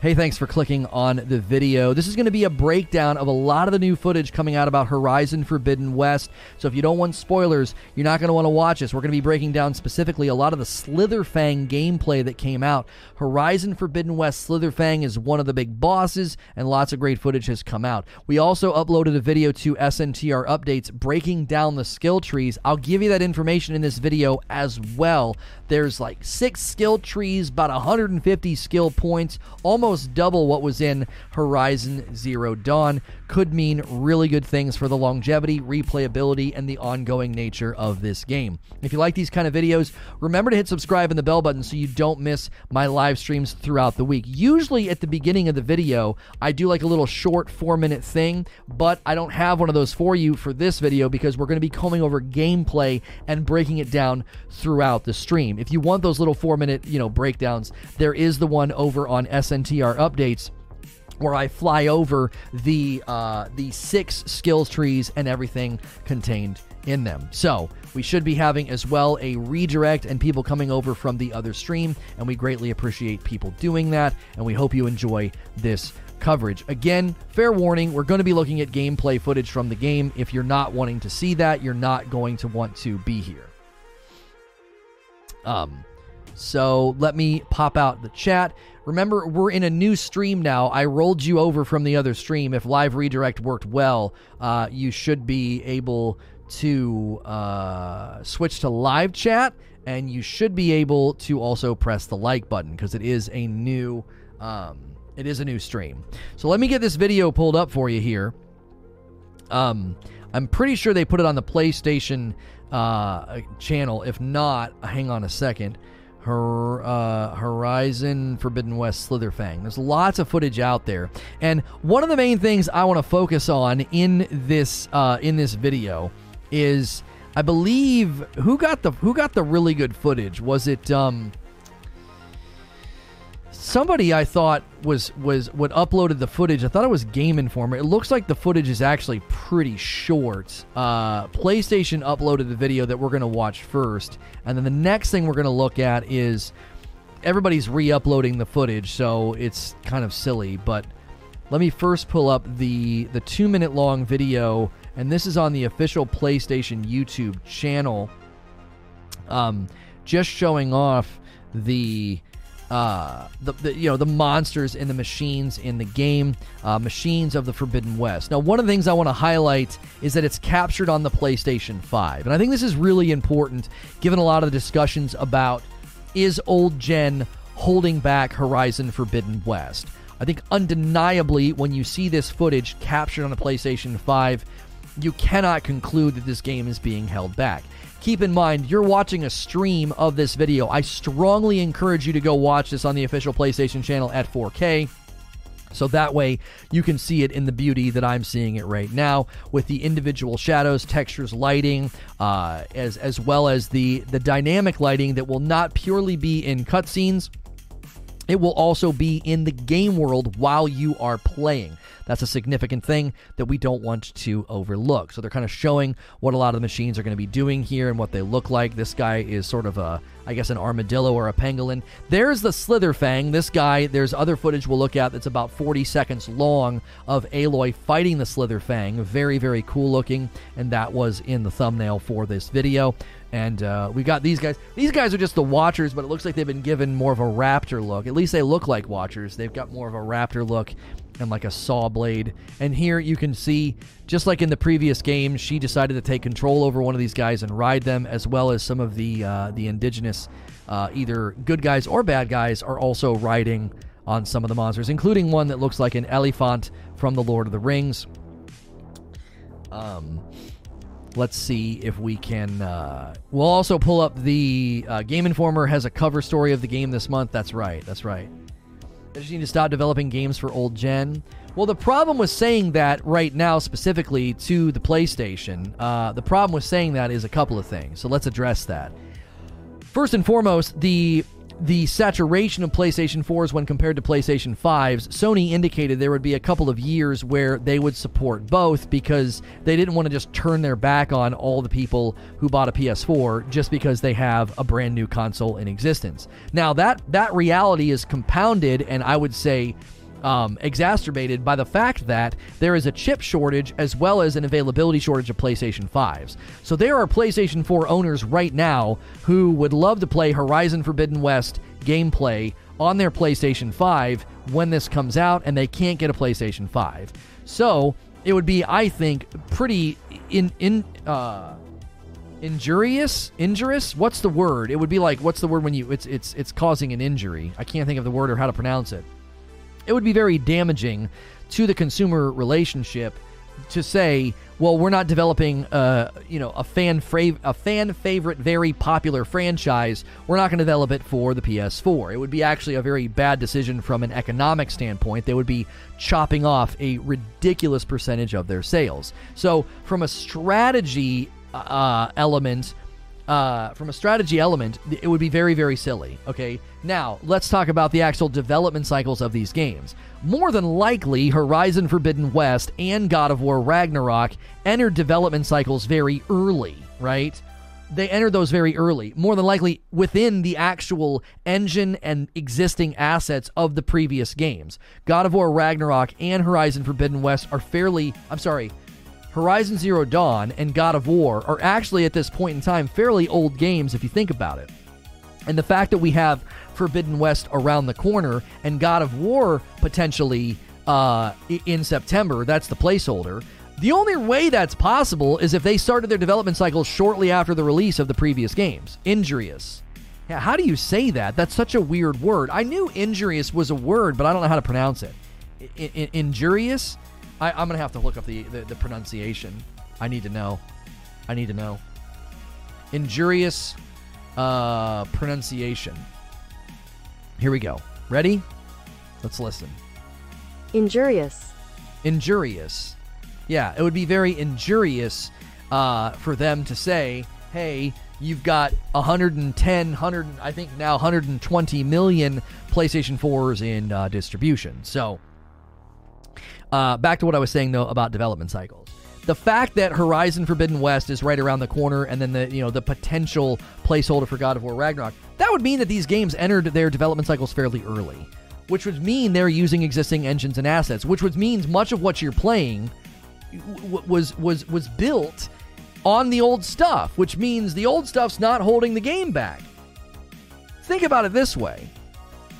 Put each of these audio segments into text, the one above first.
Hey, thanks for clicking on the video. This is going to be a breakdown of a lot of the new footage coming out about Horizon Forbidden West. So if you don't want spoilers, you're not going to want to watch this. We're going to be breaking down specifically a lot of the Slitherfang gameplay that came out. Horizon Forbidden West Slitherfang is one of the big bosses, and lots of great footage has come out. We also uploaded a video to SNTR updates breaking down the skill trees. I'll give you that information in this video as well. There's like six skill trees, about 150 skill points, almost double what was in Horizon Zero Dawn. Could mean really good things for the longevity, replayability, and the ongoing nature of this game. If you like these kind of videos, remember to hit subscribe and the bell button so you don't miss my live streams throughout the week. Usually at the beginning of the video, I do like a little short four minute thing, but I don't have one of those for you for this video because we're going to be combing over gameplay and breaking it down throughout the stream. If you want those little four minute, you know, breakdowns, there is the one over on SNTR updates where I fly over the uh, the six skills trees and everything contained in them. So we should be having as well a redirect and people coming over from the other stream, and we greatly appreciate people doing that. And we hope you enjoy this coverage. Again, fair warning, we're going to be looking at gameplay footage from the game. If you're not wanting to see that, you're not going to want to be here. Um, so let me pop out the chat. Remember, we're in a new stream now. I rolled you over from the other stream. If live redirect worked well, uh, you should be able to uh, switch to live chat, and you should be able to also press the like button because it is a new um, it is a new stream. So let me get this video pulled up for you here. Um, I'm pretty sure they put it on the PlayStation uh, channel. If not, hang on a second. Her, uh, Horizon Forbidden West Slitherfang. There's lots of footage out there, and one of the main things I want to focus on in this uh, in this video is I believe who got the who got the really good footage. Was it um, somebody I thought was was what uploaded the footage. I thought it was Game Informer. It looks like the footage is actually pretty short. Uh, PlayStation uploaded the video that we're going to watch first, and then the next thing we're going to look at is everybody's re-uploading the footage, so it's kind of silly. But let me first pull up the the two minute long video, and this is on the official PlayStation YouTube channel. Um, just showing off the uh, the, the, you know the monsters and the machines in the game, uh, machines of the Forbidden West. Now, one of the things I want to highlight is that it's captured on the PlayStation 5, and I think this is really important given a lot of the discussions about is old gen holding back Horizon Forbidden West. I think undeniably, when you see this footage captured on the PlayStation 5, you cannot conclude that this game is being held back keep in mind you're watching a stream of this video. I strongly encourage you to go watch this on the official PlayStation channel at 4K. So that way you can see it in the beauty that I'm seeing it right now, with the individual shadows, textures, lighting, uh, as as well as the the dynamic lighting that will not purely be in cutscenes. It will also be in the game world while you are playing. That's a significant thing that we don't want to overlook. So they're kind of showing what a lot of the machines are going to be doing here and what they look like. This guy is sort of a, I guess, an armadillo or a pangolin. There's the Slitherfang. This guy, there's other footage we'll look at that's about 40 seconds long of Aloy fighting the Slitherfang. Very, very cool looking. And that was in the thumbnail for this video. And uh, we got these guys. These guys are just the Watchers, but it looks like they've been given more of a Raptor look. At least they look like Watchers. They've got more of a Raptor look and like a saw blade. And here you can see, just like in the previous game, she decided to take control over one of these guys and ride them, as well as some of the uh, the indigenous, uh, either good guys or bad guys, are also riding on some of the monsters, including one that looks like an elephant from the Lord of the Rings. Um, let's see if we can. Uh, we'll also pull up the uh, Game Informer has a cover story of the game this month. That's right. That's right. They just need to stop developing games for old gen. Well, the problem with saying that right now, specifically to the PlayStation, uh, the problem with saying that is a couple of things. So let's address that. First and foremost, the the saturation of PlayStation 4s when compared to PlayStation 5s, Sony indicated there would be a couple of years where they would support both because they didn't want to just turn their back on all the people who bought a PS4 just because they have a brand new console in existence. Now that that reality is compounded and I would say um, exacerbated by the fact that there is a chip shortage as well as an availability shortage of PlayStation 5s. So there are PlayStation 4 owners right now who would love to play Horizon Forbidden West gameplay on their PlayStation 5 when this comes out and they can't get a PlayStation 5. So it would be, I think, pretty in in uh, injurious injurious what's the word it would be like what's the word when you it's it's it's causing an injury i can't think of the word or how to pronounce it it would be very damaging to the consumer relationship to say, well, we're not developing, uh, you know, a fan a fan favorite, very popular franchise. We're not going to develop it for the PS4. It would be actually a very bad decision from an economic standpoint. They would be chopping off a ridiculous percentage of their sales. So, from a strategy uh, element, uh, from a strategy element, it would be very, very silly. Okay, now let's talk about the actual development cycles of these games. More than likely, Horizon Forbidden West and God of War Ragnarok entered development cycles very early, right? They entered those very early, more than likely within the actual engine and existing assets of the previous games. God of War Ragnarok and Horizon Forbidden West are fairly, I'm sorry, Horizon Zero Dawn and God of War are actually at this point in time fairly old games if you think about it. And the fact that we have Forbidden West around the corner and God of War potentially uh, in September, that's the placeholder. The only way that's possible is if they started their development cycle shortly after the release of the previous games. Injurious. Yeah, how do you say that? That's such a weird word. I knew injurious was a word, but I don't know how to pronounce it. I- I- injurious? I, am gonna have to look up the, the, the pronunciation. I need to know. I need to know. Injurious uh, pronunciation. Here we go. Ready? Let's listen. Injurious. Injurious. Yeah, it would be very injurious uh, for them to say, "Hey, you've got 110, 100, I think now 120 million PlayStation 4s in uh, distribution." So uh, back to what I was saying though about development cycles. The fact that Horizon Forbidden West is right around the corner, and then the you know the potential placeholder for God of War Ragnarok, that would mean that these games entered their development cycles fairly early, which would mean they're using existing engines and assets, which would means much of what you're playing w- was was was built on the old stuff, which means the old stuff's not holding the game back. Think about it this way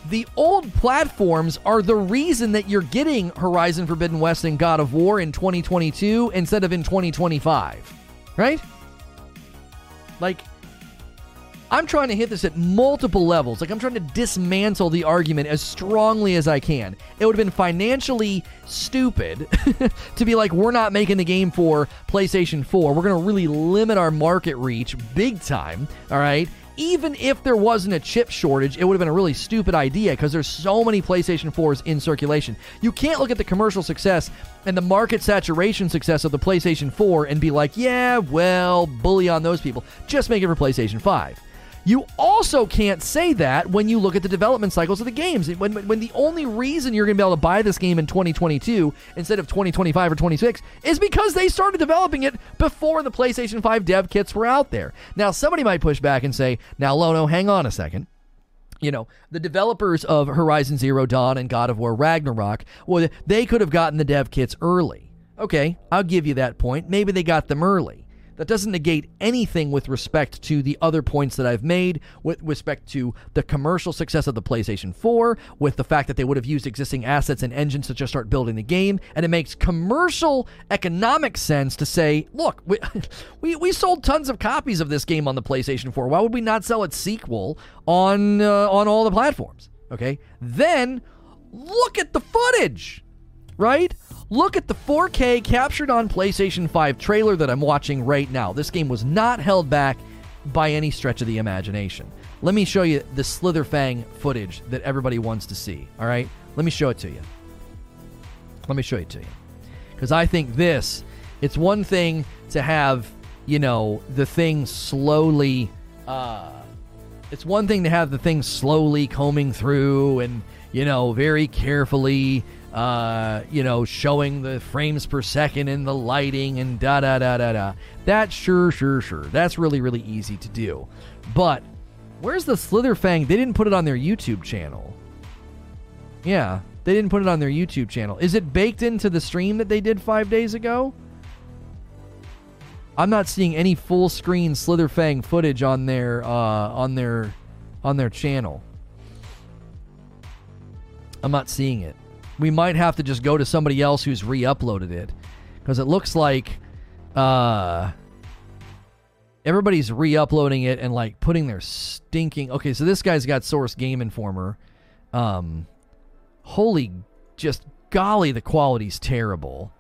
the old platforms are the reason that you're getting Horizon Forbidden West and God of War in 2022 instead of in 2025. Right? Like, I'm trying to hit this at multiple levels. Like, I'm trying to dismantle the argument as strongly as I can. It would have been financially stupid to be like, we're not making the game for PlayStation 4. We're going to really limit our market reach big time. All right even if there wasn't a chip shortage, it would have been a really stupid idea because there's so many PlayStation 4s in circulation. You can't look at the commercial success and the market saturation success of the PlayStation 4 and be like, yeah, well, bully on those people. Just make it for PlayStation 5. You also can't say that when you look at the development cycles of the games. When, when the only reason you're going to be able to buy this game in 2022 instead of 2025 or 26 is because they started developing it before the PlayStation 5 dev kits were out there. Now, somebody might push back and say, now, Lono, hang on a second you know, the developers of Horizon Zero Dawn and God of War Ragnarok, well, they could have gotten the dev kits early. Okay, I'll give you that point. Maybe they got them early. That doesn't negate anything with respect to the other points that I've made, with respect to the commercial success of the PlayStation 4, with the fact that they would have used existing assets and engines to just start building the game. And it makes commercial economic sense to say, look, we, we, we sold tons of copies of this game on the PlayStation 4. Why would we not sell its sequel on, uh, on all the platforms? Okay. Then look at the footage, right? Look at the 4K captured on PlayStation 5 trailer that I'm watching right now. This game was not held back by any stretch of the imagination. Let me show you the Slitherfang footage that everybody wants to see. All right? Let me show it to you. Let me show it to you. Because I think this, it's one thing to have, you know, the thing slowly, uh, it's one thing to have the thing slowly combing through and you know very carefully uh, you know showing the frames per second and the lighting and da da da da da. That's sure sure sure. That's really really easy to do. But where's the slitherfang they didn't put it on their youtube channel. Yeah they didn't put it on their youtube channel. Is it baked into the stream that they did five days ago? I'm not seeing any full screen Slitherfang footage on their uh, on their on their channel. I'm not seeing it. We might have to just go to somebody else who's re-uploaded it because it looks like uh, everybody's re-uploading it and like putting their stinking. Okay, so this guy's got Source Game Informer. Um, holy, just golly, the quality's terrible.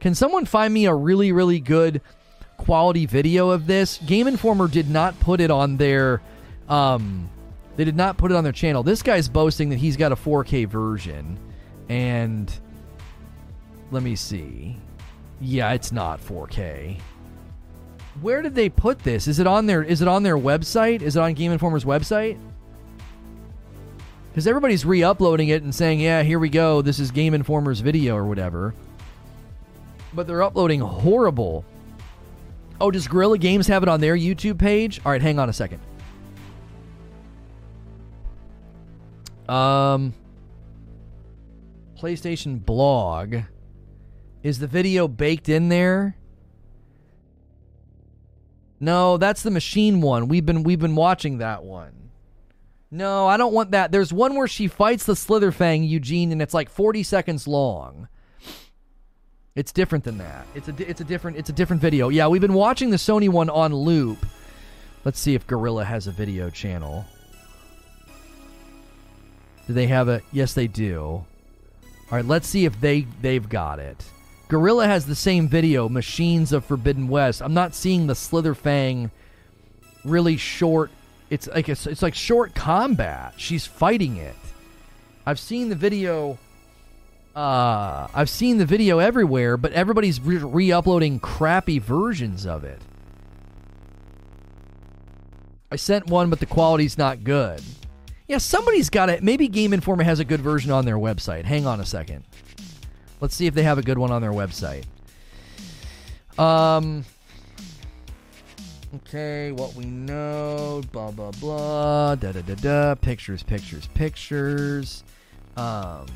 Can someone find me a really really good? quality video of this. Game Informer did not put it on their um they did not put it on their channel. This guy's boasting that he's got a 4K version and let me see. Yeah, it's not 4K. Where did they put this? Is it on their is it on their website? Is it on Game Informer's website? Because everybody's re-uploading it and saying, "Yeah, here we go. This is Game Informer's video or whatever." But they're uploading horrible Oh, does Guerrilla Games have it on their YouTube page? All right, hang on a second. Um, PlayStation blog. Is the video baked in there? No, that's the machine one. We've been we've been watching that one. No, I don't want that. There's one where she fights the Slitherfang Eugene and it's like 40 seconds long. It's different than that. It's a it's a different it's a different video. Yeah, we've been watching the Sony one on loop. Let's see if Guerrilla has a video channel. Do they have a? Yes, they do. All right, let's see if they they've got it. Guerrilla has the same video, Machines of Forbidden West. I'm not seeing the Slitherfang really short. It's like it's, it's like short combat. She's fighting it. I've seen the video uh, I've seen the video everywhere, but everybody's re uploading crappy versions of it. I sent one, but the quality's not good. Yeah, somebody's got it. Maybe Game Informer has a good version on their website. Hang on a second. Let's see if they have a good one on their website. Um. Okay, what we know, blah blah blah, da da da da. Pictures, pictures, pictures. Um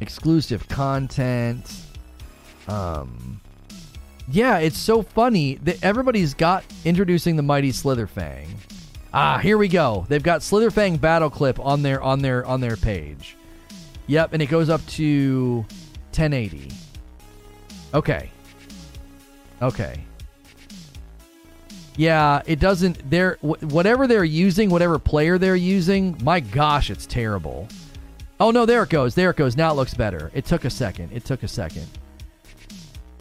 exclusive content. Um, yeah, it's so funny that everybody's got introducing the mighty Slitherfang. Ah, here we go. They've got Slitherfang battle clip on their on their on their page. Yep, and it goes up to 1080. Okay. Okay. Yeah, it doesn't. They're whatever they're using, whatever player they're using. My gosh, it's terrible. Oh no, there it goes. There it goes. Now it looks better. It took a second. It took a second.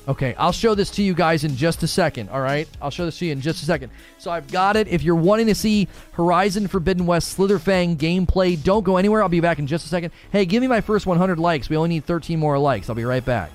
Okay, I'll show this to you guys in just a second, all right? I'll show this to you in just a second. So I've got it. If you're wanting to see Horizon Forbidden West Slitherfang gameplay, don't go anywhere. I'll be back in just a second. Hey, give me my first 100 likes. We only need 13 more likes. I'll be right back.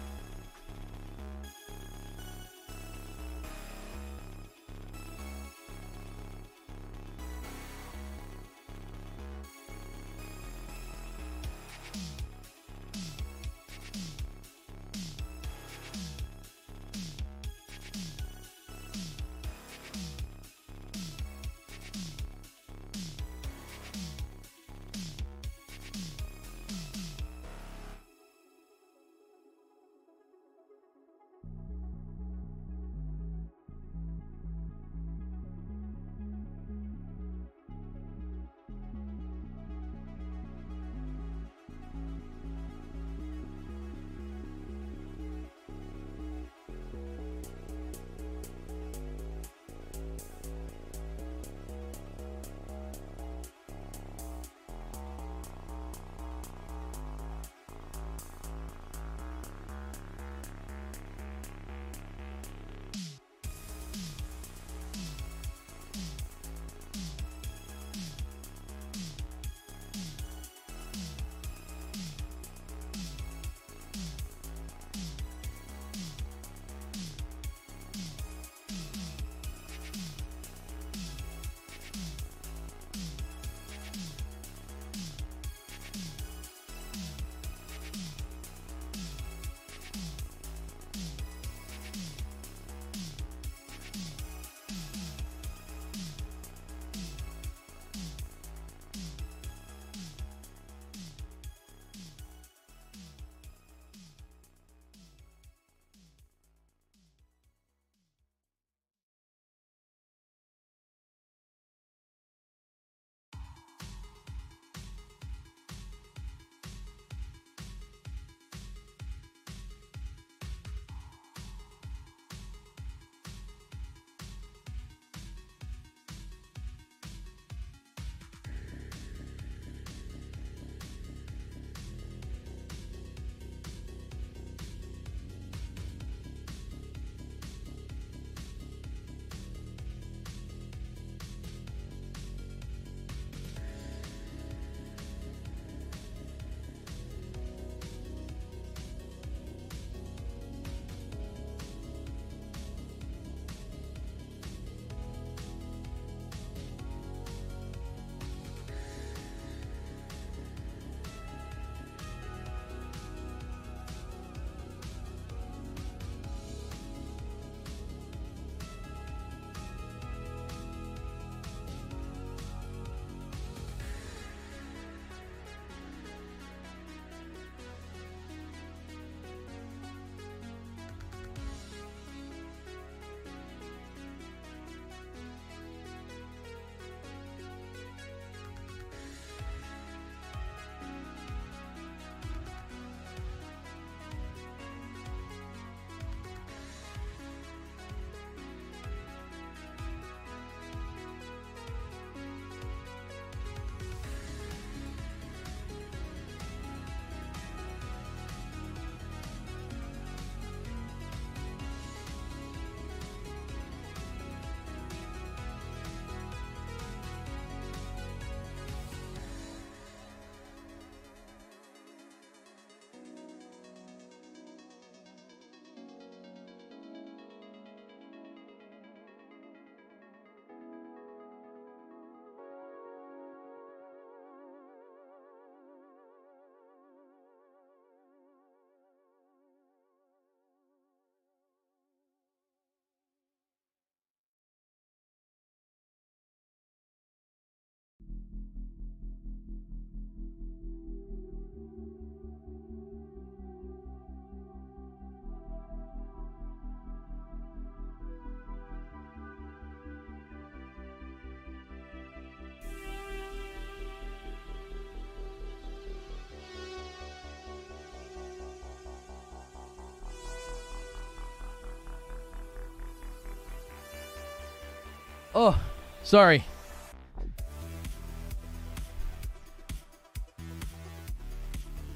Oh, sorry.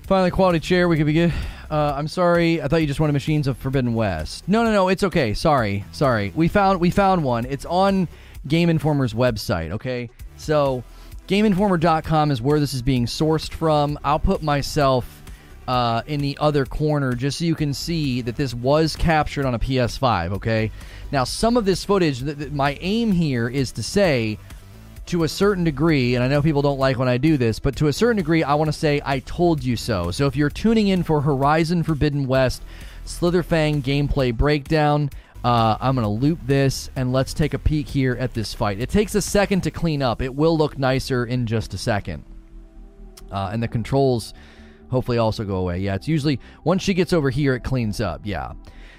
Finally, quality chair. We could begin. Uh, I'm sorry. I thought you just wanted machines of Forbidden West. No, no, no. It's okay. Sorry, sorry. We found we found one. It's on Game Informer's website. Okay, so GameInformer.com is where this is being sourced from. I'll put myself uh, in the other corner just so you can see that this was captured on a PS5. Okay, now some of this footage. Th- th- my aim here is to say to a certain degree, and I know people don't like when I do this, but to a certain degree, I want to say I told you so. So if you're tuning in for Horizon Forbidden West Slitherfang gameplay breakdown, uh, I'm going to loop this and let's take a peek here at this fight. It takes a second to clean up. It will look nicer in just a second. Uh, and the controls hopefully also go away. Yeah, it's usually once she gets over here, it cleans up. Yeah.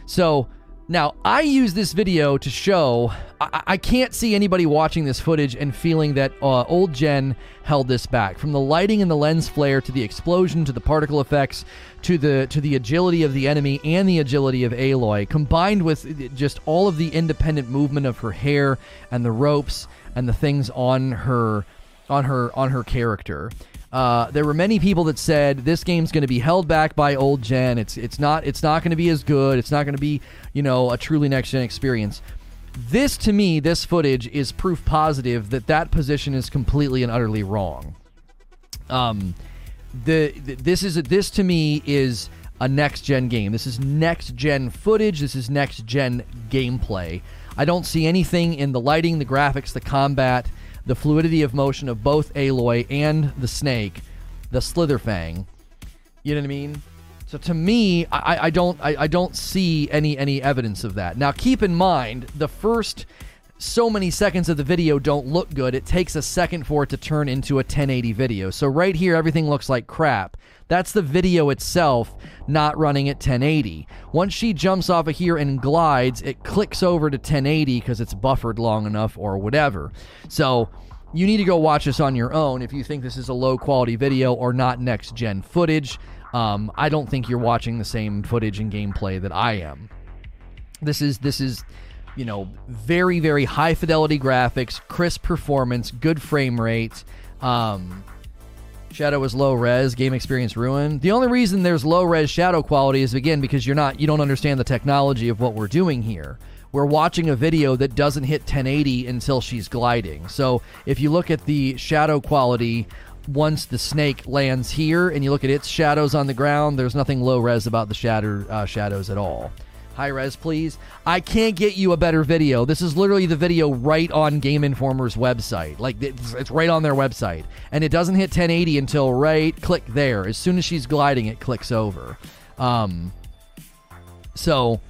So now, I use this video to show I, I, can't see anybody watching this footage and feeling that uh, old gen held this back. From the lighting and the lens flare to the explosion to the particle effects to the to the agility of the enemy and the agility of Aloy, combined with just all of the independent movement of her hair and the ropes and the things on her on her on her character. Uh, there were many people that said this game's going to be held back by old gen. It's it's not it's not going to be as good. It's not going to be you know a truly next gen experience. This to me, this footage is proof positive that that position is completely and utterly wrong. Um, the, the this is this to me is a next gen game. This is next gen footage. This is next gen gameplay. I don't see anything in the lighting, the graphics, the combat the fluidity of motion of both Aloy and the snake, the Slitherfang. You know what I mean? So to me, I, I don't I, I don't see any any evidence of that. Now keep in mind the first so many seconds of the video don't look good. It takes a second for it to turn into a 1080 video. So right here everything looks like crap. That's the video itself not running at 1080. Once she jumps off of here and glides, it clicks over to 1080 because it's buffered long enough or whatever. So you need to go watch this on your own if you think this is a low quality video or not next gen footage. Um, I don't think you're watching the same footage and gameplay that I am. This is this is you know very very high fidelity graphics, crisp performance, good frame rate. Um, Shadow is low res, game experience ruined. The only reason there's low res shadow quality is again because you're not you don't understand the technology of what we're doing here. We're watching a video that doesn't hit 1080 until she's gliding. So if you look at the shadow quality once the snake lands here and you look at its shadows on the ground, there's nothing low res about the shatter, uh, shadows at all. High res, please. I can't get you a better video. This is literally the video right on Game Informer's website. Like, it's, it's right on their website. And it doesn't hit 1080 until right click there. As soon as she's gliding, it clicks over. Um, so.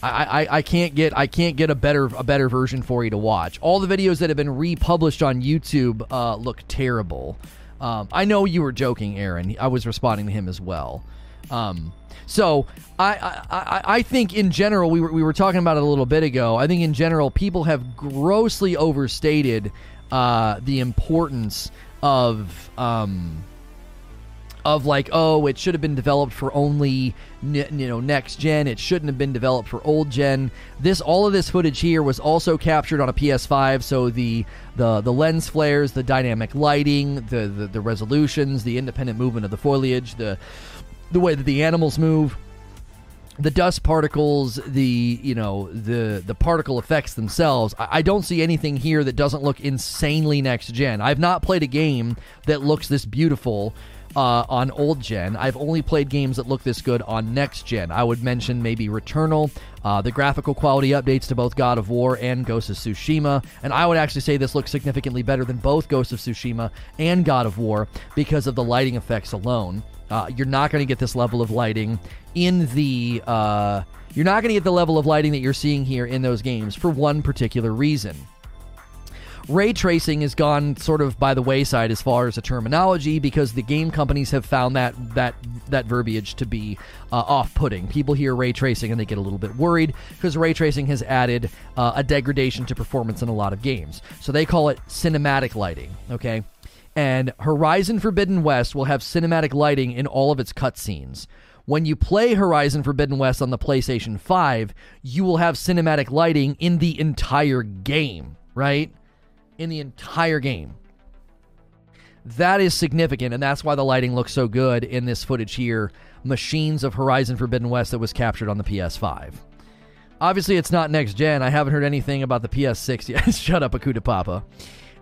I, I, I can't get I can't get a better a better version for you to watch. All the videos that have been republished on YouTube uh, look terrible. Um, I know you were joking, Aaron. I was responding to him as well. Um, so I, I, I think in general, we were, we were talking about it a little bit ago. I think in general, people have grossly overstated uh, the importance of um, of like, oh, it should have been developed for only you know next gen. It shouldn't have been developed for old gen. This all of this footage here was also captured on a PS5, so the the the lens flares, the dynamic lighting, the the, the resolutions, the independent movement of the foliage, the the way that the animals move the dust particles, the you know the the particle effects themselves. I, I, don't see anything here that doesn't look insanely next gen. I've not played a game that looks this beautiful uh, on old gen. I've only played games that look this good on next gen. I would mention maybe Returnal, uh, the graphical quality updates to both God of War and Ghost of Tsushima, and I would actually say this looks significantly better than both Ghost of Tsushima and God of War because of the lighting effects alone. Uh, you're not going to get this level of lighting in the. Uh, you're not going to get the level of lighting that you're seeing here in those games for one particular reason. Ray tracing has gone sort of by the wayside as far as the terminology because the game companies have found that that that verbiage to be uh, off-putting. People hear ray tracing and they get a little bit worried because ray tracing has added uh, a degradation to performance in a lot of games. So they call it cinematic lighting. Okay, and Horizon Forbidden West will have cinematic lighting in all of its cutscenes. When you play Horizon Forbidden West on the PlayStation 5, you will have cinematic lighting in the entire game, right? In the entire game. That is significant, and that's why the lighting looks so good in this footage here. Machines of Horizon Forbidden West that was captured on the PS5. Obviously, it's not next gen. I haven't heard anything about the PS6 yet. Shut up, Akuta Papa.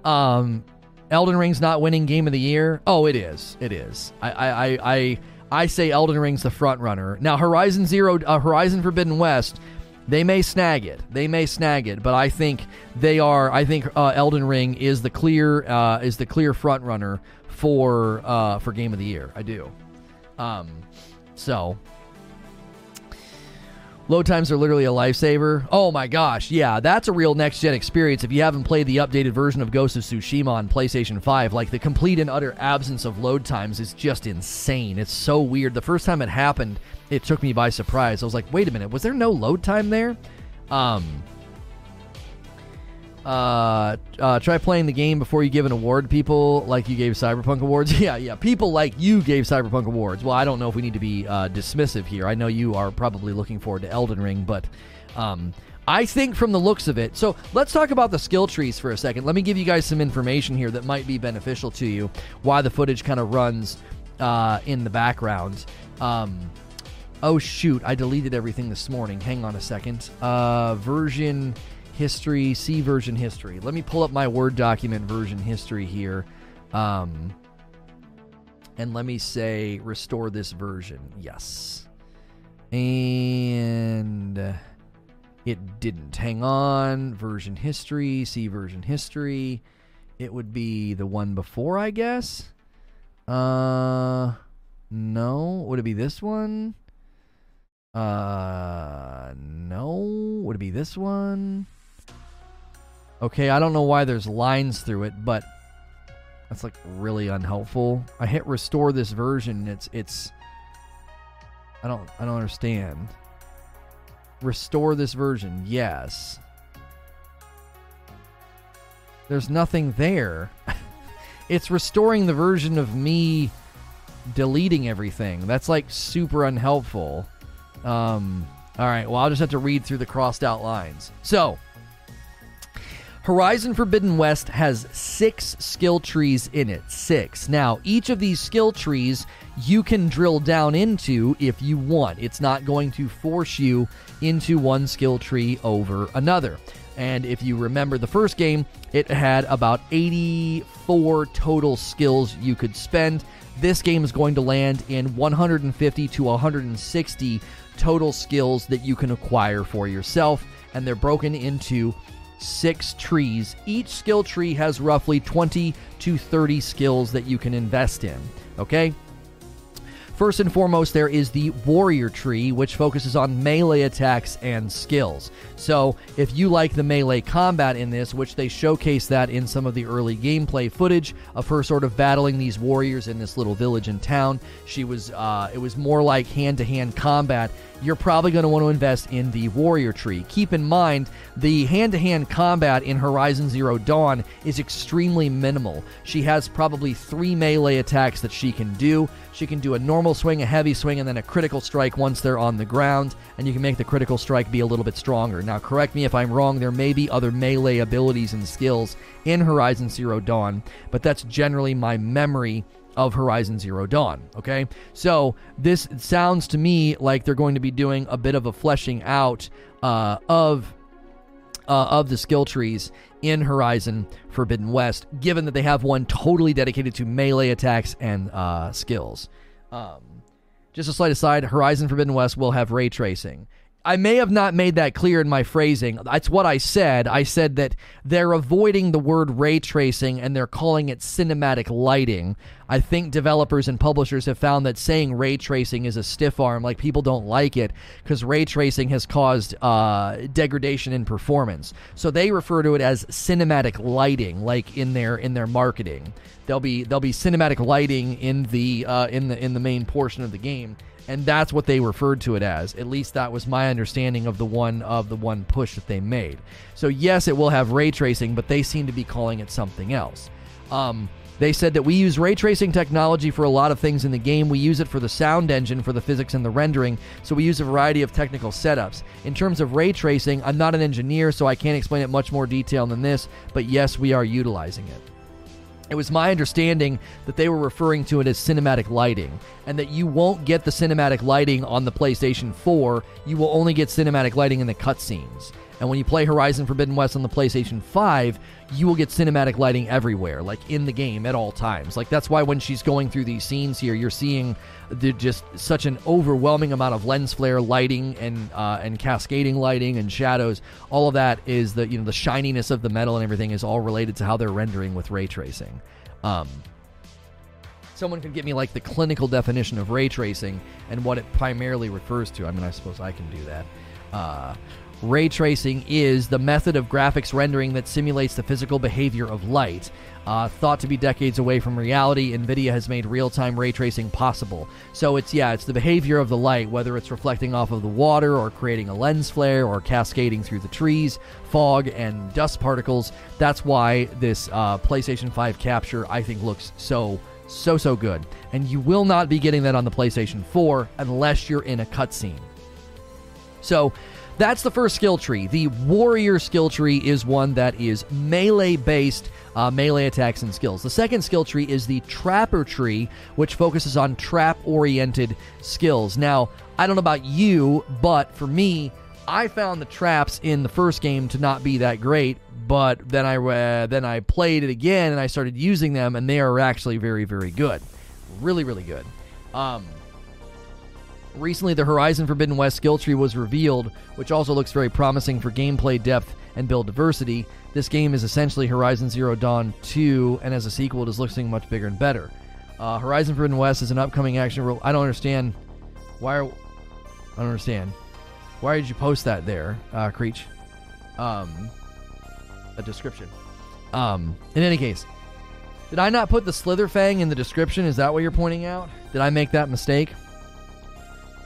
Um, Elden Ring's not winning Game of the Year. Oh, it is. It is. I, I, I, I, I say Elden Ring's the front runner. Now, Horizon Zero, uh, Horizon Forbidden West, they may snag it. They may snag it, but I think they are. I think uh, Elden Ring is the clear uh, is the clear front runner for uh, for Game of the Year. I do. Um, so Load times are literally a lifesaver. Oh my gosh, yeah, that's a real next gen experience. If you haven't played the updated version of Ghost of Tsushima on PlayStation 5, like the complete and utter absence of load times is just insane. It's so weird. The first time it happened, it took me by surprise. I was like, wait a minute, was there no load time there? Um, uh, uh, try playing the game before you give an award to people like you gave Cyberpunk awards. yeah, yeah. People like you gave Cyberpunk awards. Well, I don't know if we need to be uh, dismissive here. I know you are probably looking forward to Elden Ring, but um, I think from the looks of it. So let's talk about the skill trees for a second. Let me give you guys some information here that might be beneficial to you. Why the footage kind of runs uh, in the background. Um, oh shoot, I deleted everything this morning. Hang on a second. Uh, version history, see version history. Let me pull up my Word document version history here. Um, and let me say restore this version. Yes. And it didn't. Hang on. Version history, see version history. It would be the one before, I guess. Uh no. Would it be this one? Uh no. Would it be this one? Okay, I don't know why there's lines through it, but that's like really unhelpful. I hit restore this version. It's it's I don't I don't understand. Restore this version. Yes. There's nothing there. it's restoring the version of me deleting everything. That's like super unhelpful. Um all right, well, I'll just have to read through the crossed out lines. So, Horizon Forbidden West has six skill trees in it. Six. Now, each of these skill trees you can drill down into if you want. It's not going to force you into one skill tree over another. And if you remember the first game, it had about 84 total skills you could spend. This game is going to land in 150 to 160 total skills that you can acquire for yourself, and they're broken into six trees. Each skill tree has roughly 20 to 30 skills that you can invest in. Okay? First and foremost, there is the Warrior Tree, which focuses on melee attacks and skills. So, if you like the melee combat in this, which they showcase that in some of the early gameplay footage of her sort of battling these warriors in this little village and town, she was, uh, it was more like hand to hand combat you're probably going to want to invest in the Warrior Tree. Keep in mind, the hand to hand combat in Horizon Zero Dawn is extremely minimal. She has probably three melee attacks that she can do. She can do a normal swing, a heavy swing, and then a critical strike once they're on the ground, and you can make the critical strike be a little bit stronger. Now, correct me if I'm wrong, there may be other melee abilities and skills in Horizon Zero Dawn, but that's generally my memory of Horizon Zero Dawn. Okay, so this sounds to me like they're going to be doing a bit of a fleshing out uh, of uh, of the skill trees in Horizon Forbidden West, given that they have one totally dedicated to melee attacks and uh, skills. Um, just a slight aside: Horizon Forbidden West will have ray tracing. I may have not made that clear in my phrasing. That's what I said. I said that they're avoiding the word ray tracing and they're calling it cinematic lighting. I think developers and publishers have found that saying ray tracing is a stiff arm, like people don't like it because ray tracing has caused uh, degradation in performance. So they refer to it as cinematic lighting, like in their in their marketing. There'll be there'll be cinematic lighting in the uh, in the in the main portion of the game and that's what they referred to it as. At least that was my understanding of the one of the one push that they made. So yes, it will have ray tracing, but they seem to be calling it something else. Um, They said that we use ray tracing technology for a lot of things in the game. We use it for the sound engine, for the physics and the rendering, so we use a variety of technical setups. In terms of ray tracing, I'm not an engineer, so I can't explain it much more detail than this, but yes, we are utilizing it. It was my understanding that they were referring to it as cinematic lighting, and that you won't get the cinematic lighting on the PlayStation 4. You will only get cinematic lighting in the cutscenes. And when you play Horizon Forbidden West on the PlayStation 5, you will get cinematic lighting everywhere, like in the game at all times. Like that's why when she's going through these scenes here, you're seeing the, just such an overwhelming amount of lens flare lighting and uh, and cascading lighting and shadows. All of that is the you know the shininess of the metal and everything is all related to how they're rendering with ray tracing. Um, someone could give me like the clinical definition of ray tracing and what it primarily refers to. I mean, I suppose I can do that. Uh, Ray tracing is the method of graphics rendering that simulates the physical behavior of light. Uh, thought to be decades away from reality, NVIDIA has made real time ray tracing possible. So it's, yeah, it's the behavior of the light, whether it's reflecting off of the water or creating a lens flare or cascading through the trees, fog, and dust particles. That's why this uh, PlayStation 5 capture, I think, looks so, so, so good. And you will not be getting that on the PlayStation 4 unless you're in a cutscene. So, that's the first skill tree. The warrior skill tree is one that is melee based, uh, melee attacks and skills. The second skill tree is the trapper tree, which focuses on trap oriented skills. Now, I don't know about you, but for me, I found the traps in the first game to not be that great, but then I uh, then I played it again and I started using them, and they are actually very very good, really really good. Um, Recently, the Horizon Forbidden West skill tree was revealed, which also looks very promising for gameplay depth and build diversity. This game is essentially Horizon Zero Dawn 2, and as a sequel, it is looking much bigger and better. Uh, Horizon Forbidden West is an upcoming action role. I don't understand why. Are, I don't understand. Why did you post that there, uh, Creech? Um, a description. Um, in any case, did I not put the Slitherfang in the description? Is that what you're pointing out? Did I make that mistake?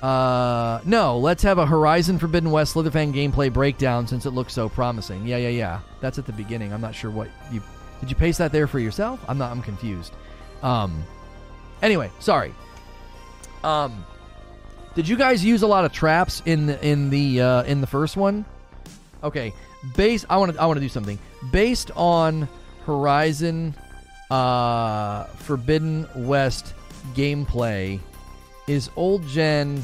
Uh, no, let's have a Horizon Forbidden West Slitherfang gameplay breakdown since it looks so promising. Yeah, yeah, yeah. That's at the beginning. I'm not sure what you did. You paste that there for yourself? I'm not. I'm confused. Um. Anyway, sorry. Um. Did you guys use a lot of traps in the in the uh, in the first one? Okay. Based. I want to. I want to do something based on Horizon uh, Forbidden West gameplay is old gen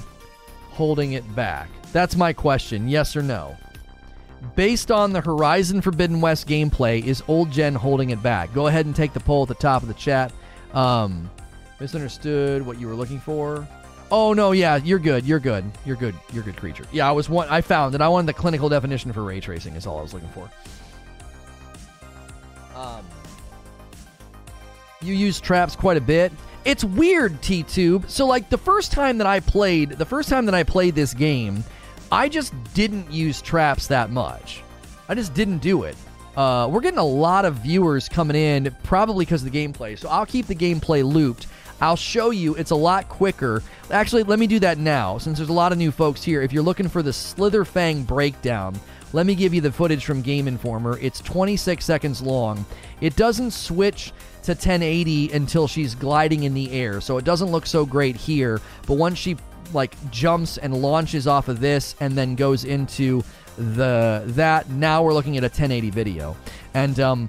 holding it back? That's my question. Yes or no? Based on the Horizon Forbidden West gameplay, is old gen holding it back? Go ahead and take the poll at the top of the chat. Um, misunderstood what you were looking for. Oh no, yeah, you're good. You're good. You're good. You're good creature. Yeah, I was one. I found it. I wanted the clinical definition for ray tracing. Is all I was looking for. Um, you use traps quite a bit it's weird, T Tube. So like the first time that I played, the first time that I played this game, I just didn't use traps that much. I just didn't do it. Uh, we're getting a lot of viewers coming in, probably because of the gameplay. So I'll keep the gameplay looped. I'll show you it's a lot quicker. Actually, let me do that now since there's a lot of new folks here. If you're looking for the Slitherfang breakdown, let me give you the footage from Game Informer. It's 26 seconds long. It doesn't switch to 1080 until she's gliding in the air. So it doesn't look so great here, but once she like jumps and launches off of this and then goes into the that now we're looking at a 1080 video. And um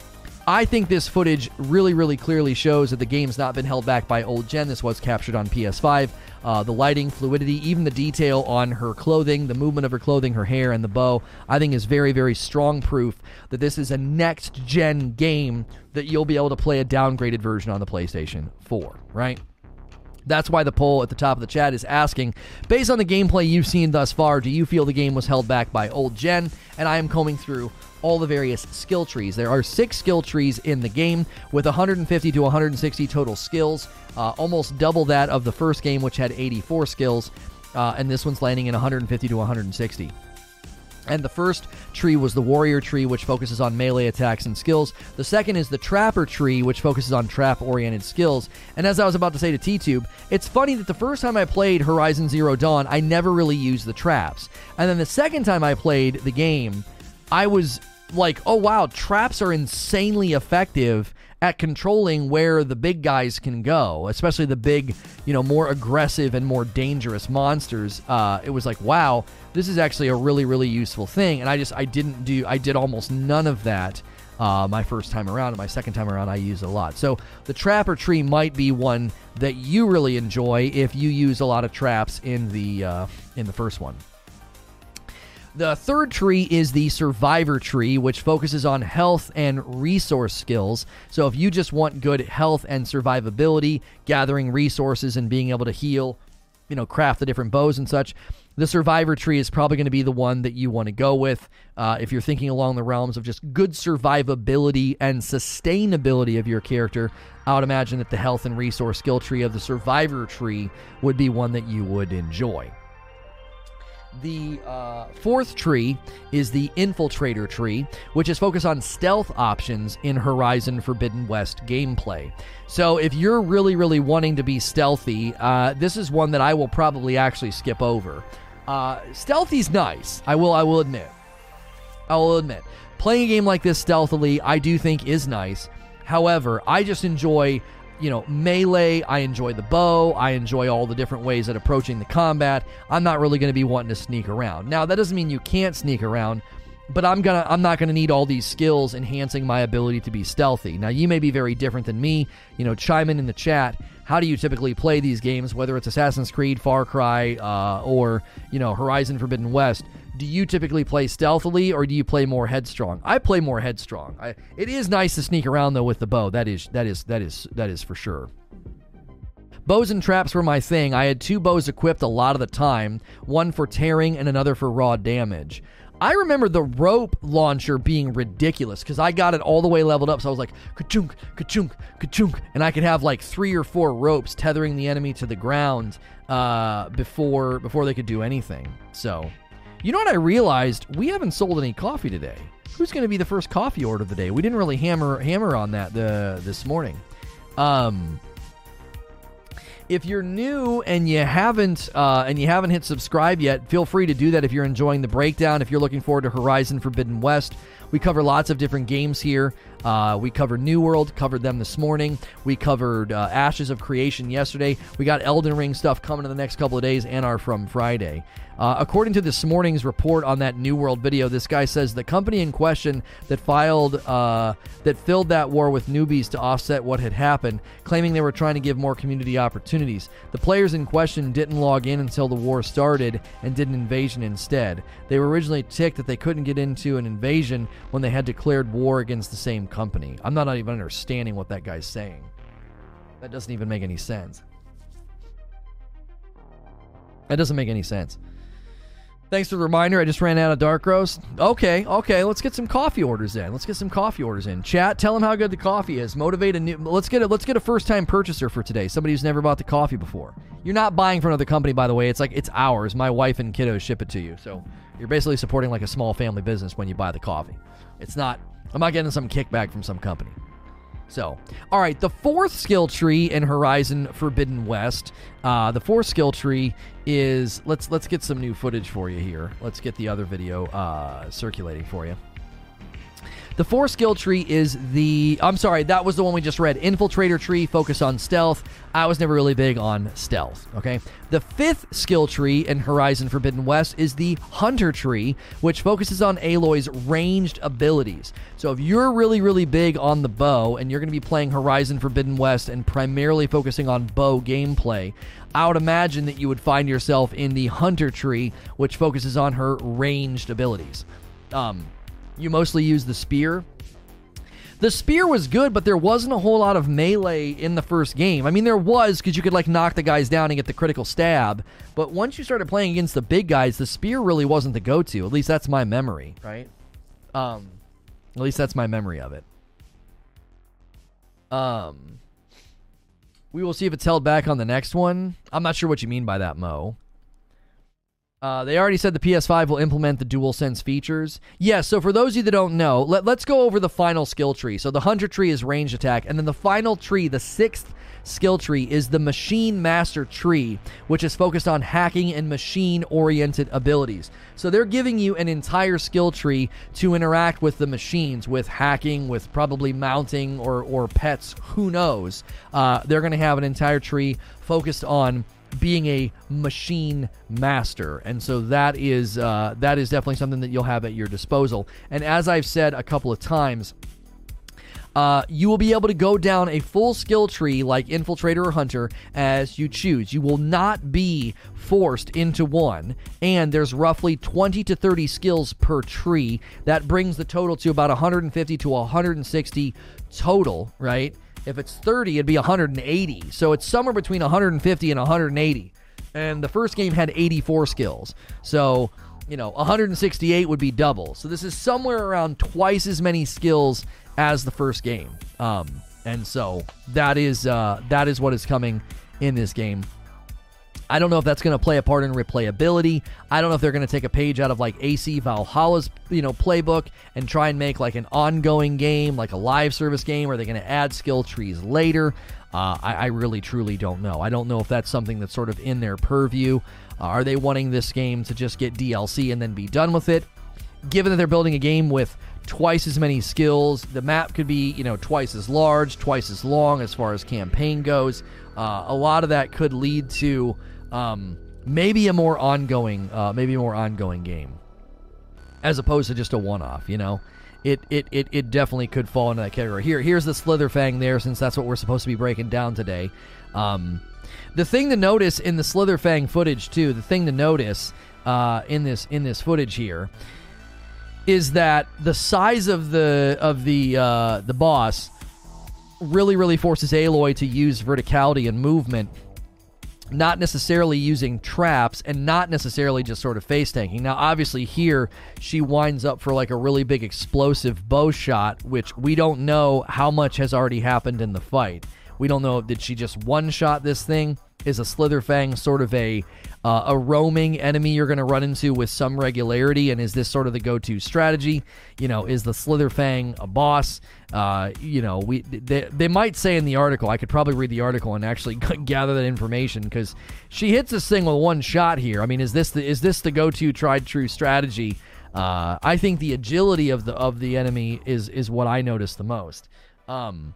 I think this footage really, really clearly shows that the game's not been held back by old gen. This was captured on PS5. Uh, the lighting, fluidity, even the detail on her clothing, the movement of her clothing, her hair, and the bow, I think is very, very strong proof that this is a next gen game that you'll be able to play a downgraded version on the PlayStation 4, right? That's why the poll at the top of the chat is asking, based on the gameplay you've seen thus far, do you feel the game was held back by old gen? And I am combing through all the various skill trees. There are six skill trees in the game with 150 to 160 total skills, uh, almost double that of the first game, which had 84 skills, uh, and this one's landing in 150 to 160. And the first tree was the warrior tree, which focuses on melee attacks and skills. The second is the trapper tree, which focuses on trap oriented skills. And as I was about to say to T Tube, it's funny that the first time I played Horizon Zero Dawn, I never really used the traps. And then the second time I played the game, I was like, oh wow, traps are insanely effective at controlling where the big guys can go, especially the big, you know, more aggressive and more dangerous monsters. Uh, it was like, wow, this is actually a really, really useful thing. And I just, I didn't do, I did almost none of that uh, my first time around, and my second time around, I used a lot. So the trapper tree might be one that you really enjoy if you use a lot of traps in the uh, in the first one. The third tree is the survivor tree, which focuses on health and resource skills. So if you just want good health and survivability, gathering resources and being able to heal, you know, craft the different bows and such, the survivor tree is probably going to be the one that you want to go with uh, if you're thinking along the realms of just good survivability and sustainability of your character i would imagine that the health and resource skill tree of the survivor tree would be one that you would enjoy the uh, fourth tree is the Infiltrator tree, which is focused on stealth options in Horizon Forbidden West gameplay. So, if you're really, really wanting to be stealthy, uh, this is one that I will probably actually skip over. Uh, stealthy's nice. I will. I will admit. I will admit. Playing a game like this stealthily, I do think is nice. However, I just enjoy, you know, melee. I enjoy the bow. I enjoy all the different ways at approaching the combat. I'm not really going to be wanting to sneak around. Now, that doesn't mean you can't sneak around but I'm gonna I'm not gonna need all these skills enhancing my ability to be stealthy. Now you may be very different than me. You know, chime in in the chat. How do you typically play these games? Whether it's Assassin's Creed, Far Cry, uh, or you know Horizon Forbidden West. Do you typically play stealthily or do you play more headstrong? I play more headstrong. I, it is nice to sneak around though with the bow. That is that is that is that is for sure. Bows and traps were my thing. I had two bows equipped a lot of the time, one for tearing and another for raw damage. I remember the rope launcher being ridiculous because I got it all the way leveled up. So I was like, ka-chunk, ka-chunk, ka-chunk. And I could have like three or four ropes tethering the enemy to the ground uh, before before they could do anything. So, you know what I realized? We haven't sold any coffee today. Who's going to be the first coffee order of the day? We didn't really hammer hammer on that the this morning. Um, if you're new and you haven't uh, and you haven't hit subscribe yet, feel free to do that if you're enjoying the breakdown. If you're looking forward to Horizon Forbidden West, we cover lots of different games here. Uh, we covered New World, covered them this morning. We covered uh, Ashes of Creation yesterday. We got Elden Ring stuff coming in the next couple of days and our From Friday. Uh, according to this morning's report on that New World video, this guy says the company in question that filed uh, that filled that war with newbies to offset what had happened, claiming they were trying to give more community opportunities. The players in question didn't log in until the war started and did an invasion instead. They were originally ticked that they couldn't get into an invasion when they had declared war against the same company. I'm not even understanding what that guy's saying. That doesn't even make any sense. That doesn't make any sense. Thanks for the reminder. I just ran out of dark roast. Okay, okay. Let's get some coffee orders in. Let's get some coffee orders in. Chat, tell them how good the coffee is. Motivate a new. Let's get a let's get a first time purchaser for today. Somebody who's never bought the coffee before. You're not buying for another company, by the way. It's like it's ours. My wife and kiddos ship it to you. So you're basically supporting like a small family business when you buy the coffee. It's not. I'm not getting some kickback from some company. So, all right, the fourth skill tree in Horizon Forbidden West. Uh, the fourth skill tree is let's let's get some new footage for you here. Let's get the other video uh, circulating for you. The four skill tree is the. I'm sorry, that was the one we just read. Infiltrator tree, focus on stealth. I was never really big on stealth, okay? The fifth skill tree in Horizon Forbidden West is the Hunter tree, which focuses on Aloy's ranged abilities. So if you're really, really big on the bow and you're going to be playing Horizon Forbidden West and primarily focusing on bow gameplay, I would imagine that you would find yourself in the Hunter tree, which focuses on her ranged abilities. Um, you mostly use the spear. The spear was good, but there wasn't a whole lot of melee in the first game. I mean, there was because you could like knock the guys down and get the critical stab. But once you started playing against the big guys, the spear really wasn't the go-to. At least that's my memory, right? Um, at least that's my memory of it. Um, we will see if it's held back on the next one. I'm not sure what you mean by that, Mo. Uh, they already said the PS5 will implement the DualSense features. Yes, so for those of you that don't know, let, let's go over the final skill tree. So the Hunter tree is range attack, and then the final tree, the sixth skill tree, is the Machine Master tree, which is focused on hacking and machine oriented abilities. So they're giving you an entire skill tree to interact with the machines, with hacking, with probably mounting or, or pets, who knows. Uh, they're going to have an entire tree focused on being a machine master, and so that is uh, that is definitely something that you'll have at your disposal. And as I've said a couple of times, uh, you will be able to go down a full skill tree like infiltrator or hunter as you choose. You will not be forced into one, and there's roughly 20 to 30 skills per tree. That brings the total to about 150 to 160 total, right? If it's 30, it'd be 180. So it's somewhere between 150 and 180. And the first game had 84 skills. So, you know, 168 would be double. So this is somewhere around twice as many skills as the first game. Um, and so that is uh, that is what is coming in this game. I don't know if that's going to play a part in replayability. I don't know if they're going to take a page out of like AC Valhalla's, you know, playbook and try and make like an ongoing game, like a live service game. Are they going to add skill trees later? Uh, I, I, really, truly don't know. I don't know if that's something that's sort of in their purview. Uh, are they wanting this game to just get DLC and then be done with it? Given that they're building a game with twice as many skills, the map could be, you know, twice as large, twice as long as far as campaign goes. Uh, a lot of that could lead to um, maybe a more ongoing, uh, maybe a more ongoing game, as opposed to just a one-off. You know, it it it, it definitely could fall into that category. Here, here's the Slitherfang there, since that's what we're supposed to be breaking down today. Um, the thing to notice in the Slitherfang footage too, the thing to notice uh, in this in this footage here is that the size of the of the uh, the boss really really forces Aloy to use verticality and movement not necessarily using traps and not necessarily just sort of face tanking. Now, obviously, here she winds up for like a really big explosive bow shot, which we don't know how much has already happened in the fight. We don't know did she just one shot this thing? Is a Slitherfang sort of a uh, a roaming enemy you're going to run into with some regularity, and is this sort of the go-to strategy? You know, is the Slitherfang a boss? Uh, you know, we they, they might say in the article. I could probably read the article and actually gather that information because she hits this thing with one shot here. I mean, is this the is this the go-to tried true strategy? Uh, I think the agility of the of the enemy is is what I notice the most. Um,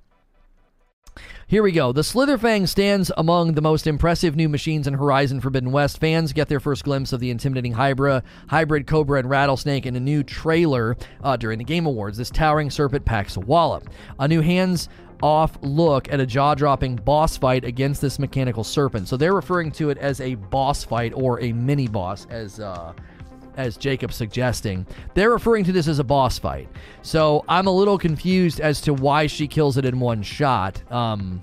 here we go. The Slitherfang stands among the most impressive new machines in Horizon Forbidden West. Fans get their first glimpse of the intimidating Hybra, hybrid Cobra, and Rattlesnake in a new trailer uh, during the Game Awards. This towering serpent packs a wallop. A new hands off look at a jaw dropping boss fight against this mechanical serpent. So they're referring to it as a boss fight or a mini boss, as uh, as Jacob's suggesting. They're referring to this as a boss fight. So I'm a little confused as to why she kills it in one shot. Um,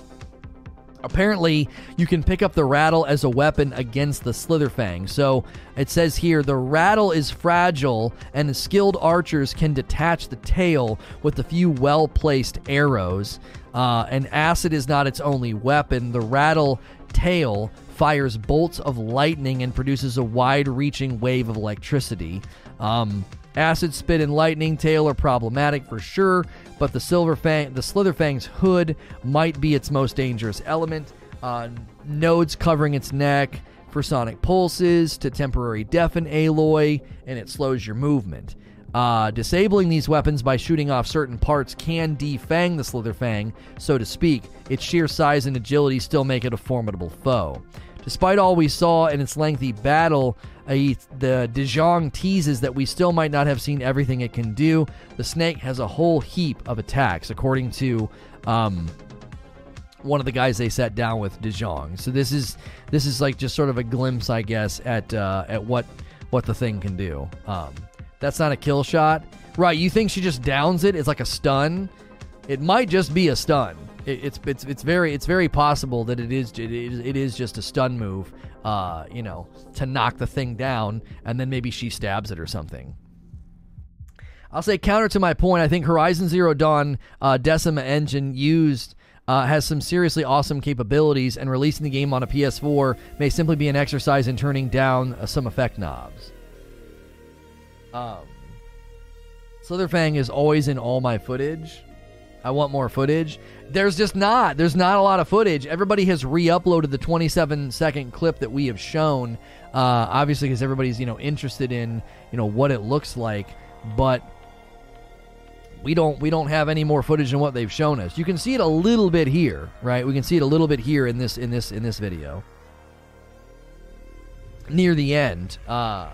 Apparently, you can pick up the rattle as a weapon against the Slitherfang. So it says here the rattle is fragile, and skilled archers can detach the tail with a few well placed arrows. Uh, and acid is not its only weapon. The rattle tail fires bolts of lightning and produces a wide reaching wave of electricity. Um, acid spit and lightning tail are problematic for sure, but the silver fang, the Slitherfang's hood might be its most dangerous element. Uh, nodes covering its neck for sonic pulses to temporary deafen Aloy, and it slows your movement. Uh, disabling these weapons by shooting off certain parts can defang the Slitherfang, so to speak. Its sheer size and agility still make it a formidable foe. Despite all we saw in its lengthy battle, uh, the De Jong teases that we still might not have seen everything it can do. The snake has a whole heap of attacks, according to um, one of the guys they sat down with, De Jong. So this is this is like just sort of a glimpse, I guess, at uh, at what what the thing can do. Um, that's not a kill shot, right? You think she just downs it? It's like a stun. It might just be a stun it, it's it's it's very it's very possible that it is it is, it is just a stun move, uh, you know, to knock the thing down, and then maybe she stabs it or something. I'll say counter to my point. I think Horizon Zero Dawn uh, Decima engine used uh, has some seriously awesome capabilities, and releasing the game on a PS4 may simply be an exercise in turning down uh, some effect knobs. Um, Slitherfang is always in all my footage. I want more footage. There's just not. There's not a lot of footage. Everybody has re-uploaded the 27 second clip that we have shown. Uh, obviously, because everybody's you know interested in you know what it looks like, but we don't we don't have any more footage than what they've shown us. You can see it a little bit here, right? We can see it a little bit here in this in this in this video. Near the end. Uh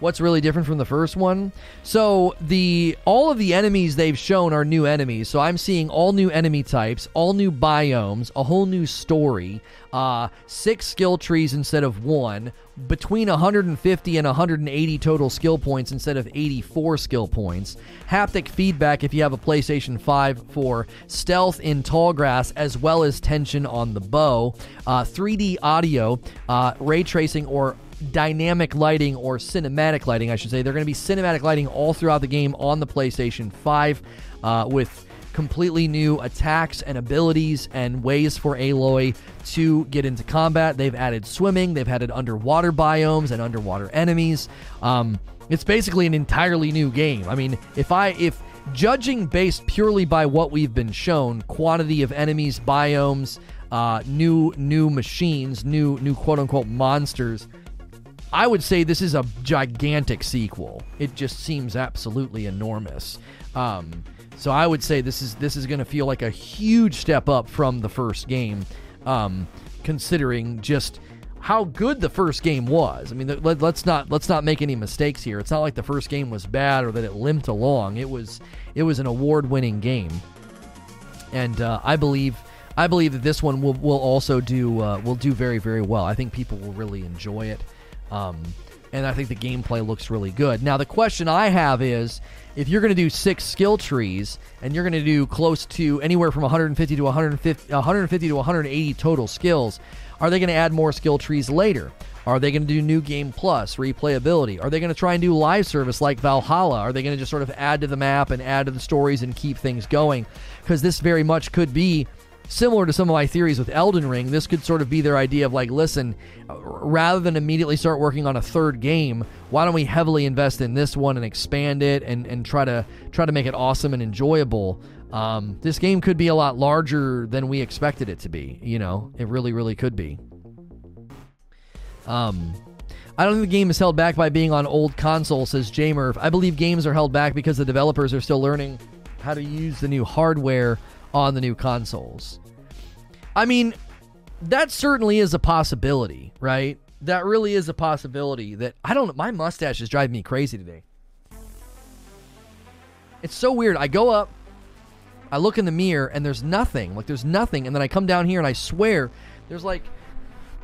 What's really different from the first one? So the all of the enemies they've shown are new enemies. So I'm seeing all new enemy types, all new biomes, a whole new story, uh, six skill trees instead of one, between 150 and 180 total skill points instead of 84 skill points. Haptic feedback if you have a PlayStation 5 for stealth in tall grass as well as tension on the bow. Uh, 3D audio, uh, ray tracing or dynamic lighting or cinematic lighting, I should say. They're going to be cinematic lighting all throughout the game on the PlayStation 5 uh, with completely new attacks and abilities and ways for Aloy to get into combat. They've added swimming, they've added underwater biomes and underwater enemies. Um, it's basically an entirely new game. I mean, if I if judging based purely by what we've been shown, quantity of enemies, biomes, uh, new new machines, new new quote unquote monsters, I would say this is a gigantic sequel. It just seems absolutely enormous. Um, so I would say this is this is going to feel like a huge step up from the first game, um, considering just how good the first game was. I mean, let, us not let's not make any mistakes here. It's not like the first game was bad or that it limped along. It was it was an award-winning game, and uh, I believe I believe that this one will will also do uh, will do very very well. I think people will really enjoy it. Um, and I think the gameplay looks really good. Now, the question I have is if you're going to do six skill trees and you're going to do close to anywhere from 150 to 150, 150 to 180 total skills, are they going to add more skill trees later? Are they going to do new game plus replayability? Are they going to try and do live service like Valhalla? Are they going to just sort of add to the map and add to the stories and keep things going? Because this very much could be similar to some of my theories with Elden Ring, this could sort of be their idea of like, listen, rather than immediately start working on a third game, why don't we heavily invest in this one and expand it and, and try to try to make it awesome and enjoyable. Um, this game could be a lot larger than we expected it to be. You know, it really, really could be. Um, I don't think the game is held back by being on old console, says Jmurf. I believe games are held back because the developers are still learning how to use the new hardware on the new consoles. I mean, that certainly is a possibility, right? That really is a possibility that I don't my mustache is driving me crazy today. It's so weird. I go up, I look in the mirror and there's nothing. Like there's nothing and then I come down here and I swear there's like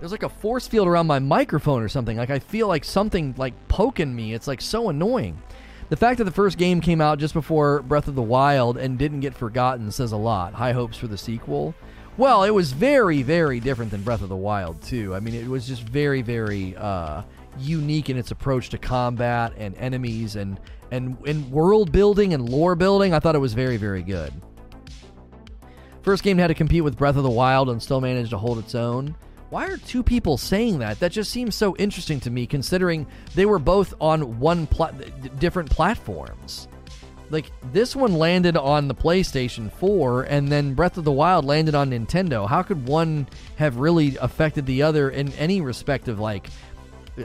there's like a force field around my microphone or something. Like I feel like something like poking me. It's like so annoying. The fact that the first game came out just before Breath of the Wild and didn't get forgotten says a lot. High hopes for the sequel. Well, it was very, very different than Breath of the Wild, too. I mean, it was just very, very uh, unique in its approach to combat and enemies and, and, and world building and lore building. I thought it was very, very good. First game had to compete with Breath of the Wild and still managed to hold its own. Why are two people saying that? That just seems so interesting to me, considering they were both on one pla- different platforms. Like this one landed on the PlayStation 4, and then Breath of the Wild landed on Nintendo. How could one have really affected the other in any respect of like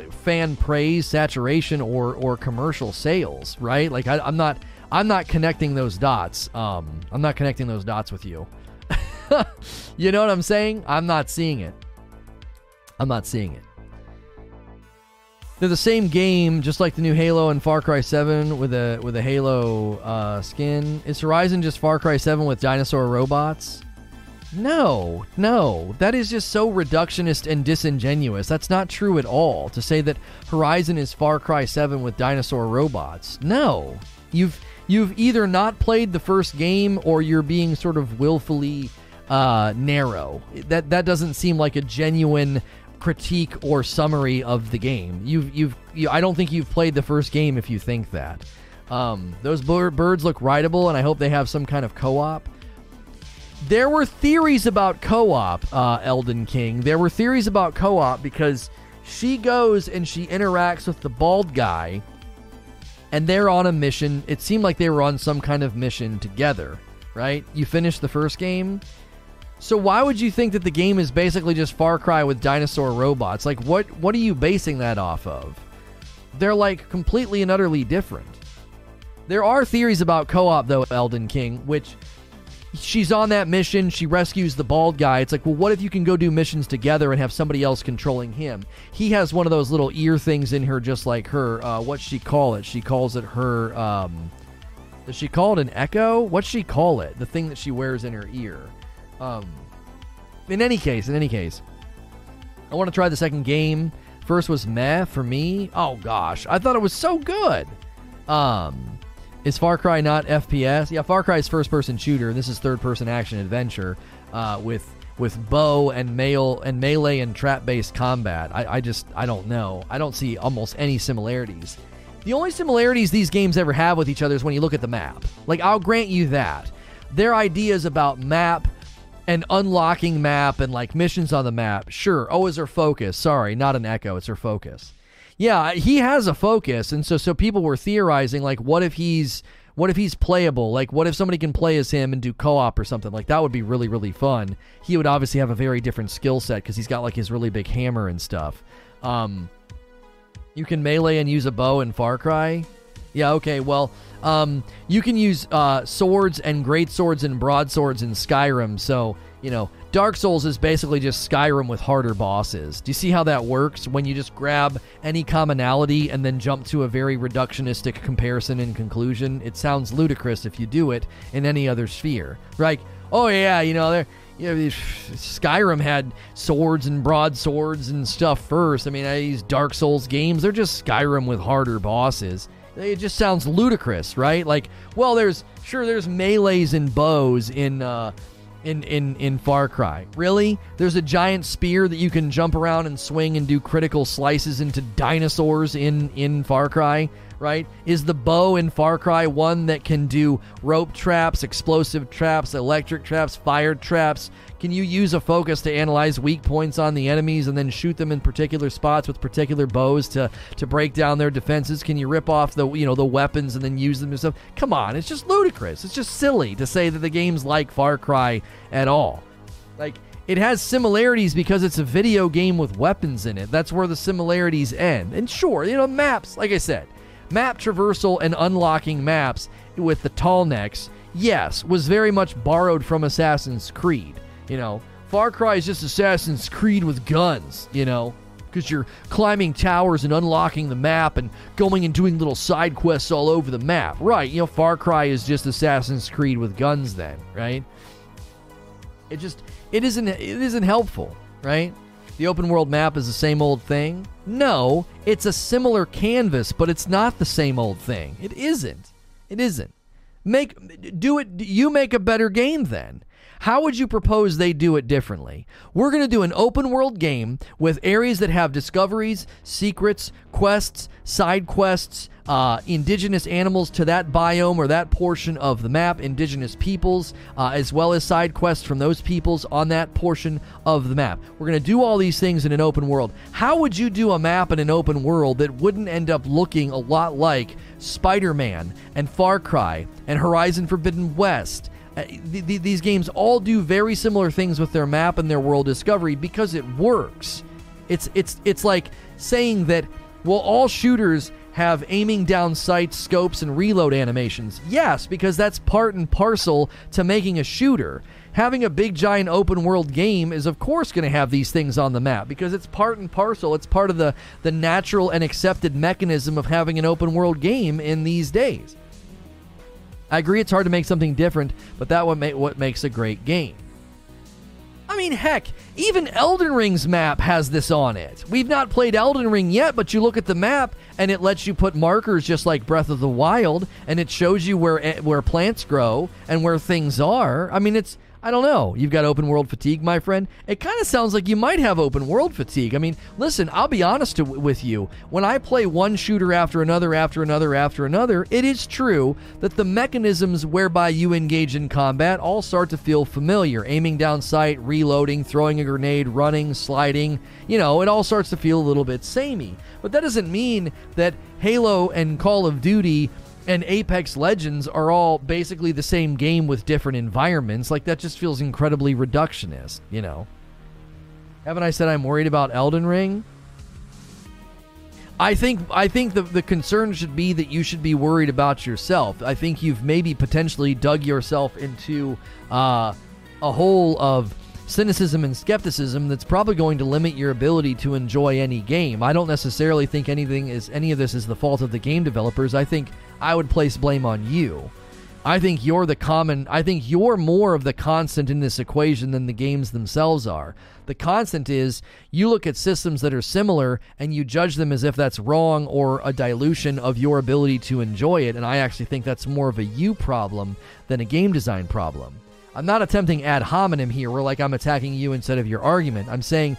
fan praise, saturation, or or commercial sales? Right? Like I, I'm not I'm not connecting those dots. Um, I'm not connecting those dots with you. you know what I'm saying? I'm not seeing it. I'm not seeing it. They're the same game, just like the new Halo and Far Cry 7 with a with a Halo uh, skin. Is Horizon just Far Cry 7 with dinosaur robots? No, no. That is just so reductionist and disingenuous. That's not true at all. To say that Horizon is Far Cry 7 with dinosaur robots. No. You've you've either not played the first game or you're being sort of willfully uh, narrow. That that doesn't seem like a genuine critique or summary of the game. You've you've you, I don't think you've played the first game if you think that. Um, those birds look rideable, and I hope they have some kind of co-op. there were theories about co-op, uh, Elden King. There were theories about co-op because she goes and she interacts with the bald guy, and they're on a mission. It seemed like they were on some kind of mission together, right? You finished the first game. So why would you think that the game is basically just Far Cry with dinosaur robots? Like what what are you basing that off of? They're like completely and utterly different. There are theories about co-op though, Elden King, which she's on that mission. She rescues the bald guy. It's like, well, what if you can go do missions together and have somebody else controlling him? He has one of those little ear things in her, just like her. Uh, what she call it? She calls it her. Um, does she call it an echo? What's she call it? The thing that she wears in her ear. Um, in any case, in any case, I want to try the second game. First was meh for me. Oh gosh, I thought it was so good. Um, is Far Cry not FPS? Yeah, Far Cry is first-person shooter. This is third-person action adventure uh, with with bow and mail and melee and trap-based combat. I, I just I don't know. I don't see almost any similarities. The only similarities these games ever have with each other is when you look at the map. Like I'll grant you that their ideas about map and unlocking map and like missions on the map. Sure. Oh, is her focus? Sorry, not an echo. It's her focus yeah, he has a focus, and so so people were theorizing like, what if he's what if he's playable? Like, what if somebody can play as him and do co-op or something? Like that would be really really fun. He would obviously have a very different skill set because he's got like his really big hammer and stuff. Um, you can melee and use a bow in Far Cry. Yeah, okay. Well, um, you can use uh, swords and great swords and broadswords in Skyrim. So you know, Dark Souls is basically just Skyrim with harder bosses. Do you see how that works when you just grab any commonality and then jump to a very reductionistic comparison and conclusion? It sounds ludicrous if you do it in any other sphere. Right? Oh yeah, you know, there you know, Skyrim had swords and broadswords and stuff first. I mean, these Dark Souls games, they're just Skyrim with harder bosses. It just sounds ludicrous, right? Like, well, there's sure there's melees and bows in uh, in, in, in Far Cry. Really? There's a giant spear that you can jump around and swing and do critical slices into dinosaurs in, in Far Cry, right? Is the bow in Far Cry one that can do rope traps, explosive traps, electric traps, fire traps, can you use a focus to analyze weak points on the enemies and then shoot them in particular spots with particular bows to to break down their defenses? Can you rip off the you know the weapons and then use them and stuff? Come on, it's just ludicrous. It's just silly to say that the game's like Far Cry at all. Like it has similarities because it's a video game with weapons in it. That's where the similarities end. And sure, you know, maps, like I said, map traversal and unlocking maps with the tall necks, yes, was very much borrowed from Assassin's Creed. You know, Far Cry is just Assassin's Creed with guns, you know, because you're climbing towers and unlocking the map and going and doing little side quests all over the map. Right, you know, Far Cry is just Assassin's Creed with guns then, right? It just it isn't it isn't helpful, right? The open world map is the same old thing? No, it's a similar canvas, but it's not the same old thing. It isn't. It isn't. Make do it you make a better game then. How would you propose they do it differently? We're going to do an open world game with areas that have discoveries, secrets, quests, side quests, uh, indigenous animals to that biome or that portion of the map, indigenous peoples, uh, as well as side quests from those peoples on that portion of the map. We're going to do all these things in an open world. How would you do a map in an open world that wouldn't end up looking a lot like Spider Man and Far Cry and Horizon Forbidden West? Uh, th- th- these games all do very similar things with their map and their world discovery because it works. It's it's it's like saying that well all shooters have aiming down sights, scopes and reload animations. Yes, because that's part and parcel to making a shooter. Having a big giant open world game is of course going to have these things on the map because it's part and parcel. It's part of the the natural and accepted mechanism of having an open world game in these days. I agree it's hard to make something different, but that what, ma- what makes a great game. I mean, heck, even Elden Ring's map has this on it. We've not played Elden Ring yet, but you look at the map and it lets you put markers just like Breath of the Wild, and it shows you where eh, where plants grow and where things are. I mean, it's I don't know. You've got open world fatigue, my friend. It kind of sounds like you might have open world fatigue. I mean, listen, I'll be honest to, with you. When I play one shooter after another, after another, after another, it is true that the mechanisms whereby you engage in combat all start to feel familiar. Aiming down sight, reloading, throwing a grenade, running, sliding, you know, it all starts to feel a little bit samey. But that doesn't mean that Halo and Call of Duty and Apex Legends are all basically the same game with different environments. Like that just feels incredibly reductionist, you know. Haven't I said I'm worried about Elden Ring? I think I think the the concern should be that you should be worried about yourself. I think you've maybe potentially dug yourself into uh, a hole of cynicism and skepticism that's probably going to limit your ability to enjoy any game. I don't necessarily think anything is any of this is the fault of the game developers. I think I would place blame on you. I think you're the common I think you're more of the constant in this equation than the games themselves are. The constant is you look at systems that are similar and you judge them as if that's wrong or a dilution of your ability to enjoy it and I actually think that's more of a you problem than a game design problem. I'm not attempting ad hominem here where like I'm attacking you instead of your argument. I'm saying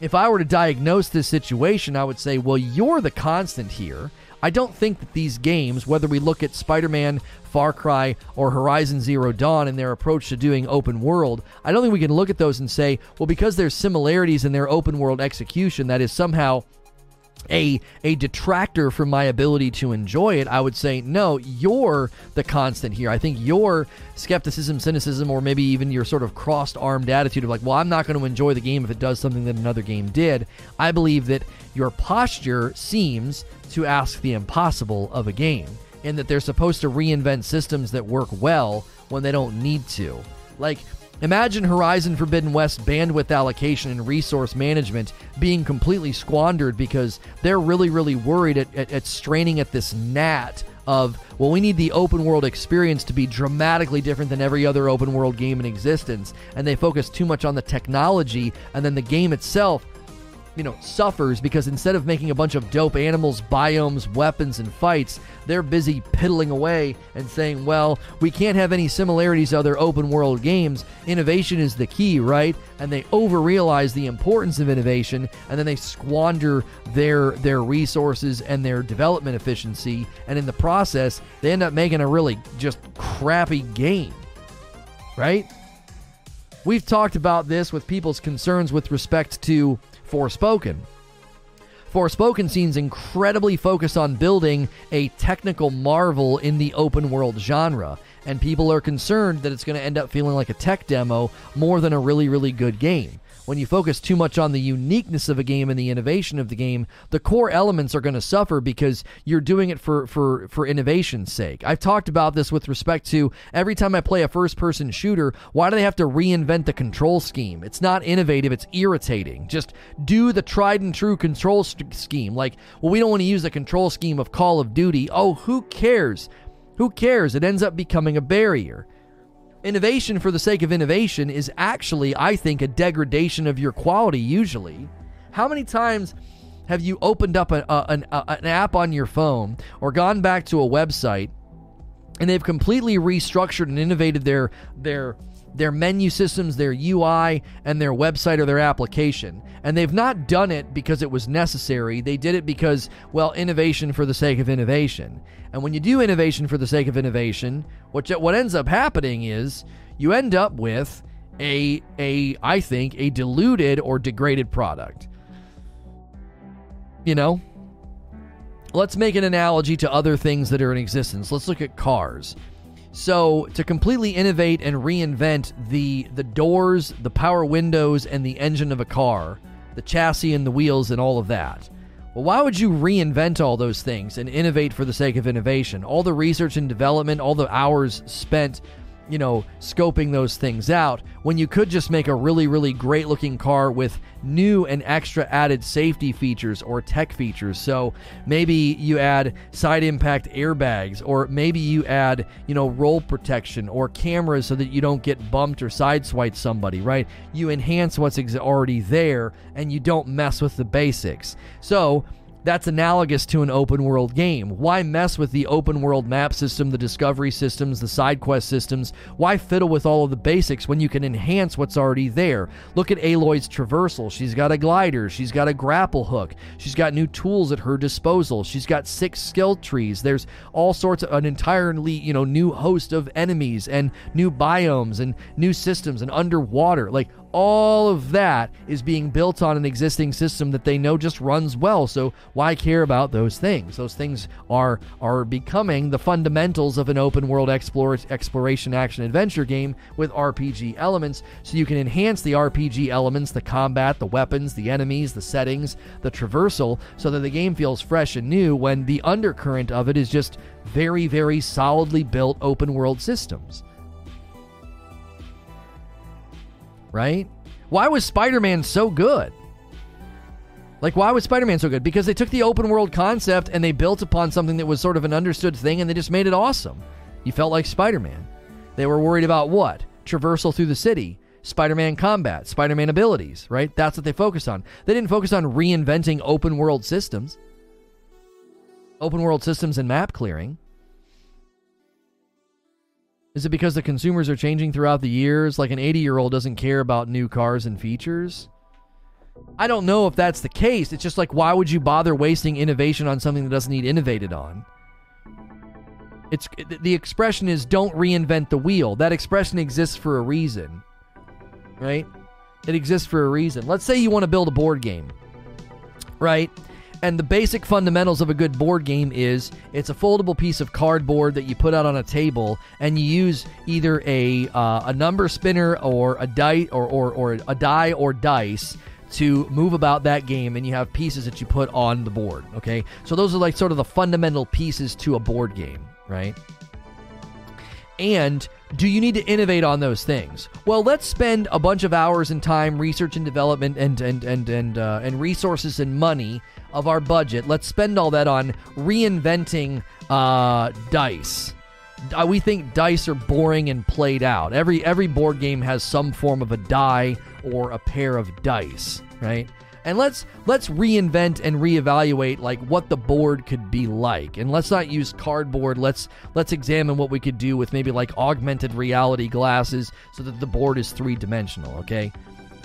if I were to diagnose this situation, I would say, well, you're the constant here. I don't think that these games, whether we look at Spider Man, Far Cry, or Horizon Zero Dawn and their approach to doing open world, I don't think we can look at those and say, well, because there's similarities in their open world execution, that is somehow a a detractor from my ability to enjoy it, I would say no, you're the constant here. I think your skepticism, cynicism, or maybe even your sort of crossed-armed attitude of like, well, I'm not going to enjoy the game if it does something that another game did. I believe that your posture seems to ask the impossible of a game, and that they're supposed to reinvent systems that work well when they don't need to. Like Imagine Horizon Forbidden West bandwidth allocation and resource management being completely squandered because they're really, really worried at, at, at, straining at this gnat of, well, we need the open world experience to be dramatically different than every other open world game in existence. And they focus too much on the technology, and then the game itself you know, suffers because instead of making a bunch of dope animals, biomes, weapons, and fights, they're busy piddling away and saying, well, we can't have any similarities to other open world games. Innovation is the key, right? And they over realize the importance of innovation and then they squander their their resources and their development efficiency. And in the process, they end up making a really just crappy game. Right? We've talked about this with people's concerns with respect to Forspoken. Forspoken seems incredibly focused on building a technical marvel in the open world genre, and people are concerned that it's going to end up feeling like a tech demo more than a really, really good game when you focus too much on the uniqueness of a game and the innovation of the game, the core elements are going to suffer because you're doing it for for for innovation's sake. I've talked about this with respect to every time I play a first person shooter, why do they have to reinvent the control scheme? It's not innovative, it's irritating. Just do the tried and true control st- scheme. Like, well, we don't want to use the control scheme of Call of Duty. Oh, who cares? Who cares? It ends up becoming a barrier. Innovation for the sake of innovation is actually, I think, a degradation of your quality, usually. How many times have you opened up a, a, an, a, an app on your phone or gone back to a website and they've completely restructured and innovated their, their, their menu systems, their UI, and their website or their application. And they've not done it because it was necessary. They did it because, well, innovation for the sake of innovation. And when you do innovation for the sake of innovation, what, what ends up happening is you end up with a, a, I think, a diluted or degraded product. You know? Let's make an analogy to other things that are in existence. Let's look at cars. So to completely innovate and reinvent the the doors, the power windows, and the engine of a car, the chassis and the wheels and all of that. Well, why would you reinvent all those things and innovate for the sake of innovation? All the research and development, all the hours spent you know, scoping those things out when you could just make a really, really great looking car with new and extra added safety features or tech features. So maybe you add side impact airbags, or maybe you add, you know, roll protection or cameras so that you don't get bumped or sideswiped somebody, right? You enhance what's already there and you don't mess with the basics. So, that's analogous to an open world game. Why mess with the open world map system, the discovery systems, the side quest systems? Why fiddle with all of the basics when you can enhance what's already there? Look at Aloy's traversal. She's got a glider, she's got a grapple hook, she's got new tools at her disposal, she's got six skill trees. There's all sorts of an entirely, you know, new host of enemies and new biomes and new systems and underwater. Like all of that is being built on an existing system that they know just runs well. So why care about those things? Those things are are becoming the fundamentals of an open world explore, exploration action adventure game with RPG elements. So you can enhance the RPG elements, the combat, the weapons, the enemies, the settings, the traversal, so that the game feels fresh and new when the undercurrent of it is just very, very solidly built open world systems. Right? Why was Spider Man so good? Like, why was Spider Man so good? Because they took the open world concept and they built upon something that was sort of an understood thing and they just made it awesome. You felt like Spider Man. They were worried about what? Traversal through the city, Spider Man combat, Spider Man abilities, right? That's what they focused on. They didn't focus on reinventing open world systems, open world systems and map clearing. Is it because the consumers are changing throughout the years? Like an 80 year old doesn't care about new cars and features? I don't know if that's the case. It's just like, why would you bother wasting innovation on something that doesn't need innovated on? It's the expression is don't reinvent the wheel. That expression exists for a reason, right? It exists for a reason. Let's say you want to build a board game, right? And the basic fundamentals of a good board game is it's a foldable piece of cardboard that you put out on a table, and you use either a uh, a number spinner or a die or, or, or a die or dice to move about that game and you have pieces that you put on the board okay so those are like sort of the fundamental pieces to a board game right and do you need to innovate on those things? Well, let's spend a bunch of hours and time, research and development, and and and and uh, and resources and money of our budget. Let's spend all that on reinventing uh, dice. Uh, we think dice are boring and played out. Every every board game has some form of a die or a pair of dice, right? And let's let's reinvent and reevaluate like what the board could be like. And let's not use cardboard. Let's let's examine what we could do with maybe like augmented reality glasses so that the board is three-dimensional, okay?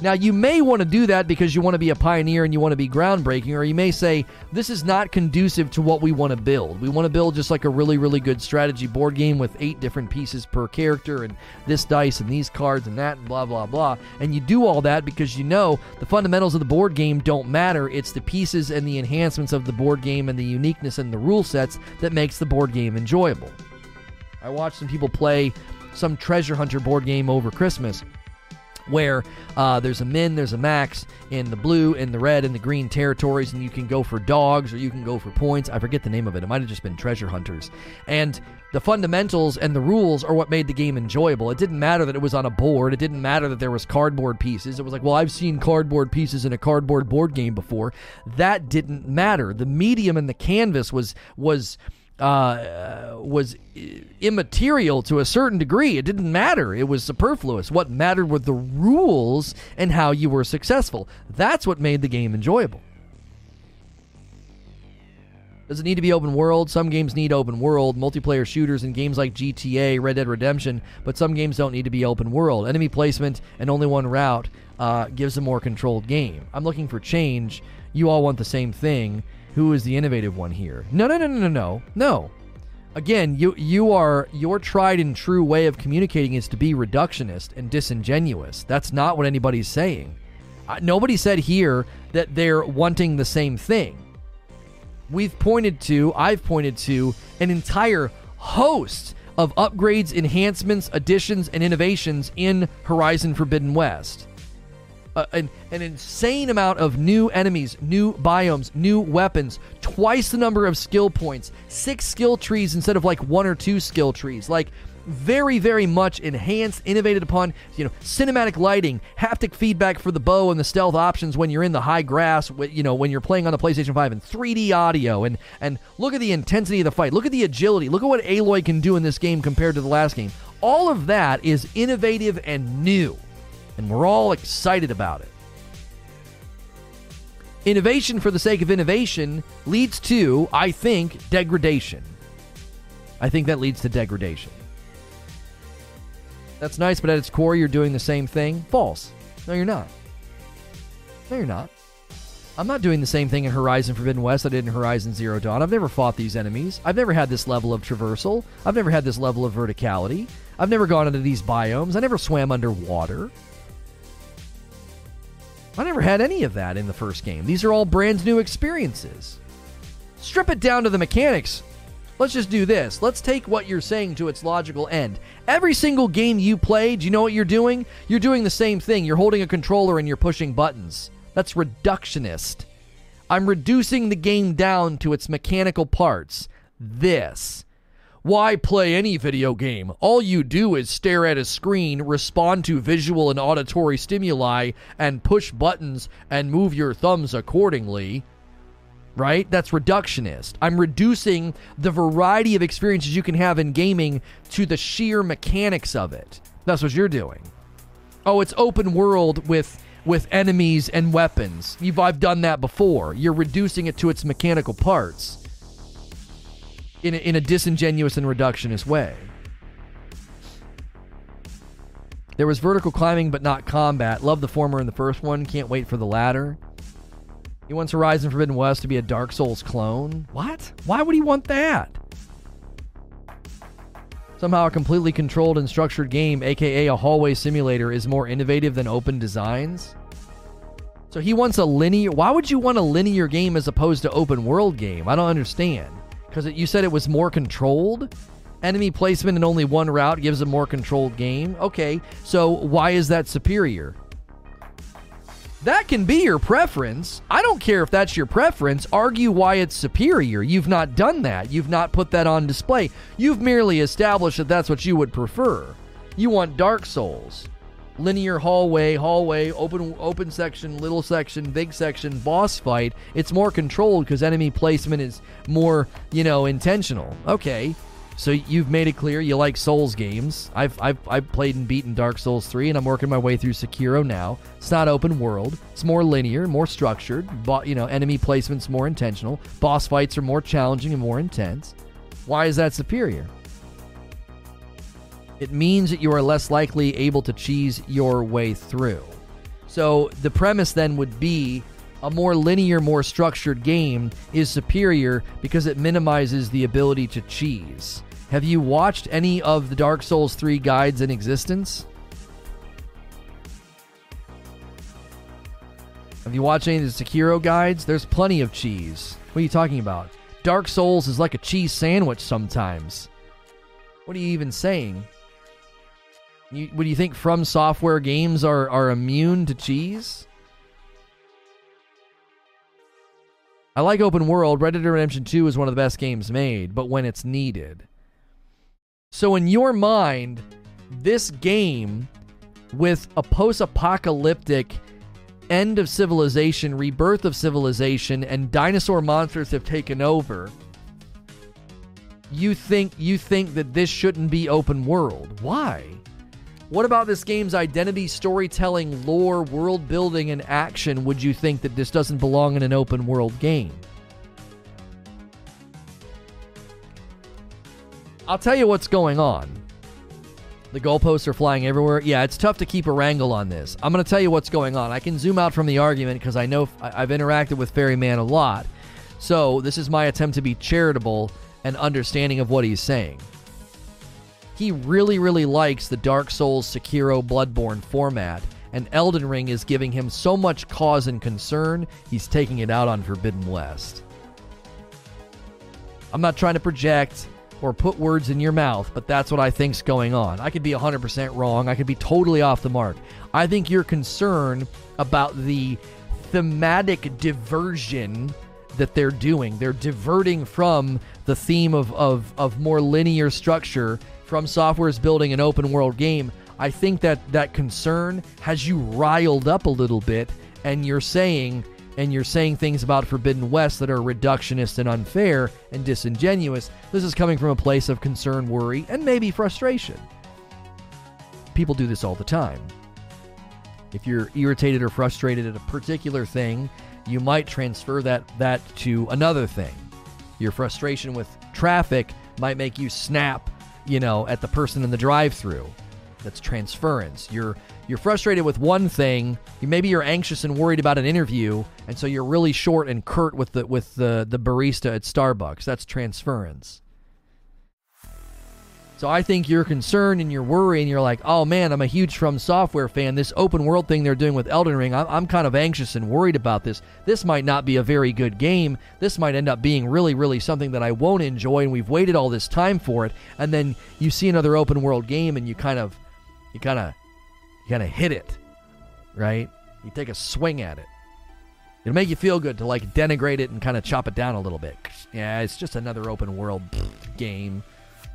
Now, you may want to do that because you want to be a pioneer and you want to be groundbreaking, or you may say, this is not conducive to what we want to build. We want to build just like a really, really good strategy board game with eight different pieces per character and this dice and these cards and that and blah, blah, blah. And you do all that because you know the fundamentals of the board game don't matter. It's the pieces and the enhancements of the board game and the uniqueness and the rule sets that makes the board game enjoyable. I watched some people play some treasure hunter board game over Christmas where uh, there's a min, there's a max in the blue, in the red, and the green territories, and you can go for dogs or you can go for points. I forget the name of it. It might have just been Treasure Hunters. And the fundamentals and the rules are what made the game enjoyable. It didn't matter that it was on a board. It didn't matter that there was cardboard pieces. It was like, well, I've seen cardboard pieces in a cardboard board game before. That didn't matter. The medium and the canvas was was uh, was immaterial to a certain degree. It didn't matter. It was superfluous. What mattered were the rules and how you were successful. That's what made the game enjoyable. Does it need to be open world? Some games need open world, multiplayer shooters, and games like GTA, Red Dead Redemption, but some games don't need to be open world. Enemy placement and only one route uh, gives a more controlled game. I'm looking for change. You all want the same thing who is the innovative one here. No, no, no, no, no, no. No. Again, you you are your tried and true way of communicating is to be reductionist and disingenuous. That's not what anybody's saying. Uh, nobody said here that they're wanting the same thing. We've pointed to, I've pointed to an entire host of upgrades, enhancements, additions, and innovations in Horizon Forbidden West an, an insane amount of new enemies, new biomes, new weapons, twice the number of skill points, six skill trees instead of like one or two skill trees. Like, very, very much enhanced, innovated upon, you know, cinematic lighting, haptic feedback for the bow and the stealth options when you're in the high grass, you know, when you're playing on the PlayStation 5 and 3D audio and and look at the intensity of the fight. Look at the agility. Look at what Aloy can do in this game compared to the last game. All of that is innovative and new and we're all excited about it. Innovation for the sake of innovation leads to, I think, degradation. I think that leads to degradation. That's nice, but at its core, you're doing the same thing. False. No, you're not. No, you're not. I'm not doing the same thing in Horizon Forbidden West I did in Horizon Zero Dawn. I've never fought these enemies. I've never had this level of traversal. I've never had this level of verticality. I've never gone into these biomes. I never swam underwater. I never had any of that in the first game. These are all brand new experiences. Strip it down to the mechanics. Let's just do this. Let's take what you're saying to its logical end. Every single game you play, do you know what you're doing? You're doing the same thing. You're holding a controller and you're pushing buttons. That's reductionist. I'm reducing the game down to its mechanical parts. This. Why play any video game? All you do is stare at a screen, respond to visual and auditory stimuli, and push buttons and move your thumbs accordingly right? That's reductionist. I'm reducing the variety of experiences you can have in gaming to the sheer mechanics of it. That's what you're doing. Oh, it's open world with with enemies and weapons. You've I've done that before. You're reducing it to its mechanical parts in a, in a disingenuous and reductionist way. There was vertical climbing, but not combat. Love the former in the first one. Can't wait for the latter. He wants Horizon Forbidden West to be a Dark Souls clone. What? Why would he want that? Somehow, a completely controlled and structured game, aka a hallway simulator, is more innovative than open designs. So he wants a linear. Why would you want a linear game as opposed to open world game? I don't understand. Because you said it was more controlled. Enemy placement in only one route gives a more controlled game. Okay, so why is that superior? That can be your preference. I don't care if that's your preference. Argue why it's superior. You've not done that. You've not put that on display. You've merely established that that's what you would prefer. You want Dark Souls. Linear hallway, hallway, open open section, little section, big section, boss fight. It's more controlled because enemy placement is more, you know, intentional. Okay. So you've made it clear you like Souls games. I've, I've, I've played and beaten Dark Souls 3, and I'm working my way through Sekiro now. It's not open world. It's more linear, more structured. But you know, enemy placement's more intentional. Boss fights are more challenging and more intense. Why is that superior? It means that you are less likely able to cheese your way through. So the premise then would be a more linear, more structured game is superior because it minimizes the ability to cheese. Have you watched any of the Dark Souls 3 guides in existence? Have you watched any of the Sekiro guides? There's plenty of cheese. What are you talking about? Dark Souls is like a cheese sandwich sometimes. What are you even saying? You, would you think From Software games are, are immune to cheese? I like open world. Red Dead Redemption 2 is one of the best games made, but when it's needed. So, in your mind, this game with a post apocalyptic end of civilization, rebirth of civilization, and dinosaur monsters have taken over. You think you think that this shouldn't be open world. Why? What about this game's identity, storytelling, lore, world building, and action would you think that this doesn't belong in an open world game? I'll tell you what's going on. The goalposts are flying everywhere. Yeah, it's tough to keep a wrangle on this. I'm going to tell you what's going on. I can zoom out from the argument because I know I've interacted with Ferryman a lot. So, this is my attempt to be charitable and understanding of what he's saying. He really, really likes the Dark Souls Sekiro Bloodborne format, and Elden Ring is giving him so much cause and concern, he's taking it out on Forbidden West. I'm not trying to project or put words in your mouth, but that's what I think's going on. I could be 100% wrong. I could be totally off the mark. I think your concern about the thematic diversion that they're doing. They're diverting from the theme of, of, of more linear structure from Software's building an open world game. I think that that concern has you riled up a little bit, and you're saying and you're saying things about Forbidden West that are reductionist and unfair and disingenuous, this is coming from a place of concern, worry, and maybe frustration. People do this all the time. If you're irritated or frustrated at a particular thing, you might transfer that that to another thing. Your frustration with traffic might make you snap, you know, at the person in the drive-through. That's transference. You're you're frustrated with one thing. You maybe you're anxious and worried about an interview, and so you're really short and curt with the with the the barista at Starbucks. That's transference. So I think you're concerned and you're worried and you're like, oh man, I'm a huge From Software fan. This open world thing they're doing with Elden Ring, I'm, I'm kind of anxious and worried about this. This might not be a very good game. This might end up being really, really something that I won't enjoy, and we've waited all this time for it. And then you see another open world game and you kind of, you kind of, you kind of hit it, right? You take a swing at it. It'll make you feel good to like denigrate it and kind of chop it down a little bit. Yeah, it's just another open world game.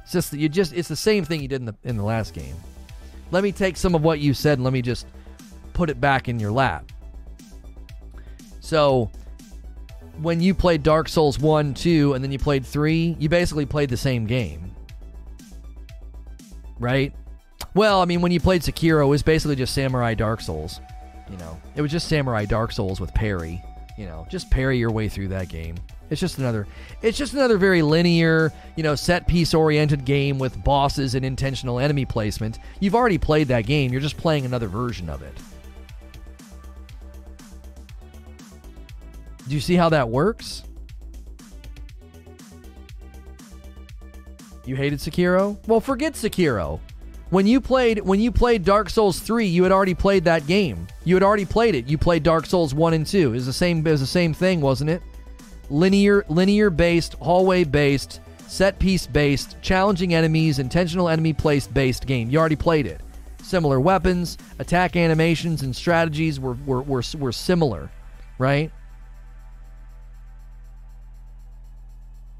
It's just you just it's the same thing you did in the in the last game. Let me take some of what you said and let me just put it back in your lap. So when you played Dark Souls 1, 2, and then you played 3, you basically played the same game. Right? Well, I mean, when you played Sekiro, it was basically just Samurai Dark Souls. You know, it was just Samurai Dark Souls with parry. You know, just parry your way through that game. It's just another it's just another very linear, you know, set piece oriented game with bosses and intentional enemy placement. You've already played that game, you're just playing another version of it. Do you see how that works? You hated Sekiro? Well, forget Sekiro. When you played when you played Dark Souls 3, you had already played that game. You had already played it. You played Dark Souls 1 and 2. It was the same was the same thing, wasn't it? Linear linear based, hallway based, set piece based, challenging enemies, intentional enemy place based game. You already played it. Similar weapons, attack animations and strategies were were were, were similar, right?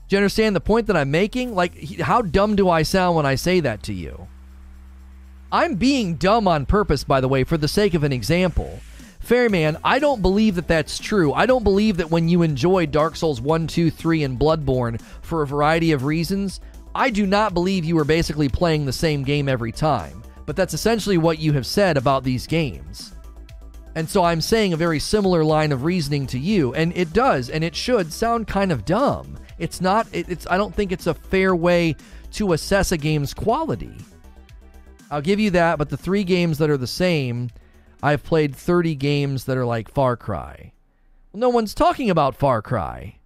Do you understand the point that I'm making? Like, how dumb do I sound when I say that to you? I'm being dumb on purpose, by the way, for the sake of an example. Ferryman, I don't believe that that's true. I don't believe that when you enjoy Dark Souls 1, 2, 3, and Bloodborne for a variety of reasons, I do not believe you are basically playing the same game every time. But that's essentially what you have said about these games. And so I'm saying a very similar line of reasoning to you, and it does, and it should sound kind of dumb. It's not. It's. I don't think it's a fair way to assess a game's quality. I'll give you that, but the three games that are the same, I've played 30 games that are like Far Cry. Well, no one's talking about Far Cry.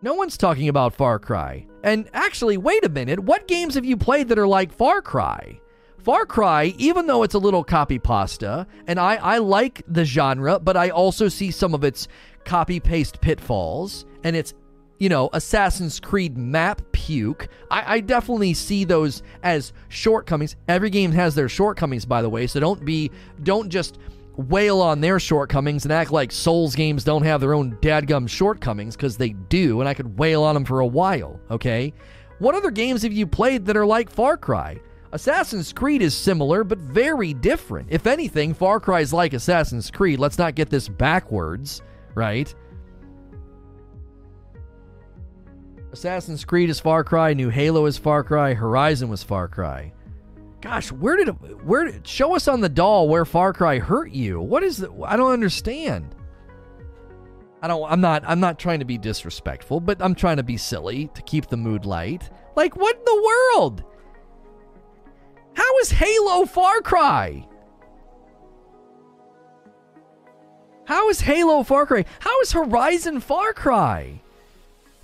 No one's talking about Far Cry. And actually, wait a minute. What games have you played that are like Far Cry? Far Cry, even though it's a little copy pasta, and I, I like the genre, but I also see some of its copy paste pitfalls and its you know, Assassin's Creed map puke. I, I, definitely see those as shortcomings. Every game has their shortcomings, by the way, so don't be don't just wail on their shortcomings and act like Souls games don't have their own dadgum shortcomings, because they do, and I could wail on them for a while, okay? What other games have you played that are like Far Cry? Assassin's Creed is similar, but very different. If anything, Far Cry is like Assassin's Creed. Let's not get this backwards, right? Assassin's Creed is Far Cry, New Halo is Far Cry, Horizon was Far Cry. Gosh, where did where show us on the doll where Far Cry hurt you? What is the I don't understand. I don't I'm not I'm not trying to be disrespectful, but I'm trying to be silly to keep the mood light. Like what in the world? How is Halo Far Cry? How is Halo Far Cry? How is Horizon Far Cry?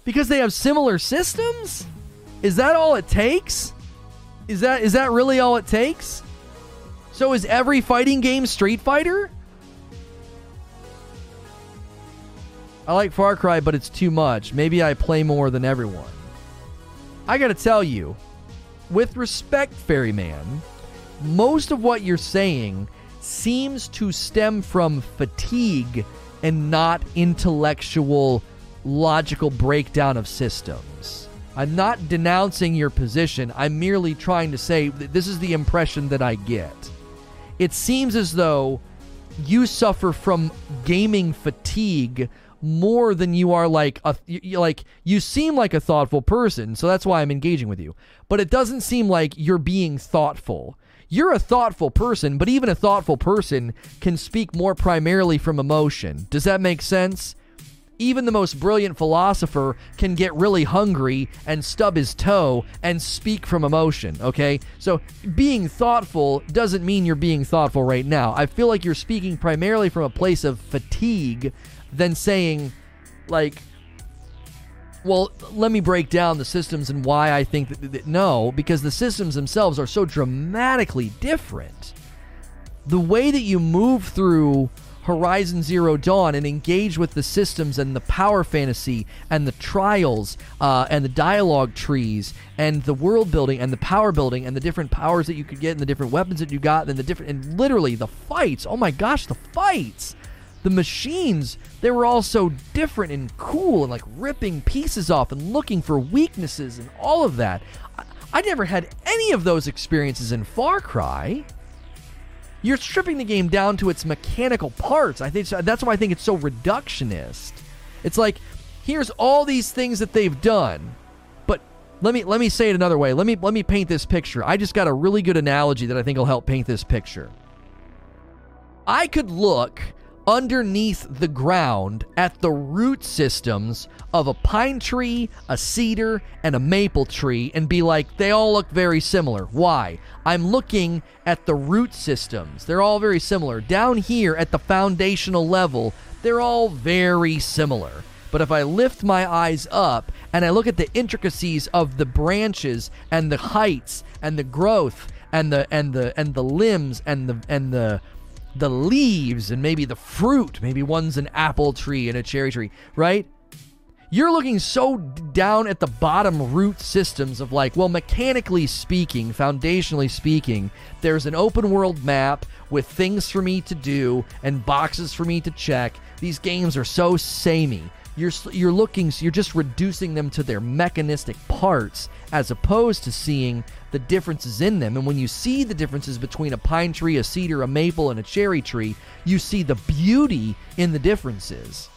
Because they have similar systems? Is that all it takes? Is that is that really all it takes? So is every fighting game Street Fighter? I like Far Cry, but it's too much. Maybe I play more than everyone. I gotta tell you, with respect, Ferryman, most of what you're saying seems to stem from fatigue and not intellectual logical breakdown of systems. I'm not denouncing your position. I'm merely trying to say that this is the impression that I get. It seems as though you suffer from gaming fatigue more than you are like a like you seem like a thoughtful person, so that's why I'm engaging with you. But it doesn't seem like you're being thoughtful. You're a thoughtful person, but even a thoughtful person can speak more primarily from emotion. Does that make sense? Even the most brilliant philosopher can get really hungry and stub his toe and speak from emotion, okay? So being thoughtful doesn't mean you're being thoughtful right now. I feel like you're speaking primarily from a place of fatigue than saying, like, well, let me break down the systems and why I think that, that, no, because the systems themselves are so dramatically different. The way that you move through Horizon Zero Dawn and engage with the systems and the power fantasy and the trials uh, and the dialogue trees and the world building and the power building and the different powers that you could get and the different weapons that you got and the different and literally the fights. Oh my gosh, the fights! The machines, they were all so different and cool and like ripping pieces off and looking for weaknesses and all of that. I, I never had any of those experiences in Far Cry. You're stripping the game down to its mechanical parts. I think that's why I think it's so reductionist. It's like here's all these things that they've done, but let me let me say it another way. Let me let me paint this picture. I just got a really good analogy that I think will help paint this picture. I could look underneath the ground at the root systems of a pine tree, a cedar, and a maple tree and be like, they all look very similar. Why? I'm looking at the root systems. They're all very similar. Down here at the foundational level, they're all very similar. But if I lift my eyes up and I look at the intricacies of the branches and the heights and the growth and the and the and the limbs and the and the the leaves and maybe the fruit. Maybe one's an apple tree and a cherry tree, right? You're looking so down at the bottom root systems of like, well, mechanically speaking, foundationally speaking, there's an open world map with things for me to do and boxes for me to check. These games are so samey. You're you're looking, you're just reducing them to their mechanistic parts as opposed to seeing the differences in them. And when you see the differences between a pine tree, a cedar, a maple, and a cherry tree, you see the beauty in the differences.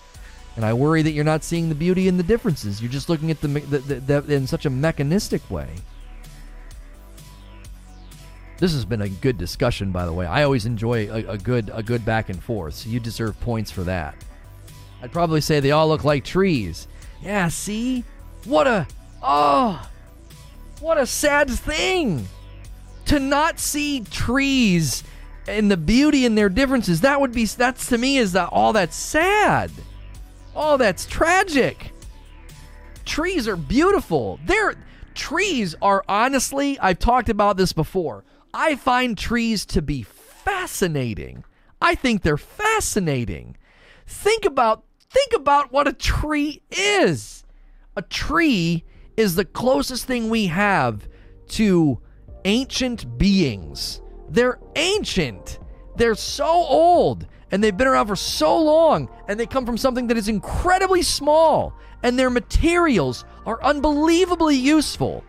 And I worry that you're not seeing the beauty in the differences. You're just looking at the, the, the, the in such a mechanistic way. This has been a good discussion, by the way. I always enjoy a, a good a good back and forth. So you deserve points for that. I'd probably say they all look like trees. Yeah, see? What a oh what a sad thing to not see trees and the beauty in their differences. That would be that's to me is that all that's sad. All that's tragic. Trees are beautiful. They're trees are honestly, I've talked about this before. I find trees to be fascinating. I think they're fascinating. Think about think about what a tree is. A tree is the closest thing we have to ancient beings. They're ancient. They're so old and they've been around for so long and they come from something that is incredibly small and their materials are unbelievably useful.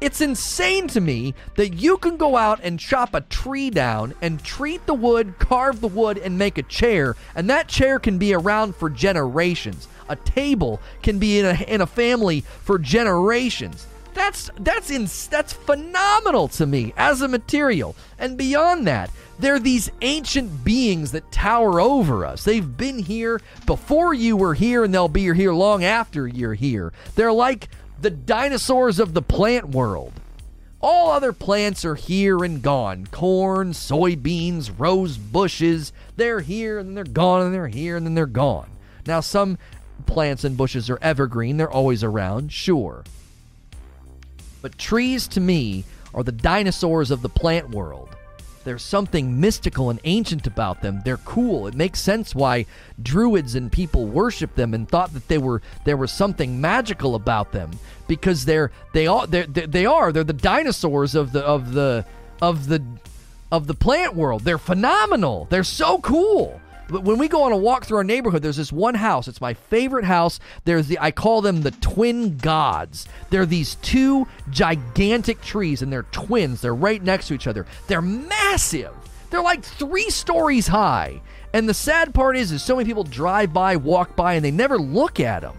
It's insane to me that you can go out and chop a tree down and treat the wood, carve the wood, and make a chair, and that chair can be around for generations a table can be in a, in a family for generations. That's that's in, that's phenomenal to me as a material. And beyond that, they're these ancient beings that tower over us. They've been here before you were here and they'll be here long after you're here. They're like the dinosaurs of the plant world. All other plants are here and gone. Corn, soybeans, rose bushes, they're here and then they're gone and they're here and then they're gone. Now, some plants and bushes are evergreen, they're always around, sure. But trees to me are the dinosaurs of the plant world. There's something mystical and ancient about them. They're cool. It makes sense why druids and people worship them and thought that they were there was something magical about them because they're they are they're, they are they're the dinosaurs of the of the of the of the plant world. They're phenomenal. They're so cool. But when we go on a walk through our neighborhood, there's this one house. It's my favorite house. There's the I call them the twin gods. They're these two gigantic trees, and they're twins. They're right next to each other. They're massive. They're like three stories high. And the sad part is, is so many people drive by, walk by, and they never look at them.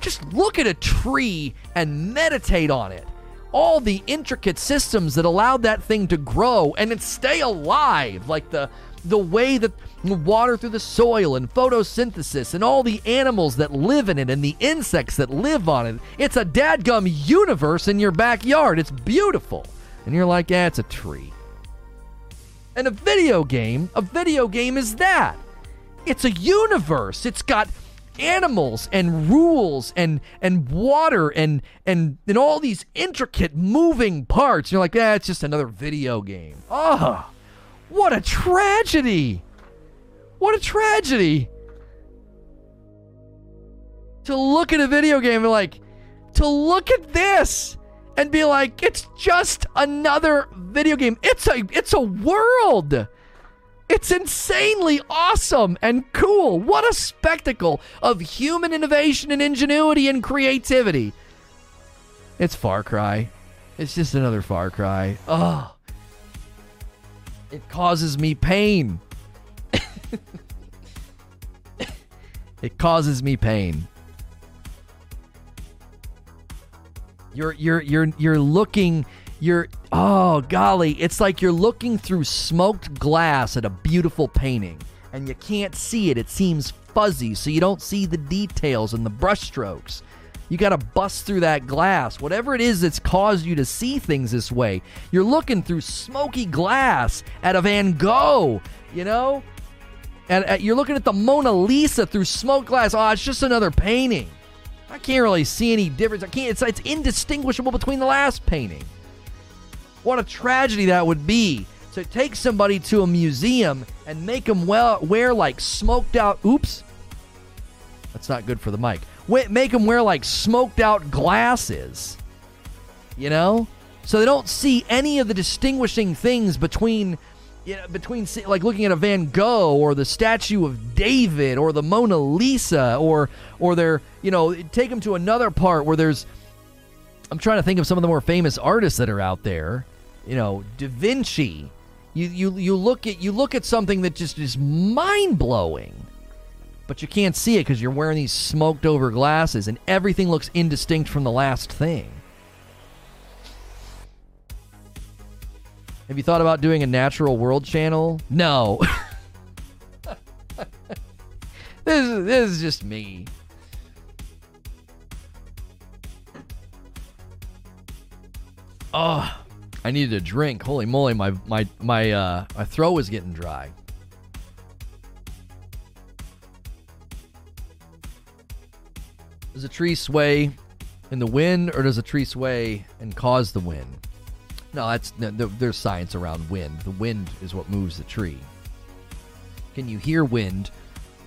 Just look at a tree and meditate on it. all the intricate systems that allowed that thing to grow and it stay alive, like the the way that water through the soil and photosynthesis and all the animals that live in it and the insects that live on it. It's a dadgum universe in your backyard. It's beautiful. And you're like, yeah, it's a tree. And a video game, a video game is that. It's a universe. It's got animals and rules and and water and and and all these intricate moving parts. You're like, yeah, it's just another video game. Oh, what a tragedy! What a tragedy! To look at a video game and like, to look at this and be like, it's just another video game. It's a it's a world. It's insanely awesome and cool. What a spectacle of human innovation and ingenuity and creativity. It's Far Cry. It's just another Far Cry. Oh. It causes me pain. it causes me pain. You're you're you're you're looking you're oh golly, it's like you're looking through smoked glass at a beautiful painting and you can't see it. It seems fuzzy, so you don't see the details and the brushstrokes. You got to bust through that glass. Whatever it is that's caused you to see things this way, you're looking through smoky glass at a Van Gogh, you know? And uh, you're looking at the Mona Lisa through smoked glass. Oh, it's just another painting. I can't really see any difference. I can't. It's, it's indistinguishable between the last painting. What a tragedy that would be to take somebody to a museum and make them well, wear like smoked out. Oops. That's not good for the mic. Make them wear like smoked out glasses. You know? So they don't see any of the distinguishing things between you know, between like looking at a Van Gogh or the statue of David or the Mona Lisa or or they're you know take them to another part where there's I'm trying to think of some of the more famous artists that are out there. You know, Da Vinci. You you you look at you look at something that just is mind blowing, but you can't see it because you're wearing these smoked over glasses, and everything looks indistinct from the last thing. Have you thought about doing a natural world channel? No. this is this is just me. Oh, I needed a drink. Holy moly, my my my uh my throat was getting dry. Does a tree sway in the wind, or does a tree sway and cause the wind? No, that's no, there's science around wind. The wind is what moves the tree. Can you hear wind?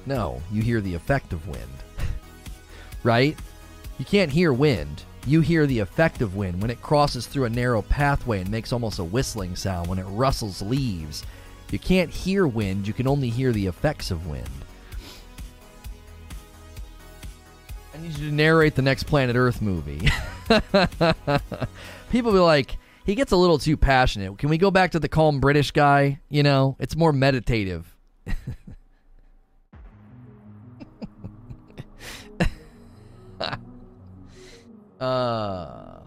No, you hear the effect of wind. right? You can't hear wind you hear the effect of wind when it crosses through a narrow pathway and makes almost a whistling sound when it rustles leaves. You can't hear wind, you can only hear the effects of wind. Need you to narrate the next Planet Earth movie. People be like, he gets a little too passionate. Can we go back to the calm British guy? You know, it's more meditative. Uh,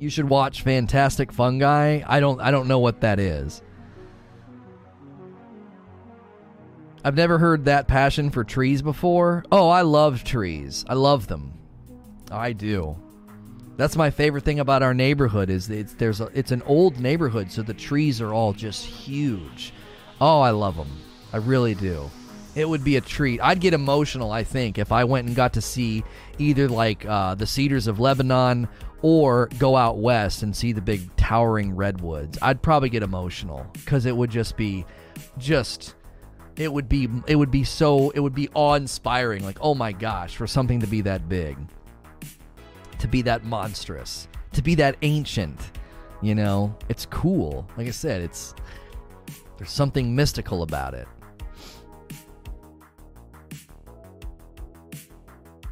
you should watch Fantastic Fungi. I don't I don't know what that is. I've never heard that passion for trees before. Oh, I love trees. I love them. I do. That's my favorite thing about our neighborhood is it's there's a, it's an old neighborhood, so the trees are all just huge. Oh, I love them. I really do it would be a treat. I'd get emotional, I think, if I went and got to see either like uh, the Cedars of Lebanon or go out west and see the big towering redwoods. I'd probably get emotional because it would just be, just, it would be, it would be so, it would be awe inspiring. Like, oh my gosh, for something to be that big, to be that monstrous, to be that ancient, you know, it's cool. Like I said, it's, there's something mystical about it.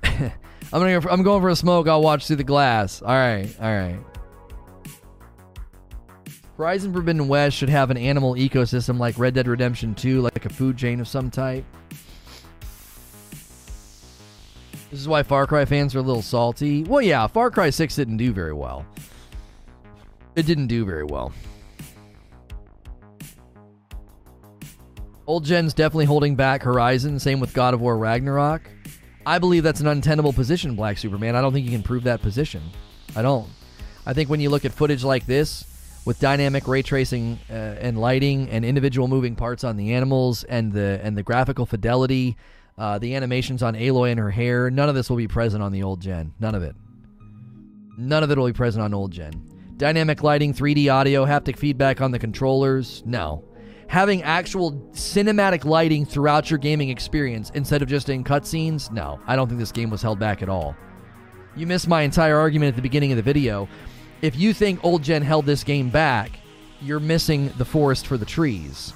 I'm gonna. Go for, I'm going for a smoke. I'll watch through the glass. All right. All right. Horizon Forbidden West should have an animal ecosystem like Red Dead Redemption 2, like a food chain of some type. This is why Far Cry fans are a little salty. Well, yeah, Far Cry 6 didn't do very well. It didn't do very well. Old gen's definitely holding back Horizon. Same with God of War Ragnarok. I believe that's an untenable position, Black Superman. I don't think you can prove that position. I don't. I think when you look at footage like this, with dynamic ray tracing uh, and lighting and individual moving parts on the animals and the and the graphical fidelity, uh, the animations on Aloy and her hair, none of this will be present on the old gen. None of it. None of it will be present on old gen. Dynamic lighting, 3D audio, haptic feedback on the controllers, no having actual cinematic lighting throughout your gaming experience instead of just in cutscenes, no, I don't think this game was held back at all. You missed my entire argument at the beginning of the video. If you think old gen held this game back, you're missing the forest for the trees.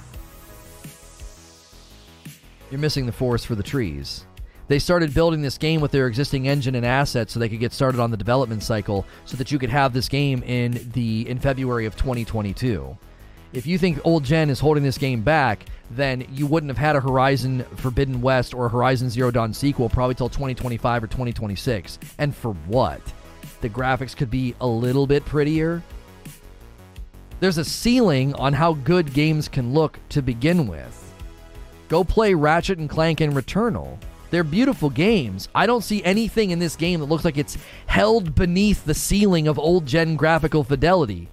You're missing the forest for the trees. They started building this game with their existing engine and assets so they could get started on the development cycle so that you could have this game in the in February of 2022 if you think old gen is holding this game back, then you wouldn't have had a Horizon Forbidden West or a Horizon Zero Dawn sequel probably till 2025 or 2026. And for what? The graphics could be a little bit prettier. There's a ceiling on how good games can look to begin with. Go play Ratchet and Clank and Returnal. They're beautiful games. I don't see anything in this game that looks like it's held beneath the ceiling of old gen graphical fidelity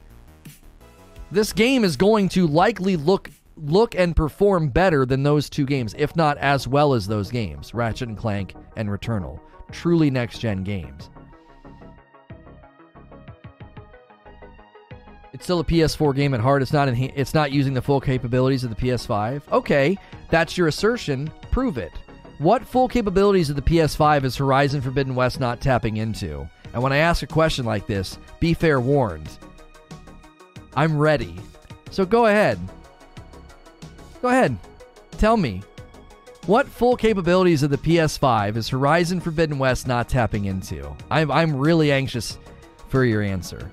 this game is going to likely look look and perform better than those two games, if not as well as those games, Ratchet and Clank and Returnal. Truly next gen games. It's still a PS4 game at heart. It's not it's not using the full capabilities of the PS5. Okay, that's your assertion. Prove it. What full capabilities of the PS5 is Horizon Forbidden West not tapping into? And when I ask a question like this, be fair warned. I'm ready. So go ahead. Go ahead. Tell me. What full capabilities of the PS5 is Horizon Forbidden West not tapping into? I'm, I'm really anxious for your answer.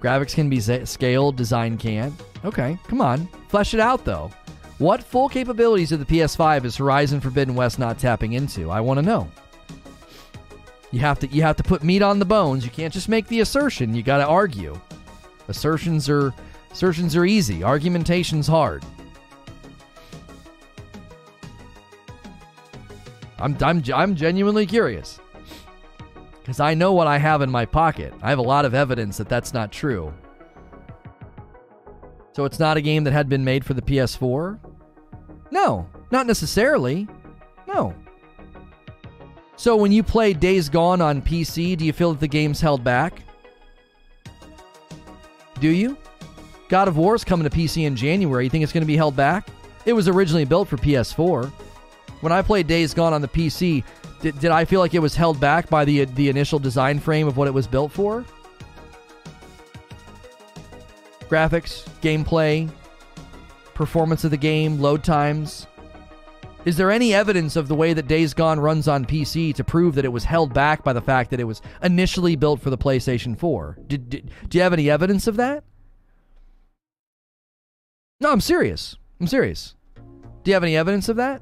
Graphics can be scaled, design can't. Okay, come on. Flesh it out though. What full capabilities of the PS5 is Horizon Forbidden West not tapping into? I want to know. You have to you have to put meat on the bones. You can't just make the assertion. You got to argue. Assertions are assertions are easy. Argumentation's hard. I'm I'm I'm genuinely curious. Cuz I know what I have in my pocket. I have a lot of evidence that that's not true. So it's not a game that had been made for the PS4? No, not necessarily. No. So when you play Days Gone on PC, do you feel that the game's held back? Do you? God of War is coming to PC in January. You think it's going to be held back? It was originally built for PS4. When I played Days Gone on the PC, did, did I feel like it was held back by the the initial design frame of what it was built for? Graphics, gameplay, performance of the game, load times. Is there any evidence of the way that Days Gone runs on PC to prove that it was held back by the fact that it was initially built for the PlayStation 4? Did, did, do you have any evidence of that? No, I'm serious. I'm serious. Do you have any evidence of that?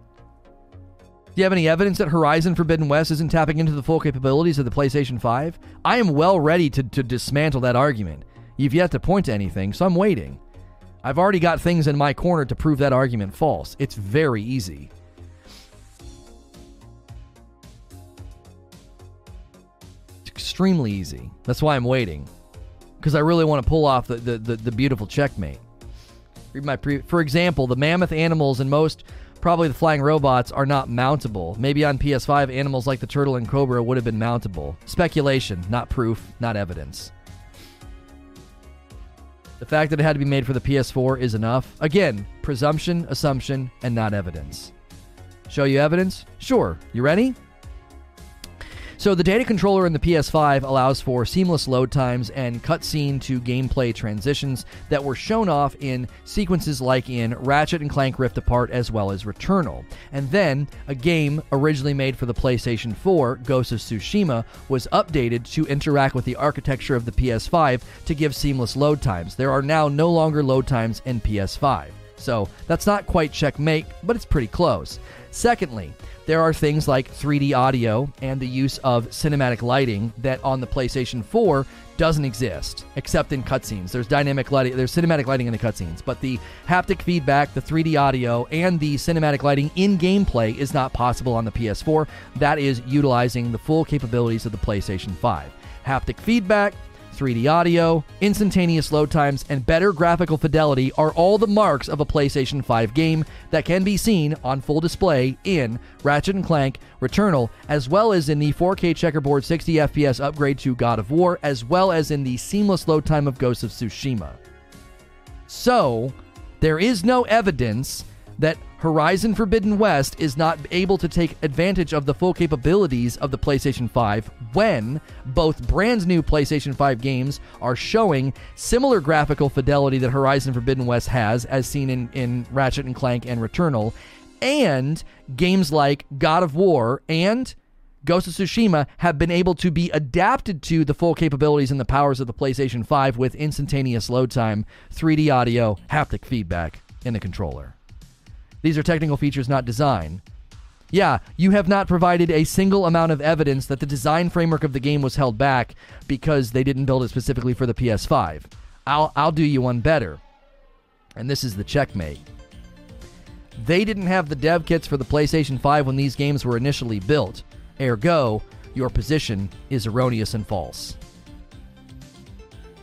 Do you have any evidence that Horizon Forbidden West isn't tapping into the full capabilities of the PlayStation 5? I am well ready to, to dismantle that argument. You've yet to point to anything, so I'm waiting. I've already got things in my corner to prove that argument false. It's very easy. It's extremely easy. That's why I'm waiting. Because I really want to pull off the, the, the, the beautiful checkmate. Read my pre- For example, the mammoth animals and most, probably the flying robots, are not mountable. Maybe on PS5, animals like the turtle and cobra would have been mountable. Speculation, not proof, not evidence. The fact that it had to be made for the PS4 is enough. Again, presumption, assumption, and not evidence. Show you evidence? Sure. You ready? So the data controller in the PS5 allows for seamless load times and cutscene to gameplay transitions that were shown off in sequences like in Ratchet and Clank Rift Apart as well as Returnal. And then a game originally made for the PlayStation 4, Ghost of Tsushima, was updated to interact with the architecture of the PS5 to give seamless load times. There are now no longer load times in PS5. So that's not quite checkmate, but it's pretty close. Secondly, there are things like 3D audio and the use of cinematic lighting that on the PlayStation 4 doesn't exist except in cutscenes. There's dynamic lighting, there's cinematic lighting in the cutscenes, but the haptic feedback, the 3D audio, and the cinematic lighting in gameplay is not possible on the PS4. That is utilizing the full capabilities of the PlayStation 5. Haptic feedback, 3D audio, instantaneous load times, and better graphical fidelity are all the marks of a PlayStation 5 game that can be seen on full display in Ratchet & Clank Returnal, as well as in the 4K checkerboard 60 FPS upgrade to God of War, as well as in the seamless load time of Ghost of Tsushima. So, there is no evidence that Horizon Forbidden West is not able to take advantage of the full capabilities of the PlayStation 5 when both brand new PlayStation 5 games are showing similar graphical fidelity that Horizon Forbidden West has, as seen in, in Ratchet and Clank and Returnal, and games like God of War and Ghost of Tsushima have been able to be adapted to the full capabilities and the powers of the PlayStation 5 with instantaneous load time, 3D audio, haptic feedback in the controller. These are technical features, not design. Yeah, you have not provided a single amount of evidence that the design framework of the game was held back because they didn't build it specifically for the PS5. I'll, I'll do you one better. And this is the checkmate. They didn't have the dev kits for the PlayStation 5 when these games were initially built. Ergo, your position is erroneous and false.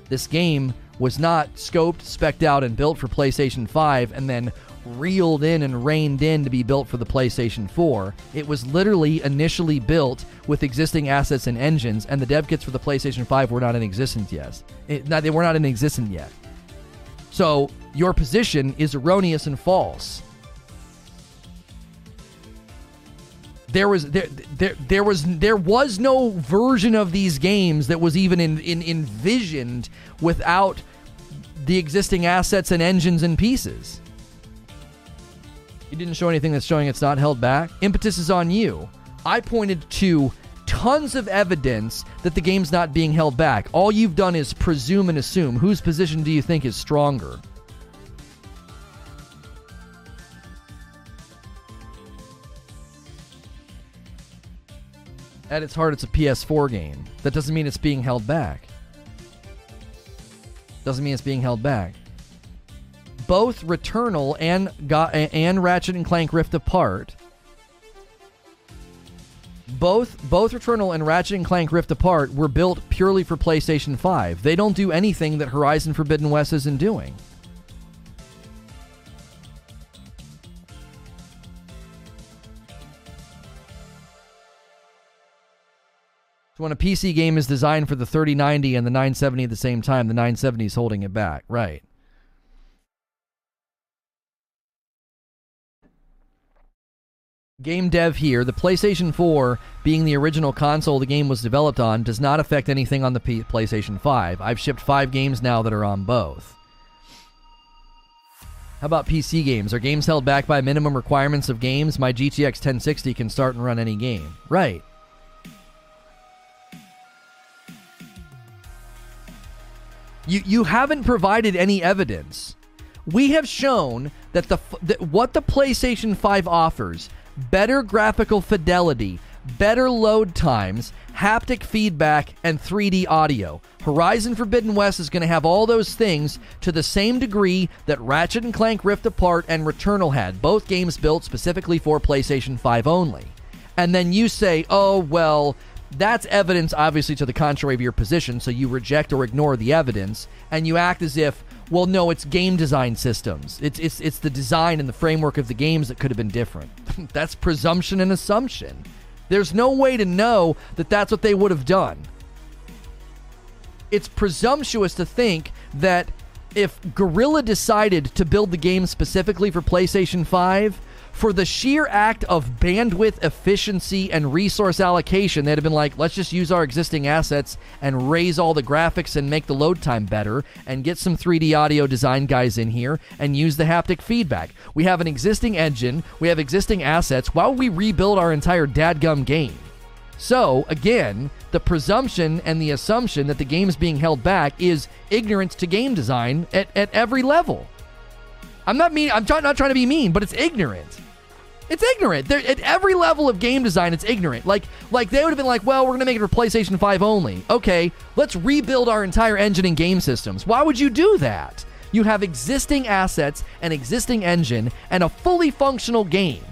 This game was not scoped, specced out, and built for PlayStation 5 and then reeled in and reined in to be built for the PlayStation 4. It was literally initially built with existing assets and engines, and the dev kits for the PlayStation 5 were not in existence yet. It, they were not in existence yet. So your position is erroneous and false. There was there, there there was there was no version of these games that was even in, in envisioned without the existing assets and engines and pieces. You didn't show anything that's showing it's not held back. Impetus is on you. I pointed to tons of evidence that the game's not being held back. All you've done is presume and assume. Whose position do you think is stronger? At its heart, it's a PS4 game. That doesn't mean it's being held back. Doesn't mean it's being held back both Returnal and and Ratchet and Clank Rift Apart. Both both Returnal and Ratchet and Clank Rift Apart were built purely for PlayStation 5. They don't do anything that Horizon Forbidden West isn't doing. So when a PC game is designed for the 3090 and the 970 at the same time, the 970 is holding it back, right? Game dev here. The PlayStation 4, being the original console the game was developed on, does not affect anything on the P- PlayStation 5. I've shipped five games now that are on both. How about PC games? Are games held back by minimum requirements of games? My GTX 1060 can start and run any game. Right. You you haven't provided any evidence. We have shown that the that what the PlayStation 5 offers better graphical fidelity, better load times, haptic feedback, and 3D audio. Horizon Forbidden West is going to have all those things to the same degree that Ratchet and Clank Rift Apart and Returnal had, both games built specifically for PlayStation 5 only. And then you say, oh, well, that's evidence obviously to the contrary of your position, so you reject or ignore the evidence, and you act as if, well, no, it's game design systems. It's it's it's the design and the framework of the games that could have been different. that's presumption and assumption. There's no way to know that that's what they would have done. It's presumptuous to think that if Guerrilla decided to build the game specifically for PlayStation 5, for the sheer act of bandwidth efficiency and resource allocation, they'd have been like, let's just use our existing assets and raise all the graphics and make the load time better and get some 3D audio design guys in here and use the haptic feedback. We have an existing engine, we have existing assets. Why would we rebuild our entire dadgum game? So, again, the presumption and the assumption that the game is being held back is ignorance to game design at, at every level. I'm not mean. I'm not trying to be mean, but it's ignorant. It's ignorant. They're, at every level of game design, it's ignorant. Like, like they would have been like, "Well, we're going to make it for PlayStation 5 only." Okay, let's rebuild our entire engine and game systems. Why would you do that? You have existing assets, an existing engine, and a fully functional game.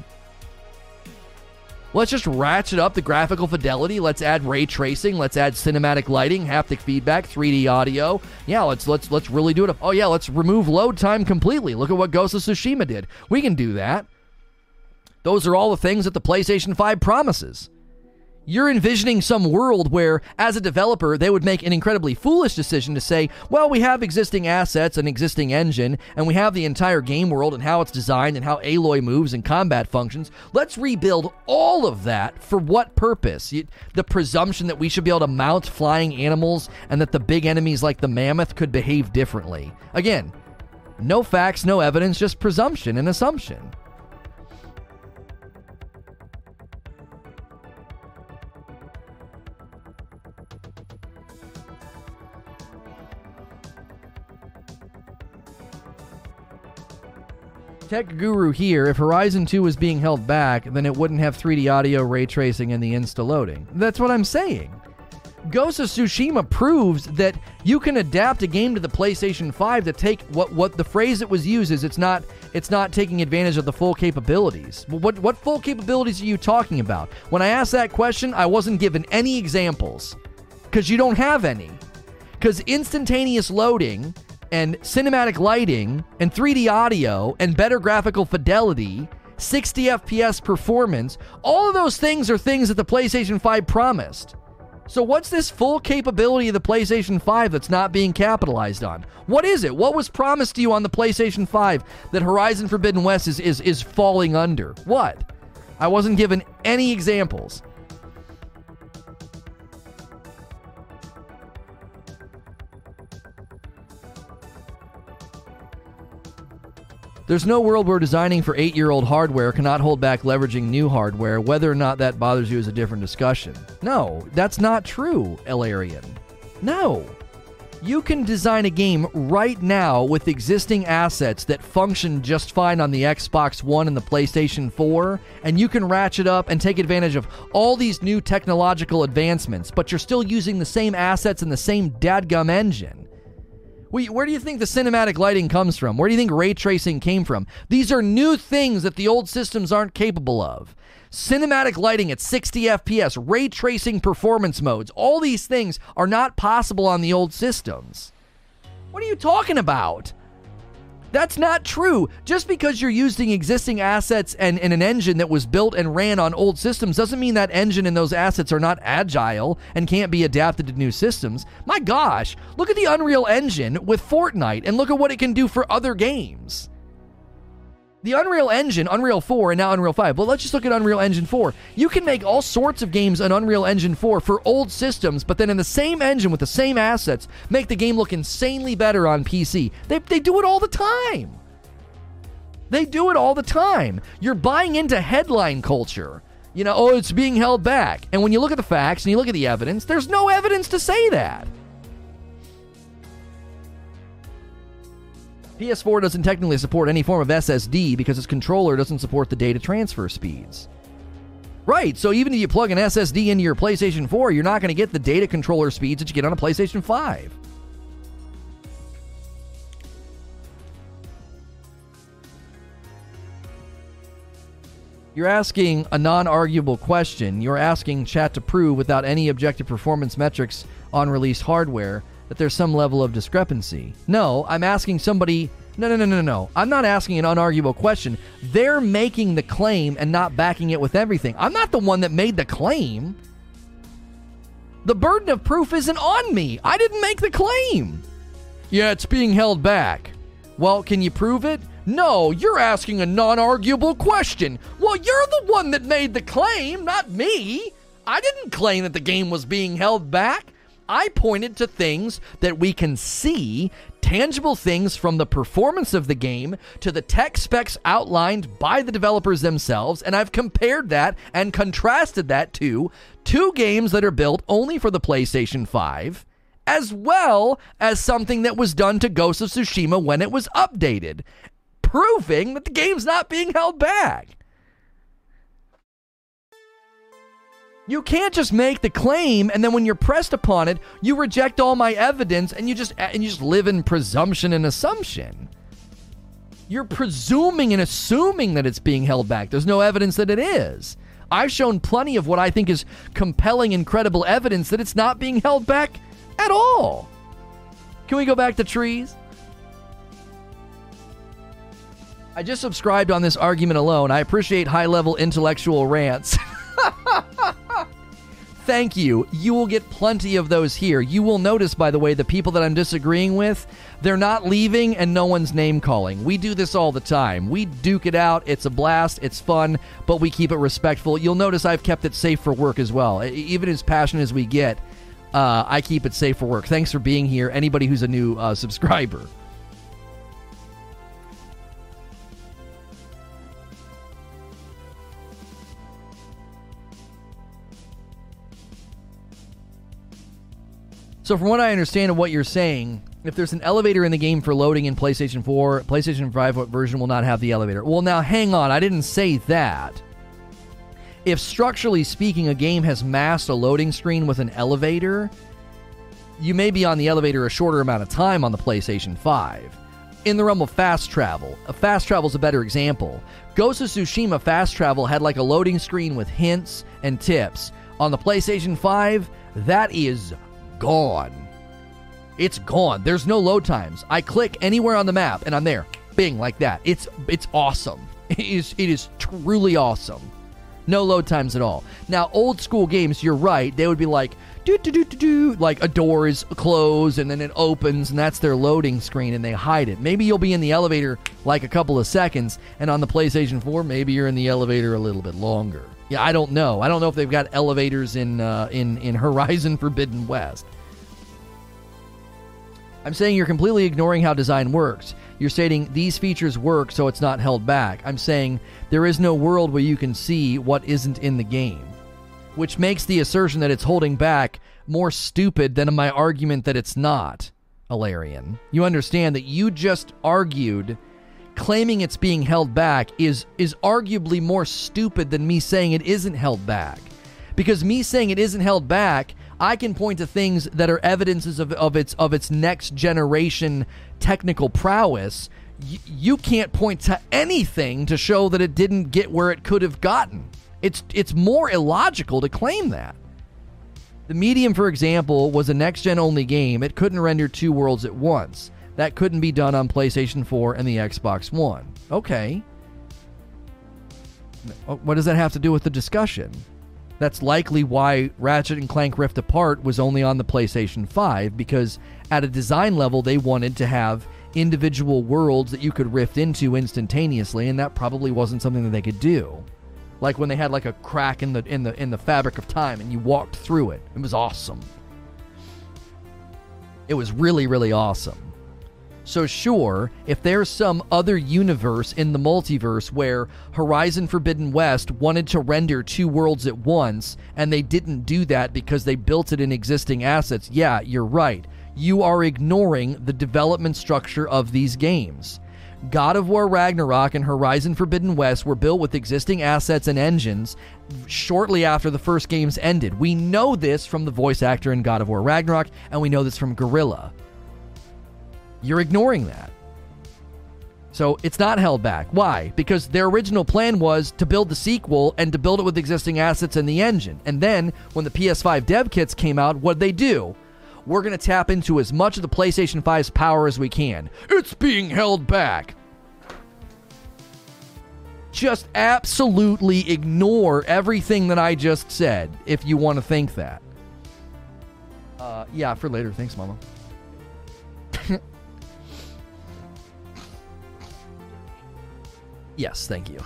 Let's just ratchet up the graphical fidelity. Let's add ray tracing. Let's add cinematic lighting, haptic feedback, 3D audio. Yeah, let's let's let's really do it. Oh yeah, let's remove load time completely. Look at what Ghost of Tsushima did. We can do that. Those are all the things that the PlayStation 5 promises. You're envisioning some world where, as a developer, they would make an incredibly foolish decision to say, well, we have existing assets, an existing engine, and we have the entire game world and how it's designed and how Aloy moves and combat functions. Let's rebuild all of that for what purpose? The presumption that we should be able to mount flying animals and that the big enemies like the mammoth could behave differently. Again, no facts, no evidence, just presumption and assumption. Tech Guru here, if Horizon 2 was being held back, then it wouldn't have 3D audio, ray tracing, and the insta loading. That's what I'm saying. Ghost of Tsushima proves that you can adapt a game to the PlayStation 5 to take what what the phrase that was used is it's not it's not taking advantage of the full capabilities. What what full capabilities are you talking about? When I asked that question, I wasn't given any examples cuz you don't have any. Cuz instantaneous loading and cinematic lighting and 3D audio and better graphical fidelity, 60 FPS performance, all of those things are things that the PlayStation 5 promised. So, what's this full capability of the PlayStation 5 that's not being capitalized on? What is it? What was promised to you on the PlayStation 5 that Horizon Forbidden West is, is, is falling under? What? I wasn't given any examples. There's no world where designing for eight year old hardware cannot hold back leveraging new hardware. Whether or not that bothers you is a different discussion. No, that's not true, Elarian. No. You can design a game right now with existing assets that function just fine on the Xbox One and the PlayStation 4, and you can ratchet up and take advantage of all these new technological advancements, but you're still using the same assets and the same dadgum engine. Where do you think the cinematic lighting comes from? Where do you think ray tracing came from? These are new things that the old systems aren't capable of. Cinematic lighting at 60 FPS, ray tracing performance modes, all these things are not possible on the old systems. What are you talking about? That's not true. Just because you're using existing assets and, an engine that was built and ran on old systems doesn't mean that engine and those assets are not agile and can't be adapted to new systems. My gosh, look at the Unreal Engine with Fortnite and look at what it can do for other games. The Unreal Engine, Unreal 4, and now Unreal 5. But let's just look at Unreal Engine 4. You can make all sorts of games on Unreal Engine 4 for old systems, but then in the same engine with the same assets, make the game look insanely better on PC. They, they do it all the time. They do it all the time. You're buying into headline culture. You know, oh, it's being held back. And when you look at the facts and you look at the evidence, there's no evidence to say that. PS4 doesn't technically support any form of SSD because its controller doesn't support the data transfer speeds. Right, so even if you plug an SSD into your PlayStation 4, you're not going to get the data controller speeds that you get on a PlayStation 5. You're asking a non arguable question. You're asking chat to prove without any objective performance metrics on released hardware that there's some level of discrepancy. No, I'm asking somebody. No, no, no, no, no. I'm not asking an unarguable question. They're making the claim and not backing it with everything. I'm not the one that made the claim. The burden of proof isn't on me. I didn't make the claim. Yeah, it's being held back. Well, can you prove it? No, you're asking a non arguable question. Well, you're the one that made the claim, not me. I didn't claim that the game was being held back. I pointed to things that we can see, tangible things from the performance of the game to the tech specs outlined by the developers themselves, and I've compared that and contrasted that to two games that are built only for the PlayStation 5 as well as something that was done to Ghost of Tsushima when it was updated. proving that the game's not being held back. You can't just make the claim and then when you're pressed upon it, you reject all my evidence and you just and you just live in presumption and assumption. You're presuming and assuming that it's being held back. There's no evidence that it is. I've shown plenty of what I think is compelling and credible evidence that it's not being held back at all. Can we go back to trees? I just subscribed on this argument alone. I appreciate high level intellectual rants. Thank you. You will get plenty of those here. You will notice, by the way, the people that I'm disagreeing with, they're not leaving and no one's name calling. We do this all the time. We duke it out. It's a blast. It's fun, but we keep it respectful. You'll notice I've kept it safe for work as well. Even as passionate as we get, uh, I keep it safe for work. Thanks for being here. Anybody who's a new uh, subscriber. So, from what I understand of what you're saying, if there's an elevator in the game for loading in PlayStation 4, PlayStation 5 version will not have the elevator. Well, now hang on, I didn't say that. If structurally speaking, a game has masked a loading screen with an elevator, you may be on the elevator a shorter amount of time on the PlayStation 5. In the realm of fast travel, a fast travel is a better example. Ghost of Tsushima fast travel had like a loading screen with hints and tips. On the PlayStation 5, that is gone. It's gone. There's no load times. I click anywhere on the map and I'm there. Bing like that. It's it's awesome. It is it is truly awesome. No load times at all. Now, old school games, you're right. They would be like do do do do do like a door is closed and then it opens and that's their loading screen and they hide it. Maybe you'll be in the elevator like a couple of seconds and on the PlayStation 4 maybe you're in the elevator a little bit longer. Yeah, I don't know. I don't know if they've got elevators in uh, in in Horizon Forbidden West. I'm saying you're completely ignoring how design works. You're stating these features work so it's not held back. I'm saying there is no world where you can see what isn't in the game, which makes the assertion that it's holding back more stupid than my argument that it's not. Alarian, you understand that you just argued claiming it's being held back is is arguably more stupid than me saying it isn't held back. Because me saying it isn't held back, I can point to things that are evidences of, of its of its next generation technical prowess. Y- you can't point to anything to show that it didn't get where it could have gotten. It's it's more illogical to claim that. The Medium, for example, was a next gen only game. It couldn't render two worlds at once. That couldn't be done on PlayStation 4 and the Xbox One. Okay. Oh, what does that have to do with the discussion? That's likely why Ratchet and Clank Rift Apart was only on the PlayStation 5 because at a design level they wanted to have individual worlds that you could rift into instantaneously and that probably wasn't something that they could do. Like when they had like a crack in the in the in the fabric of time and you walked through it. It was awesome. It was really really awesome. So, sure, if there's some other universe in the multiverse where Horizon Forbidden West wanted to render two worlds at once and they didn't do that because they built it in existing assets, yeah, you're right. You are ignoring the development structure of these games. God of War Ragnarok and Horizon Forbidden West were built with existing assets and engines shortly after the first games ended. We know this from the voice actor in God of War Ragnarok, and we know this from Guerrilla. You're ignoring that. So it's not held back. Why? Because their original plan was to build the sequel and to build it with existing assets in the engine. And then when the PS5 dev kits came out, what'd they do? We're going to tap into as much of the PlayStation 5's power as we can. It's being held back. Just absolutely ignore everything that I just said if you want to think that. Uh, yeah, for later. Thanks, Mama. Yes, thank you.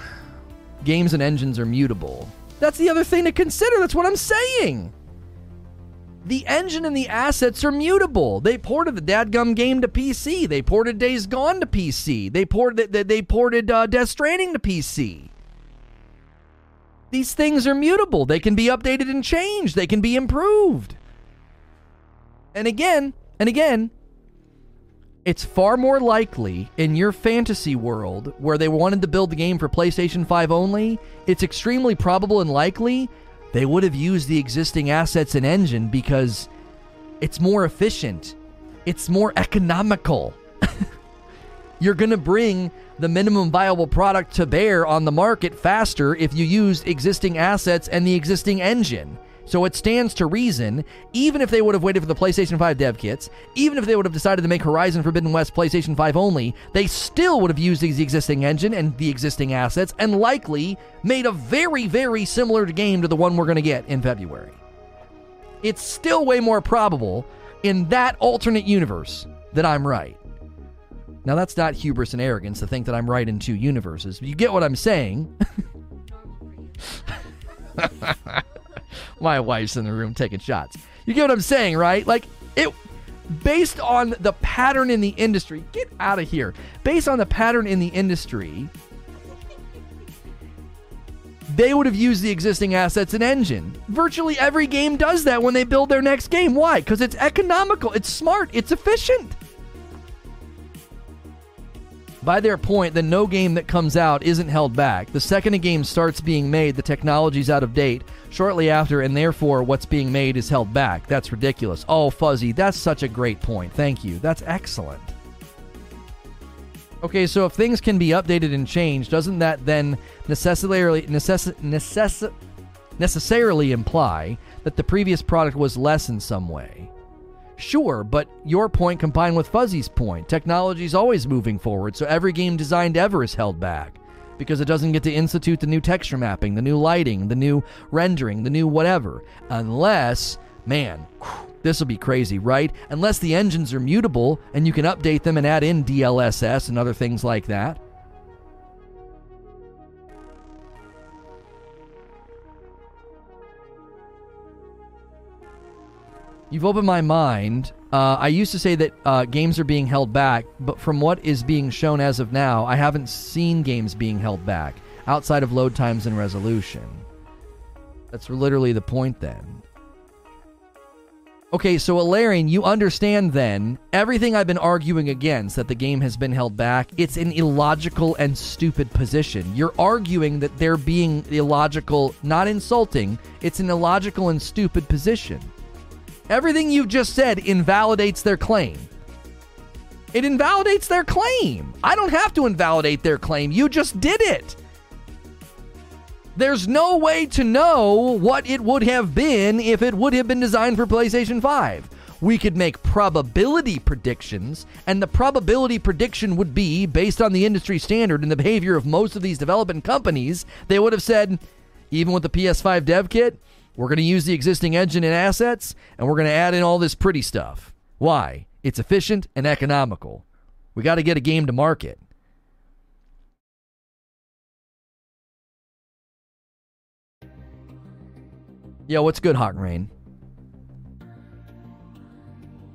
Games and engines are mutable. That's the other thing to consider. That's what I'm saying. The engine and the assets are mutable. They ported the dadgum game to PC. They ported Days Gone to PC. They ported they, they ported uh, Death Stranding to PC. These things are mutable. They can be updated and changed. They can be improved. And again, and again, it's far more likely in your fantasy world where they wanted to build the game for PlayStation 5 only, it's extremely probable and likely they would have used the existing assets and engine because it's more efficient, it's more economical. You're going to bring the minimum viable product to bear on the market faster if you use existing assets and the existing engine. So it stands to reason, even if they would have waited for the PlayStation 5 dev kits, even if they would have decided to make Horizon Forbidden West PlayStation 5 only, they still would have used the existing engine and the existing assets and likely made a very, very similar game to the one we're going to get in February. It's still way more probable in that alternate universe that I'm right. Now, that's not hubris and arrogance to think that I'm right in two universes. You get what I'm saying. My wife's in the room taking shots. You get what I'm saying, right? Like it based on the pattern in the industry. Get out of here. Based on the pattern in the industry, they would have used the existing assets and engine. Virtually every game does that when they build their next game. Why? Because it's economical, it's smart, it's efficient by their point, then no game that comes out isn't held back. The second a game starts being made, the technology's out of date shortly after, and therefore what's being made is held back. That's ridiculous. Oh, Fuzzy, that's such a great point. Thank you. That's excellent. Okay, so if things can be updated and changed, doesn't that then necessarily necess- necess- necessarily imply that the previous product was less in some way? Sure, but your point combined with Fuzzy's point. Technology is always moving forward, so every game designed ever is held back because it doesn't get to institute the new texture mapping, the new lighting, the new rendering, the new whatever. Unless, man, this will be crazy, right? Unless the engines are mutable and you can update them and add in DLSS and other things like that. You've opened my mind. Uh, I used to say that uh, games are being held back, but from what is being shown as of now, I haven't seen games being held back outside of load times and resolution. That's literally the point then. Okay, so Alarian, you understand then everything I've been arguing against that the game has been held back. It's an illogical and stupid position. You're arguing that they're being illogical, not insulting. It's an illogical and stupid position. Everything you've just said invalidates their claim. It invalidates their claim. I don't have to invalidate their claim. You just did it. There's no way to know what it would have been if it would have been designed for PlayStation 5. We could make probability predictions, and the probability prediction would be based on the industry standard and the behavior of most of these development companies. They would have said, even with the PS5 dev kit, we're going to use the existing engine and assets, and we're going to add in all this pretty stuff. Why? It's efficient and economical. We got to get a game to market. Yo, what's good, Hawk Rain?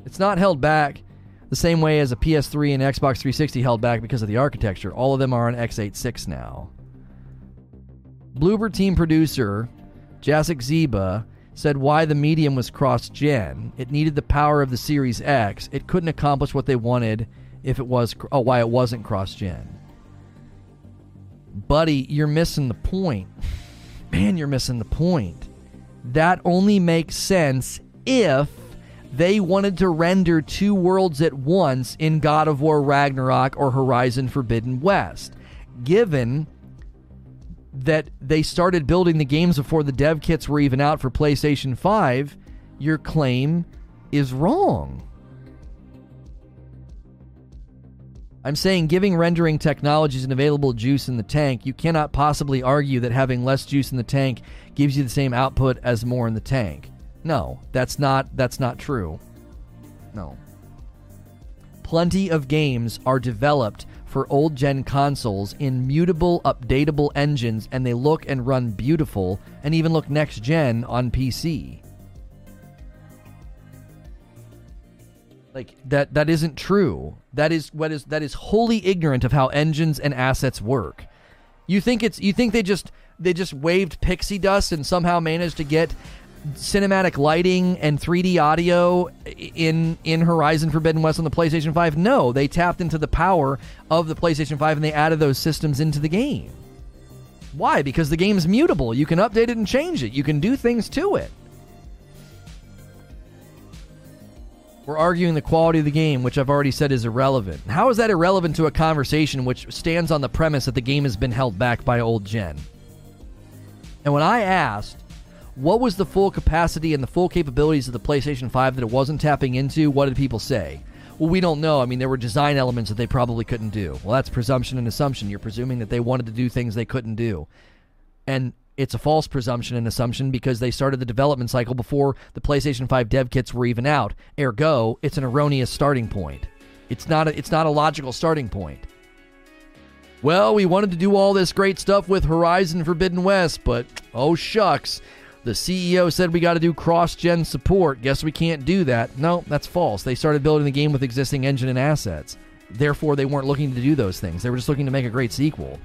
It's not held back the same way as a PS3 and Xbox 360 held back because of the architecture. All of them are on x86 now. Bloober team producer Jacek Zięba said why the medium was cross gen. It needed the power of the Series X. It couldn't accomplish what they wanted if it was oh why it wasn't cross gen. Buddy, you're missing the point. Man, you're missing the point. That only makes sense if they wanted to render two worlds at once in God of War Ragnarok or Horizon Forbidden West. Given that they started building the games before the dev kits were even out for PlayStation 5, your claim is wrong. I'm saying giving rendering technologies an available juice in the tank, you cannot possibly argue that having less juice in the tank gives you the same output as more in the tank. No, that's not that's not true. No. Plenty of games are developed for old gen consoles in mutable, updatable engines, and they look and run beautiful and even look next gen on PC. Like that that isn't true. That is what is that is wholly ignorant of how engines and assets work. You think it's you think they just they just waved pixie dust and somehow managed to get cinematic lighting and 3D audio in in Horizon Forbidden West on the PlayStation 5? No, they tapped into the power of the PlayStation 5 and they added those systems into the game. Why? Because the game's mutable. You can update it and change it. You can do things to it. We're arguing the quality of the game, which I've already said is irrelevant. How is that irrelevant to a conversation which stands on the premise that the game has been held back by old gen? And when I asked what was the full capacity and the full capabilities of the PlayStation 5 that it wasn't tapping into, what did people say? Well, we don't know. I mean, there were design elements that they probably couldn't do. Well, that's presumption and assumption. You're presuming that they wanted to do things they couldn't do. And it's a false presumption and assumption because they started the development cycle before the PlayStation 5 dev kits were even out. Ergo, it's an erroneous starting point. It's not a, it's not a logical starting point. Well, we wanted to do all this great stuff with Horizon Forbidden West, but oh shucks, the CEO said we got to do cross gen support. Guess we can't do that. No, that's false. They started building the game with existing engine and assets. Therefore, they weren't looking to do those things. They were just looking to make a great sequel.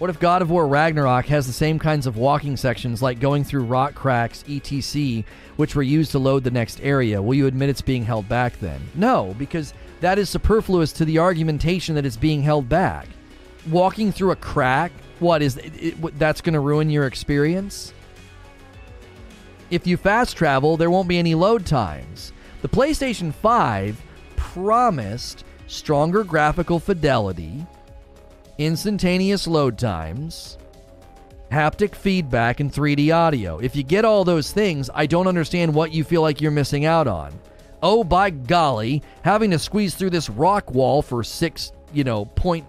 What if God of War Ragnarok has the same kinds of walking sections like going through rock cracks, etc., which were used to load the next area? Will you admit it's being held back then? No, because that is superfluous to the argumentation that it's being held back. Walking through a crack, what is it, it, that's going to ruin your experience? If you fast travel, there won't be any load times. The PlayStation 5 promised stronger graphical fidelity instantaneous load times, haptic feedback, and 3D audio. If you get all those things, I don't understand what you feel like you're missing out on. Oh, by golly, having to squeeze through this rock wall for six, you know, point,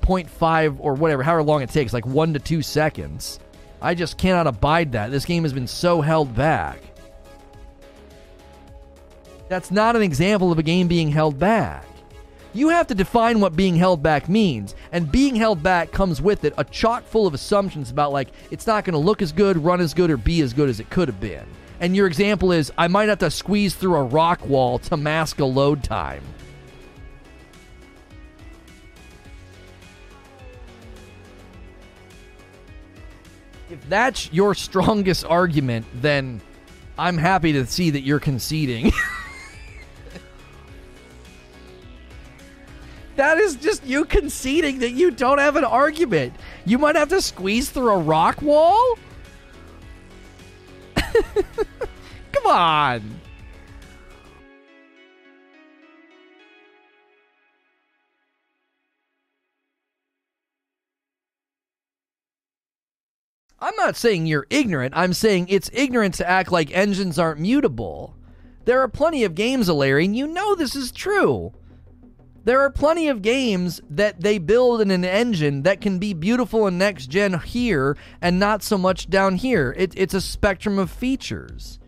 point five or whatever, however long it takes, like one to two seconds. I just cannot abide that. This game has been so held back. That's not an example of a game being held back. You have to define what being held back means. And being held back comes with it a chock full of assumptions about, like, it's not going to look as good, run as good, or be as good as it could have been. And your example is, I might have to squeeze through a rock wall to mask a load time. If that's your strongest argument, then I'm happy to see that you're conceding. That is just you conceding that you don't have an argument. You might have to squeeze through a rock wall? Come on. I'm not saying you're ignorant. I'm saying it's ignorant to act like engines aren't mutable. There are plenty of games, Larry, and you know this is true. There are plenty of games that they build in an engine that can be beautiful in next gen here and not so much down here. It, it's a spectrum of features.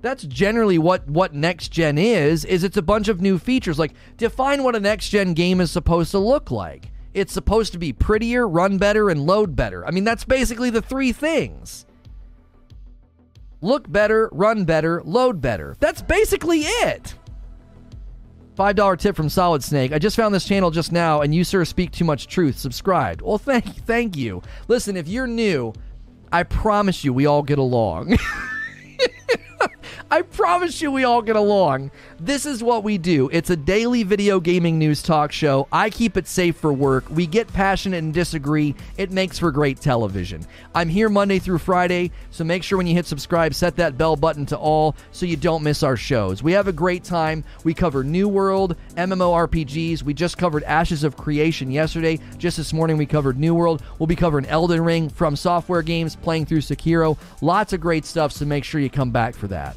That's generally what what next gen is. Is it's a bunch of new features. Like define what a next gen game is supposed to look like. It's supposed to be prettier, run better, and load better. I mean, that's basically the three things. Look better, run better, load better. That's basically it. $5 tip from Solid Snake. I just found this channel just now, and you, sir, speak too much truth. Subscribed. Well, thank, thank you. Listen, if you're new, I promise you we all get along. I promise you we all get along. This is what we do. It's a daily video gaming news talk show. I keep it safe for work. We get passionate and disagree. It makes for great television. I'm here Monday through Friday, so make sure when you hit subscribe, set that bell button to all so you don't miss our shows. We have a great time. We cover New World, MMORPGs. We just covered Ashes of Creation yesterday. Just this morning, we covered New World. We'll be covering Elden Ring FromSoftware games, playing through Sekiro. Lots of great stuff, so make sure you come back for that.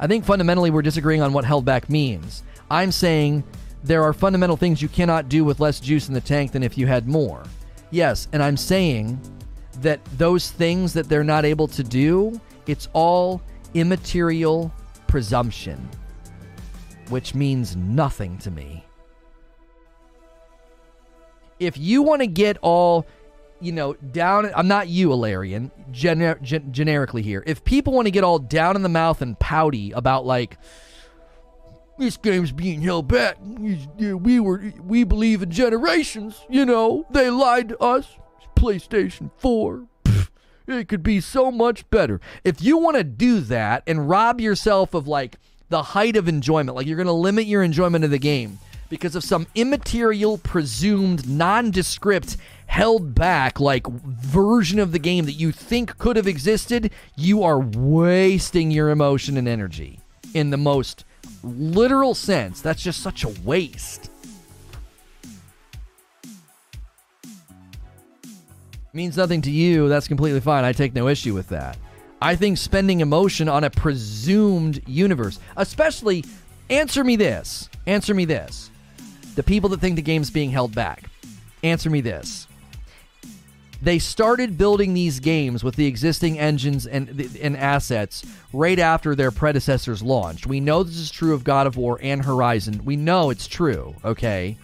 I think fundamentally we're disagreeing on what held back means. I'm saying there are fundamental things you cannot do with less juice in the tank than if you had more. Yes, and I'm saying that those things that they're not able to do, it's all immaterial presumption, which means nothing to me. If you want to get all you know, down. I'm not you, Alarian, gener- gen- generically here. If people want to get all down in the mouth and pouty about like, this game's being held back. We were we believe in generations, you know. They lied to us. PlayStation 4. it could be so much better. If you want to do that and rob yourself of like the height of enjoyment, like you're going to limit your enjoyment of the game because of some immaterial, presumed, nondescript, held back, like version of the game that you think could have existed, you are wasting your emotion and energy in the most literal sense. That's just such a waste. Means nothing to you, that's completely fine. I take no issue with that. I think spending emotion on a presumed universe, especially, answer me this. Answer me this. The people that think the game's being held back. Answer me this. They started building these games with the existing engines and, and assets right after their predecessors launched. We know this is true of God of War and Horizon. We know it's true, okay?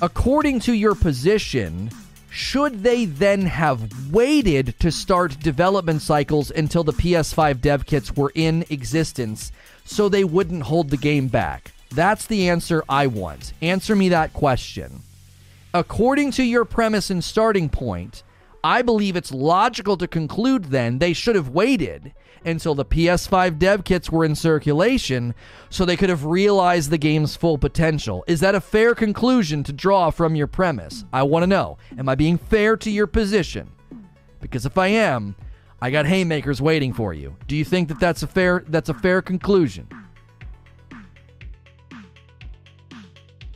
According to your position, should they then have waited to start development cycles until the PS5 dev kits were in existence so they wouldn't hold the game back? That's the answer I want. Answer me that question. According to your premise and starting point, I believe it's logical to conclude then they should have waited until the PS5 dev kits were in circulation so they could have realized the game's full potential. Is that a fair conclusion to draw from your premise? I want to know. Am I being fair to your position? Because if I am, I got haymakers waiting for you. Do you think that that's a fair that's a fair conclusion?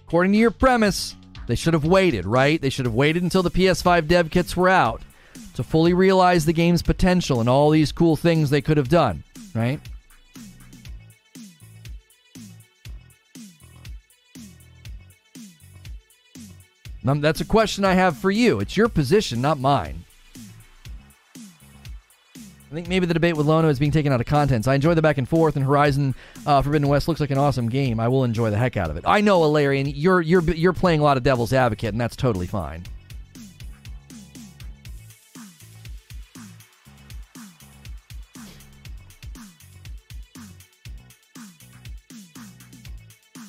According to your premise, they should have waited, right? They should have waited until the PS5 dev kits were out to fully realize the game's potential and all these cool things they could have done, right? Um, that's a question I have for you. It's your position, not mine. I think maybe the debate with Lono is being taken out of context. I enjoy the back and forth, and Horizon uh, Forbidden West looks like an awesome game. I will enjoy the heck out of it. I know, Alarian, you're you're you're playing a lot of devil's advocate, and that's totally fine.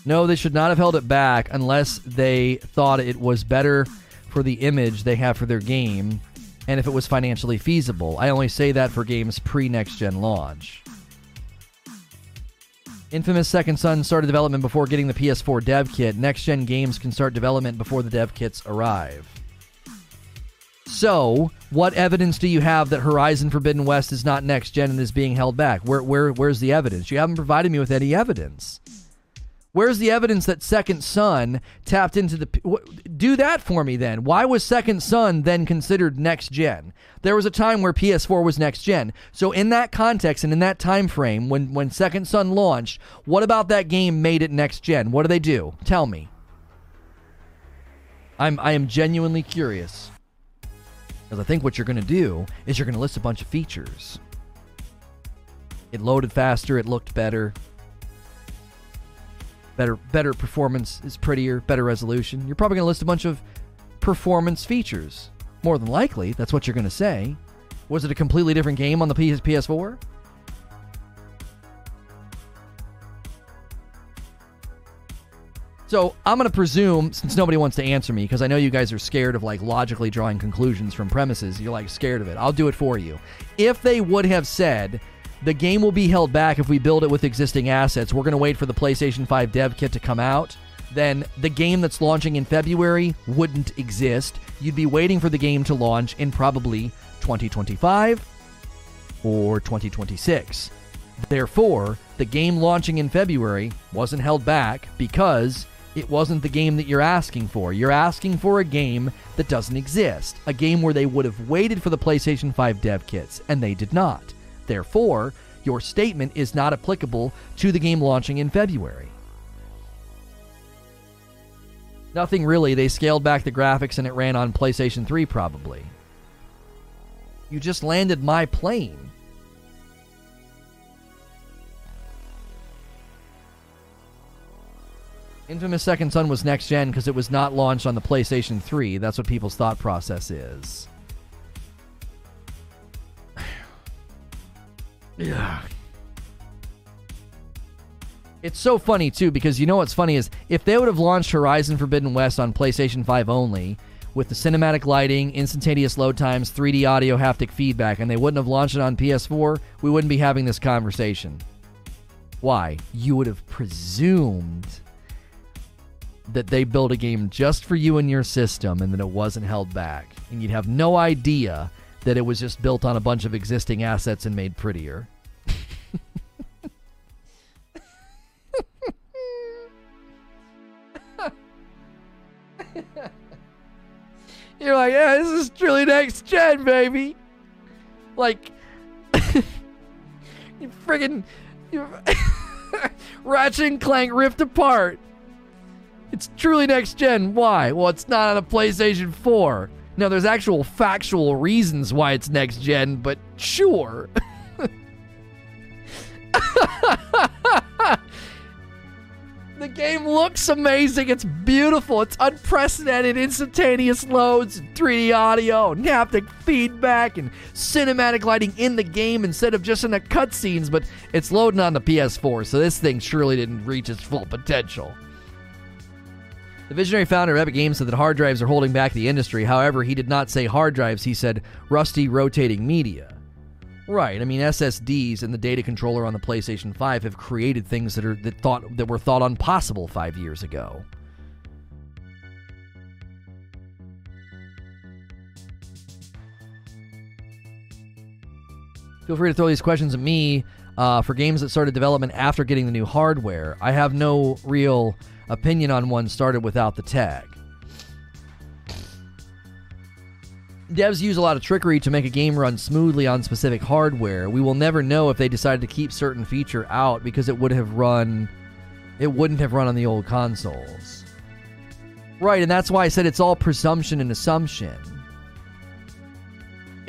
No, they should not have held it back unless they thought it was better for the image they have for their game and if it was financially feasible. I only say that for games pre next gen launch. Infamous Second Son started development before getting the PS4 dev kit. Next gen games can start development before the dev kits arrive. So, what evidence do you have that Horizon Forbidden West is not next gen and is being held back? Where, where, where's the evidence? You haven't provided me with any evidence. Where's the evidence that Second Son tapped into the. Do that for me then. Why was Second Son then considered next gen? There was a time where PS4 was next gen. So, in that context and in that time frame, when, when Second Son launched, what about that game made it next gen? What do they do? Tell me. I'm, I am genuinely curious. Because I think what you're going to do is you're going to list a bunch of features. It loaded faster, it looked better, better better performance is prettier, better resolution. You're probably going to list a bunch of performance features. More than likely, that's what you're going to say. Was it a completely different game on the PS- PS4? So I'm going to presume, since nobody wants to answer me, because I know you guys are scared of like logically drawing conclusions from premises, you're like scared of it. I'll do it for you. If they would have said the game will be held back if we build it with existing assets. We're going to wait for the PlayStation 5 dev kit to come out. Then the game that's launching in February wouldn't exist. You'd be waiting for the game to launch in probably 2025 or 2026. Therefore, the game launching in February wasn't held back because it wasn't the game that you're asking for. You're asking for a game that doesn't exist, a game where they would have waited for the PlayStation 5 dev kits, and they did not. Therefore, your statement is not applicable to the game launching in February. Nothing really. They scaled back the graphics and it ran on PlayStation 3, probably. You just landed my plane. Infamous Second Son was next gen because it was not launched on the PlayStation 3. That's what people's thought process is. It's so funny too because you know what's funny is if they would have launched Horizon Forbidden West on PlayStation 5 only with the cinematic lighting, instantaneous load times, 3D audio, haptic feedback, and they wouldn't have launched it on PS4, we wouldn't be having this conversation. Why? You would have presumed that they built a game just for you and your system and that it wasn't held back. And you'd have no idea that it was just built on a bunch of existing assets and made prettier. You're like, yeah, this is truly next gen, baby. Like, you friggin' you Ratchet and Clank Rift Apart. It's truly next gen. Why? Well, it's not on a PlayStation 4. Now, there's actual factual reasons why it's next gen, but sure. The game looks amazing. It's beautiful. It's unprecedented instantaneous loads, 3D audio, and haptic feedback, and cinematic lighting in the game instead of just in the cutscenes. But it's loading on the PS4, so this thing surely didn't reach its full potential. The visionary founder of Epic Games said that hard drives are holding back the industry. However, he did not say hard drives, he said rusty rotating media. Right. I mean, SSDs and the data controller on the PlayStation 5 have created things that are that thought that were thought impossible 5 years ago. Feel free to throw these questions at me uh, for games that started development after getting the new hardware. I have no real opinion on one started without the tag. devs use a lot of trickery to make a game run smoothly on specific hardware. We will never know if they decided to keep certain feature out because it would have run it wouldn't have run on the old consoles. Right, and that's why I said it's all presumption and assumption.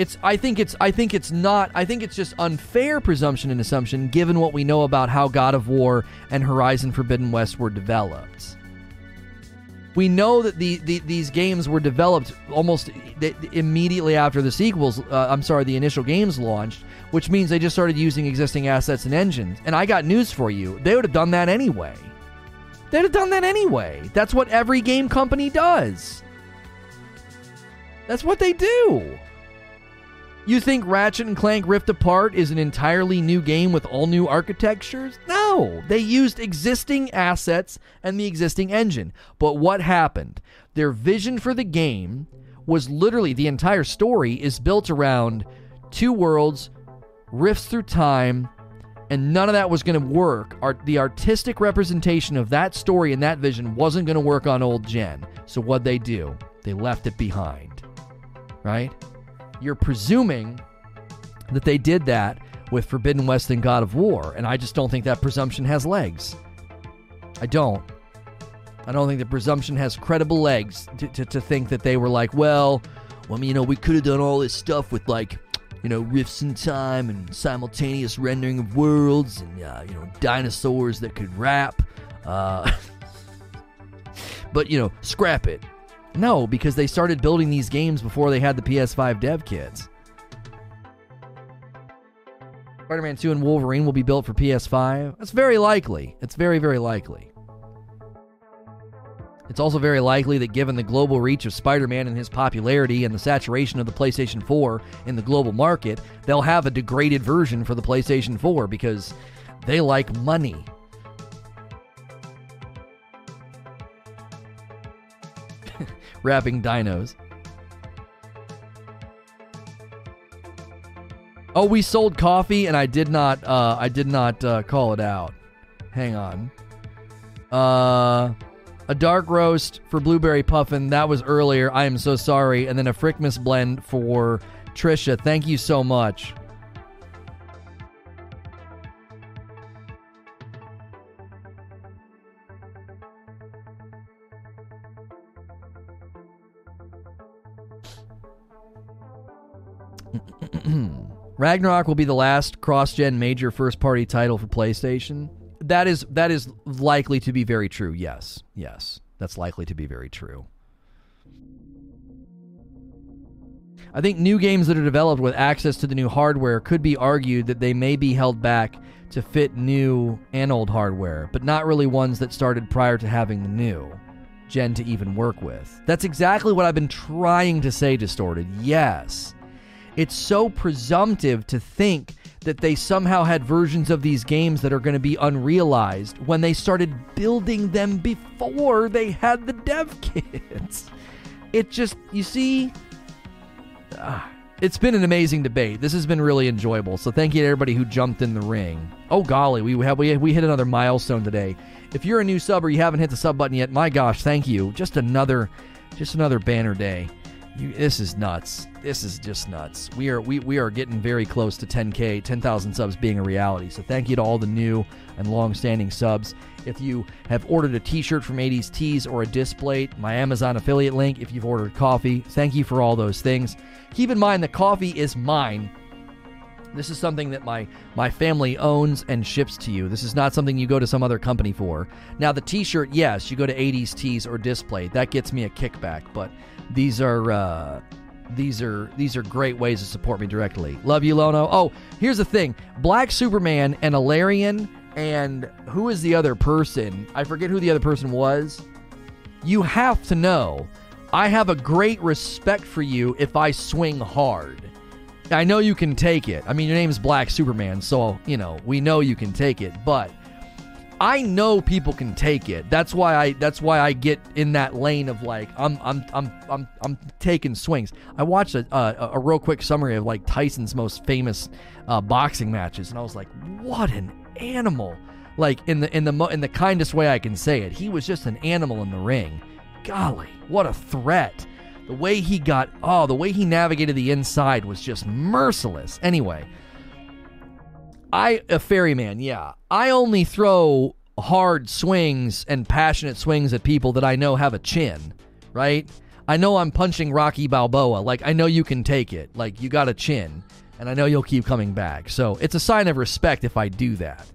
It's I think it's I think it's not I think it's just unfair presumption and assumption given what we know about how God of War and Horizon Forbidden West were developed we know that the, the, these games were developed almost immediately after the sequels. Uh, I'm sorry, the initial games launched, which means they just started using existing assets and engines. And I got news for you: they would have done that anyway. They'd have done that anyway. That's what every game company does. That's what they do. You think Ratchet and Clank Rift Apart is an entirely new game with all new architectures? No, they used existing assets and the existing engine. But what happened? Their vision for the game was literally the entire story is built around two worlds, rifts through time, and none of that was going to work. Art, the artistic representation of that story and that vision wasn't going to work on old gen. So what they do? They left it behind. Right? You're presuming that they did that with Forbidden West and God of War, and I just don't think that presumption has legs. I don't. I don't think the presumption has credible legs to, to, to think that they were like, well, well, I mean, you know, we could have done all this stuff with like, you know, rifts in time and simultaneous rendering of worlds and, uh, you know, dinosaurs that could rap. Uh, but, you know, scrap it. No, because they started building these games before they had the PS5 dev kits. Spider Man 2 and Wolverine will be built for PS5. That's very likely. It's very, very likely. It's also very likely that given the global reach of Spider Man and his popularity and the saturation of the PlayStation 4 in the global market, they'll have a degraded version for the PlayStation 4 because they like money. rapping dinos. Oh, we sold coffee, and I did not. Uh, I did not uh, call it out. Hang on. Uh, a dark roast for blueberry puffin. That was earlier. I am so sorry. And then a Frickmas blend for Trisha. Thank you so much. Ragnarok will be the last cross-gen major first-party title for PlayStation. That is that is likely to be very true. Yes. Yes. That's likely to be very true. I think new games that are developed with access to the new hardware could be argued that they may be held back to fit new and old hardware, but not really ones that started prior to having the new gen to even work with. That's exactly what I've been trying to say, Distorted. Yes. It's so presumptive to think that they somehow had versions of these games that are going to be unrealized when they started building them before they had the dev kits. It just, you see, uh, it's been an amazing debate. This has been really enjoyable. So thank you to everybody who jumped in the ring. Oh golly, we have we we hit another milestone today. If you're a new sub or you haven't hit the sub button yet, my gosh, thank you. Just another, just another banner day. You, this is nuts. This is just nuts. We are we, we are getting very close to 10k, 10,000 subs being a reality. So thank you to all the new and long-standing subs. If you have ordered a T-shirt from 80s Tees or a display, my Amazon affiliate link. If you've ordered coffee, thank you for all those things. Keep in mind the coffee is mine. This is something that my my family owns and ships to you. This is not something you go to some other company for. Now the T-shirt, yes, you go to 80s Tees or display. That gets me a kickback, but these are uh, these are these are great ways to support me directly. Love you, Lono. Oh, here's the thing: Black Superman and Alarian, and who is the other person? I forget who the other person was. You have to know. I have a great respect for you if I swing hard. I know you can take it. I mean, your name is Black Superman, so you know we know you can take it, but I know people can take it. That's why I that's why I get in that lane of like I'm I'm I'm I'm I'm taking swings. I watched a a, a real quick summary of like Tyson's most famous uh, boxing matches, and I was like, what an animal! Like in the in the in the kindest way I can say it, he was just an animal in the ring. Golly, what a threat! The way he got oh, the way he navigated the inside was just merciless. Anyway. I a ferryman, yeah. I only throw hard swings and passionate swings at people that I know have a chin, right? I know I'm punching Rocky Balboa. Like I know you can take it. Like you got a chin, and I know you'll keep coming back. So it's a sign of respect if I do that.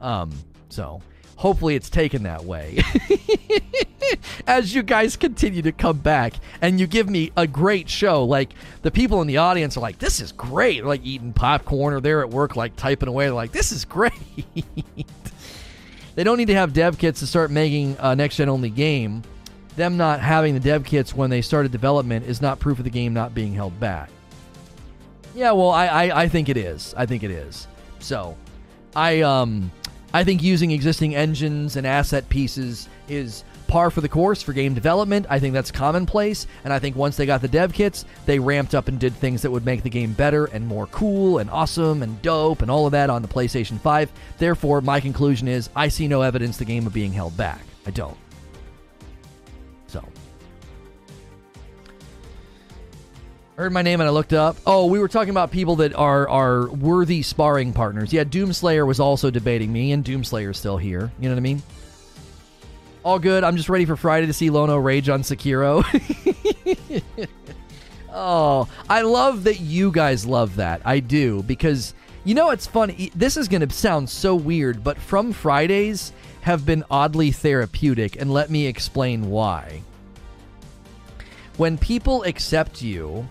Um, so hopefully it's taken that way. As you guys continue to come back and you give me a great show, like the people in the audience are like, "This is great!" They're like eating popcorn or they're at work like typing away. They're like, "This is great." they don't need to have dev kits to start making a next gen only game. Them not having the dev kits when they started development is not proof of the game not being held back. Yeah, well, I, I, I think it is. I think it is. So, I um, I think using existing engines and asset pieces is par for the course for game development. I think that's commonplace, and I think once they got the dev kits, they ramped up and did things that would make the game better and more cool and awesome and dope and all of that on the PlayStation 5. Therefore, my conclusion is I see no evidence the game of being held back. I don't. Heard my name and I looked up. Oh, we were talking about people that are are worthy sparring partners. Yeah, Doomslayer was also debating me, and Doomslayer's still here. You know what I mean? All good. I'm just ready for Friday to see Lono rage on Sekiro. oh, I love that you guys love that. I do because you know it's funny. This is going to sound so weird, but from Fridays have been oddly therapeutic, and let me explain why. When people accept you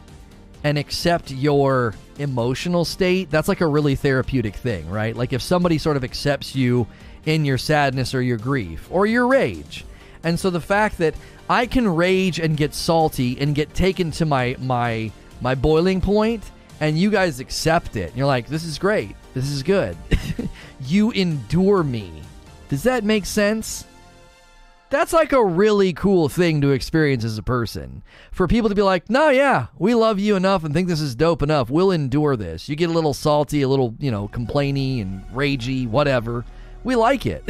and accept your emotional state, that's like a really therapeutic thing, right? Like if somebody sort of accepts you in your sadness or your grief or your rage. And so the fact that I can rage and get salty and get taken to my my my boiling point and you guys accept it. And you're like, "This is great. This is good." you endure me. Does that make sense? That's like a really cool thing to experience as a person. For people to be like, no, yeah, we love you enough and think this is dope enough. We'll endure this. You get a little salty, a little, you know, complainy and ragey, whatever we like it.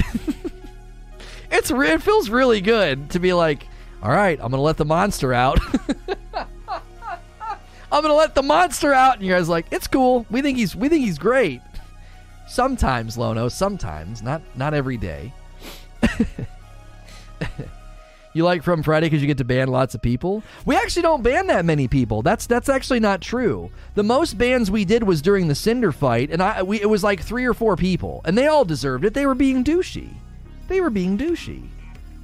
it's it feels really good to be like, all right, I'm gonna let the monster out. I'm gonna let the monster out, and you guys like, it's cool. We think he's we think he's great. Sometimes, Lono, sometimes, not not every day. you like From Friday because you get to ban lots of people? We actually don't ban that many people. That's that's actually not true. The most bans we did was during the Cinder fight, and I we, it was like three or four people, and they all deserved it. They were being douchey. They were being douchey.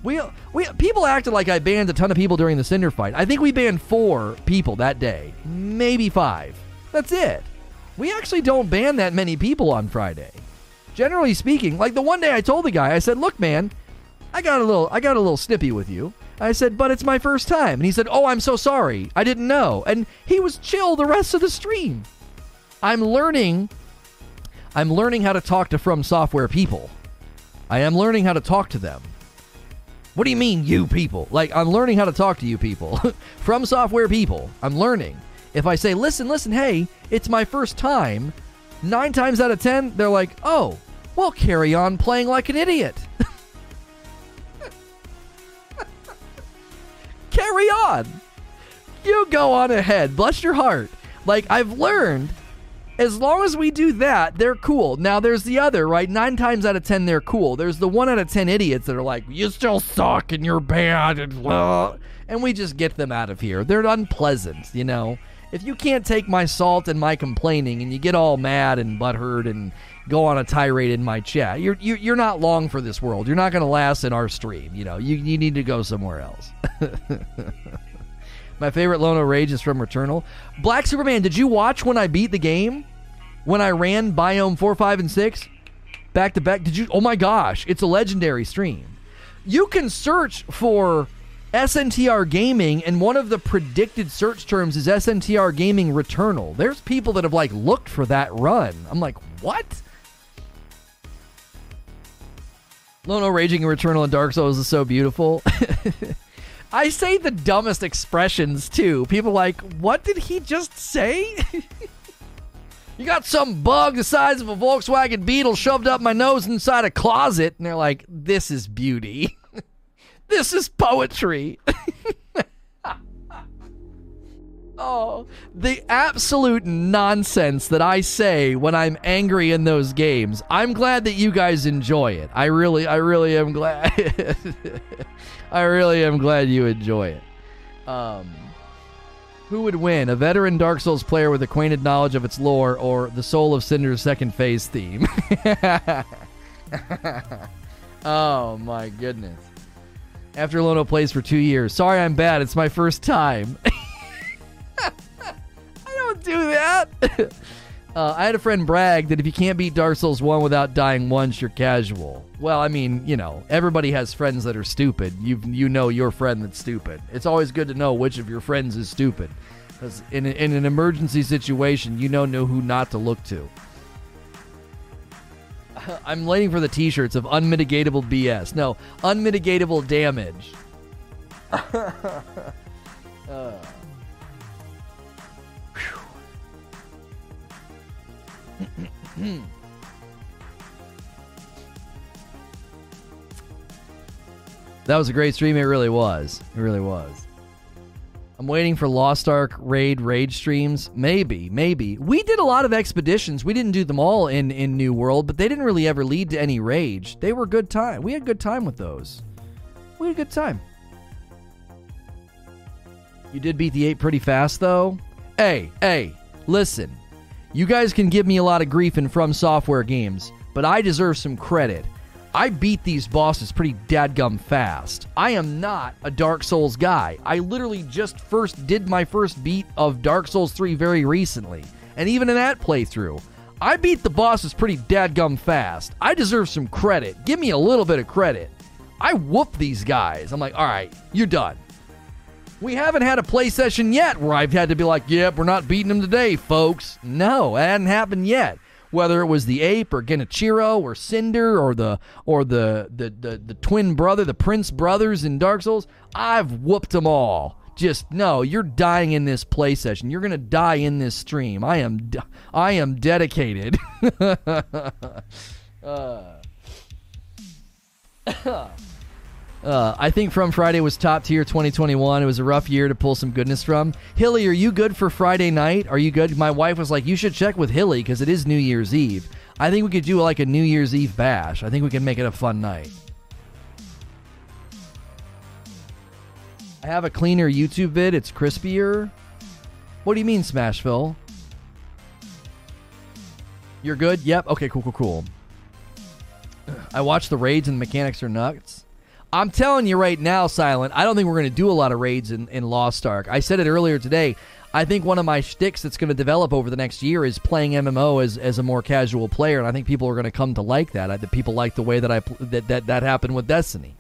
We we people acted like I banned a ton of people during the Cinder fight. I think we banned four people that day, maybe five. That's it. We actually don't ban that many people on Friday. Generally speaking, like the one day I told the guy, I said, "Look, man, I got a little, I got a little snippy with you." I said, "But it's my first time," and he said, "Oh, I'm so sorry. I didn't know." And he was chill the rest of the stream. I'm learning. I'm learning how to talk to FromSoftware people. I am learning how to talk to them. What do you mean, you people? Like, I'm learning how to talk to you people. FromSoftware people. I'm learning. If I say, listen, listen, hey, it's my first time, nine times out of ten, they're like, oh, well, carry on playing like an idiot. carry on. You go on ahead. Bless your heart. Like, I've learned as long as we do that, they're cool. Now, there's the other, right? Nine times out of ten, they're cool. There's the one out of ten idiots that are like, you still suck and you're bad and blah. And we just get them out of here. They're unpleasant, you know? If you can't take my salt and my complaining and you get all mad and butthurt and go on a tirade in my chat, you're, you're, you're not long for this world. You're not going to last in our stream. You know, you, you need to go somewhere else. My favorite Lono Rage is from Returnal. Black Superman, did you watch when I beat the game? When I ran Biome 4, 5, and 6? Back to back? Did you? Oh my gosh, it's a legendary stream. You can search for SNTR Gaming, and one of the predicted search terms is SNTR Gaming Returnal. There's people that have like looked for that run. I'm like, what? Lono Raging and Returnal and Dark Souls is so beautiful. I say the dumbest expressions too. People like, what did he just say? you got some bug the size of a Volkswagen Beetle shoved up my nose inside a closet, and they're like, this is beauty. this is poetry. Oh, the absolute nonsense that I say when I'm angry in those games. I'm glad that you guys enjoy it. I really, I really am glad. I really am glad you enjoy it. Um, who would win? A veteran Dark Souls player with acquainted knowledge of its lore, or the Soul of Cinder's second phase theme? oh my goodness. After Lono plays for two years. Sorry I'm bad, it's my first time. I don't do that. Uh, I had a friend brag that if you can't beat Dark Souls 1 without dying once, you're casual. Well, I mean, you know, everybody has friends that are stupid. You you know your friend that's stupid. It's always good to know which of your friends is stupid. Because in, in an emergency situation, you know, know who not to look to. I'm waiting for the t shirts of unmitigatable BS. No, unmitigatable damage. uh. That was a great stream. It really was. It really was. I'm waiting for Lost Ark raid rage streams. Maybe, maybe. We did a lot of expeditions. We didn't do them all in in New World, but they didn't really ever lead to any rage. They were good time. We had good time with those. We had a good time. You did beat the eight pretty fast though. Hey, hey, listen. You guys can give me a lot of grief in FromSoftware games, but I deserve some credit. I beat these bosses pretty dadgum fast. I am not a Dark Souls guy. I literally just first did my first beat of Dark Souls 3 very recently. And even in that playthrough, I beat the bosses pretty dadgum fast. I deserve some credit. Give me a little bit of credit. I whoop these guys. I'm like, all right, you're done. We haven't had a play session yet where I've had to be like, yep, we're not beating them today, folks. No, it hadn't happened yet. Whether it was the ape or Genichiro or Cinder or the or the the, the, the twin brother, the Prince brothers in Dark Souls, I've whooped them all. Just no, you're dying in this play session. You're gonna die in this stream. I am, I am dedicated. uh. Uh, I think From Friday was top tier 2021. It was a rough year to pull some goodness from. Hilly, are you good for Friday night? Are you good? My wife was like, you should check with Hilly because it is New Year's Eve. I think we could do like a New Year's Eve bash. I think we can make it a fun night. I have a cleaner YouTube vid. It's crispier. What do you mean, Smashville? You're good? Yep. Okay, cool, cool, cool. I watched the raids and the mechanics are nuts. I'm telling you right now, Silent, I don't think we're going to do a lot of raids in, in Lost Ark. I said it earlier today. I think one of my shticks that's going to develop over the next year is playing MMO as, as a more casual player, and I think people are going to come to like that. I think people like the way that I that, that that happened with Destiny.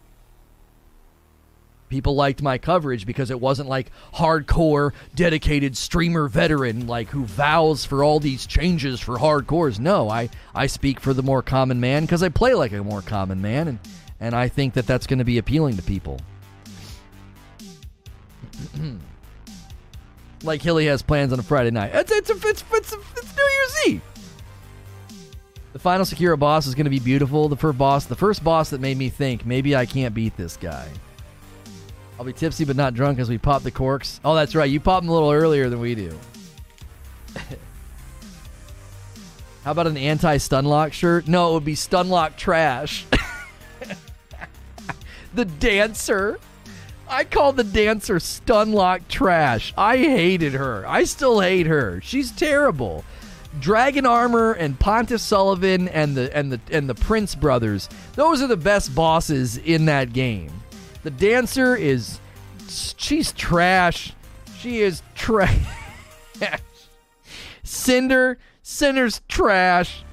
People liked my coverage because it wasn't like hardcore, dedicated streamer veteran like who vows for all these changes for hardcores. No, I I speak for the more common man because I play like a more common man, and and I think that that's going to be appealing to people. like Hilly has plans on a Friday night. It's it's it's it's, it's, New Year's Eve. The final Sekiro boss is going to be beautiful. The first boss, the first boss that made me think maybe I can't beat this guy. I'll be tipsy but not drunk as we pop the corks. Oh, that's right. You pop them a little earlier than we do. How about an anti-stunlock shirt? No, it would be stunlock trash. the dancer. I call the dancer Stunlock trash. I hated her. I still hate her. She's terrible. Dragon Armor and Pontiff Sulyvahn and the and the and the Prince brothers. Those are the best bosses in that game. The dancer is she's trash. She is trash. Cinder, Cinder's trash.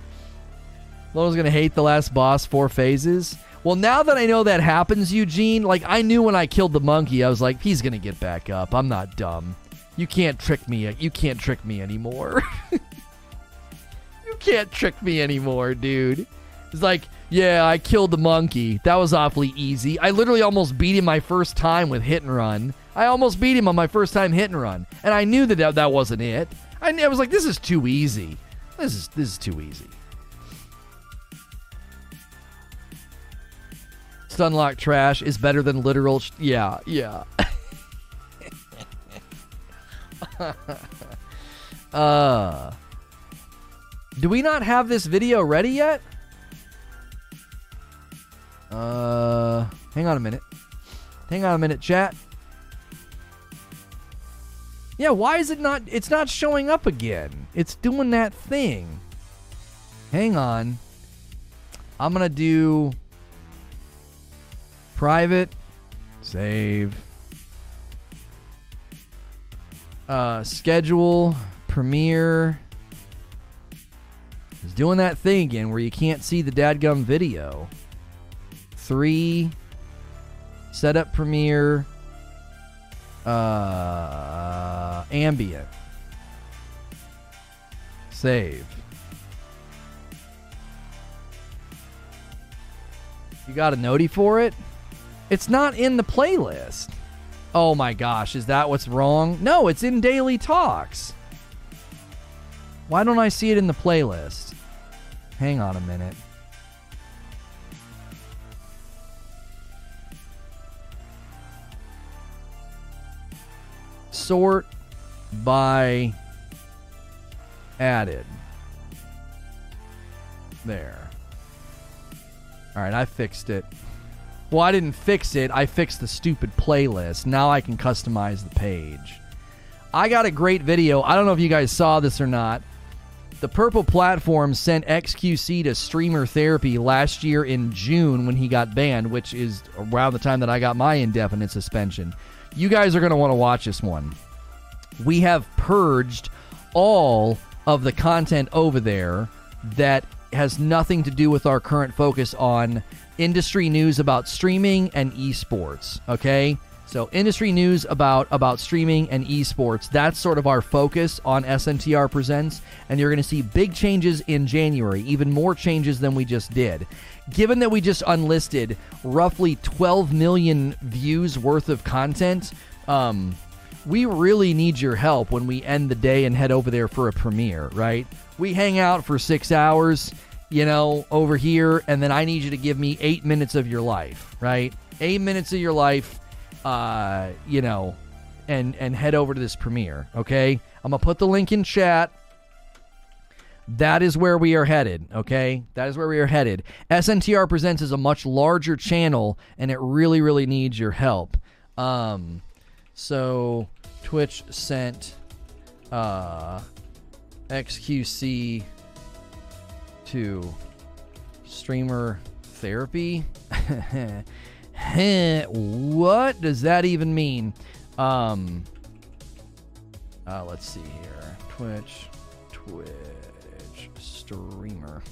Lowe's gonna hate the last boss four phases. Well, now that I know that happens, Eugene, like I knew when I killed the monkey, I was like, he's gonna get back up. I'm not dumb. You can't trick me. You can't trick me anymore. you can't trick me anymore, dude. It's like, yeah, I killed the monkey. That was awfully easy. I literally almost beat him my first time with hit and run. I almost beat him on my first time hit and run, and I knew that that, that wasn't it. I, I was like, this is too easy. This is this is too easy. Stunlock trash is better than literal. Sh- yeah, yeah. uh, do we not have this video ready yet? Uh, hang on a minute. Hang on a minute, chat. Yeah, why is it not? It's not showing up again. It's doing that thing. Hang on. I'm gonna do private save. Uh schedule premiere. Is doing that thing again where you can't see the dadgum video. Three setup premiere uh ambient. Save. You got a noti for it it's not in the playlist. Oh my gosh, is that what's wrong? No, it's in Daily Talks. Why don't I see it in the playlist? Hang on a minute. Sort by added. There. All right, I fixed it. Well, I didn't fix it. I fixed the stupid playlist. Now I can customize the page. I got a great video. I don't know if you guys saw this or not. The Purple Platform sent XQC to streamer therapy last year in June when he got banned, which is around the time that I got my indefinite suspension. You guys are going to want to watch this one. We have purged all of the content over there that has nothing to do with our current focus on industry news about streaming and esports. Okay, so industry news about about streaming and esports. That's sort of our focus on SNTR Presents, and you're going to see big changes in January, even more changes than we just did. Given that we just unlisted roughly 12 million views worth of content, um, we really need your help when we end the day and head over there for a premiere, right? We hang out for six hours you know, over here, and then I need you to give me eight minutes of your life, right? Eight minutes of your life, uh, you know, and and head over to this premiere. Okay, I'm gonna put the link in chat. That is where we are headed. Okay, that is where we are headed. SNTR presents is a much larger channel, and it really, really needs your help. Um, so Twitch sent uh XQC to streamer therapy. what does that even mean? Um, Uh, let's see here. Twitch, Twitch streamer,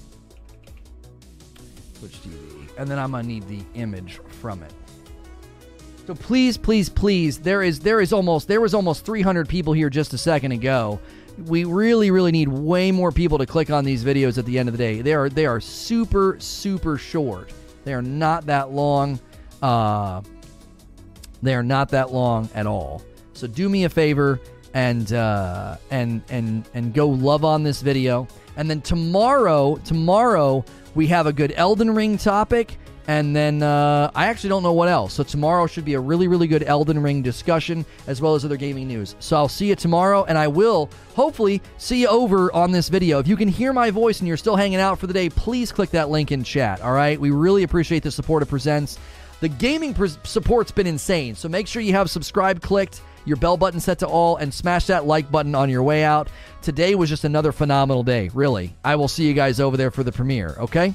Twitch TV, and then I'm gonna need the image from it. So please, please, please, there is there is almost there was almost 300 people here just a second ago. We really, really need way more people to click on these videos at the end of the day. They are they are super, super short. They are not that long. Uh, they are not that long at all. So do me a favor and uh, and and and go love on this video. And then tomorrow, tomorrow we have a good Elden Ring topic. And then uh, I actually don't know what else. So tomorrow should be a really, really good Elden Ring discussion as well as other gaming news. So I'll see you tomorrow, and I will hopefully see you over on this video. If you can hear my voice and you're still hanging out for the day, please click that link in chat. All right, we really appreciate the support it presents. The gaming support's been insane, so make sure you have subscribe clicked your bell button set to all, and smash that like button on your way out. Today was just another phenomenal day, really. I will see you guys over there for the premiere, okay?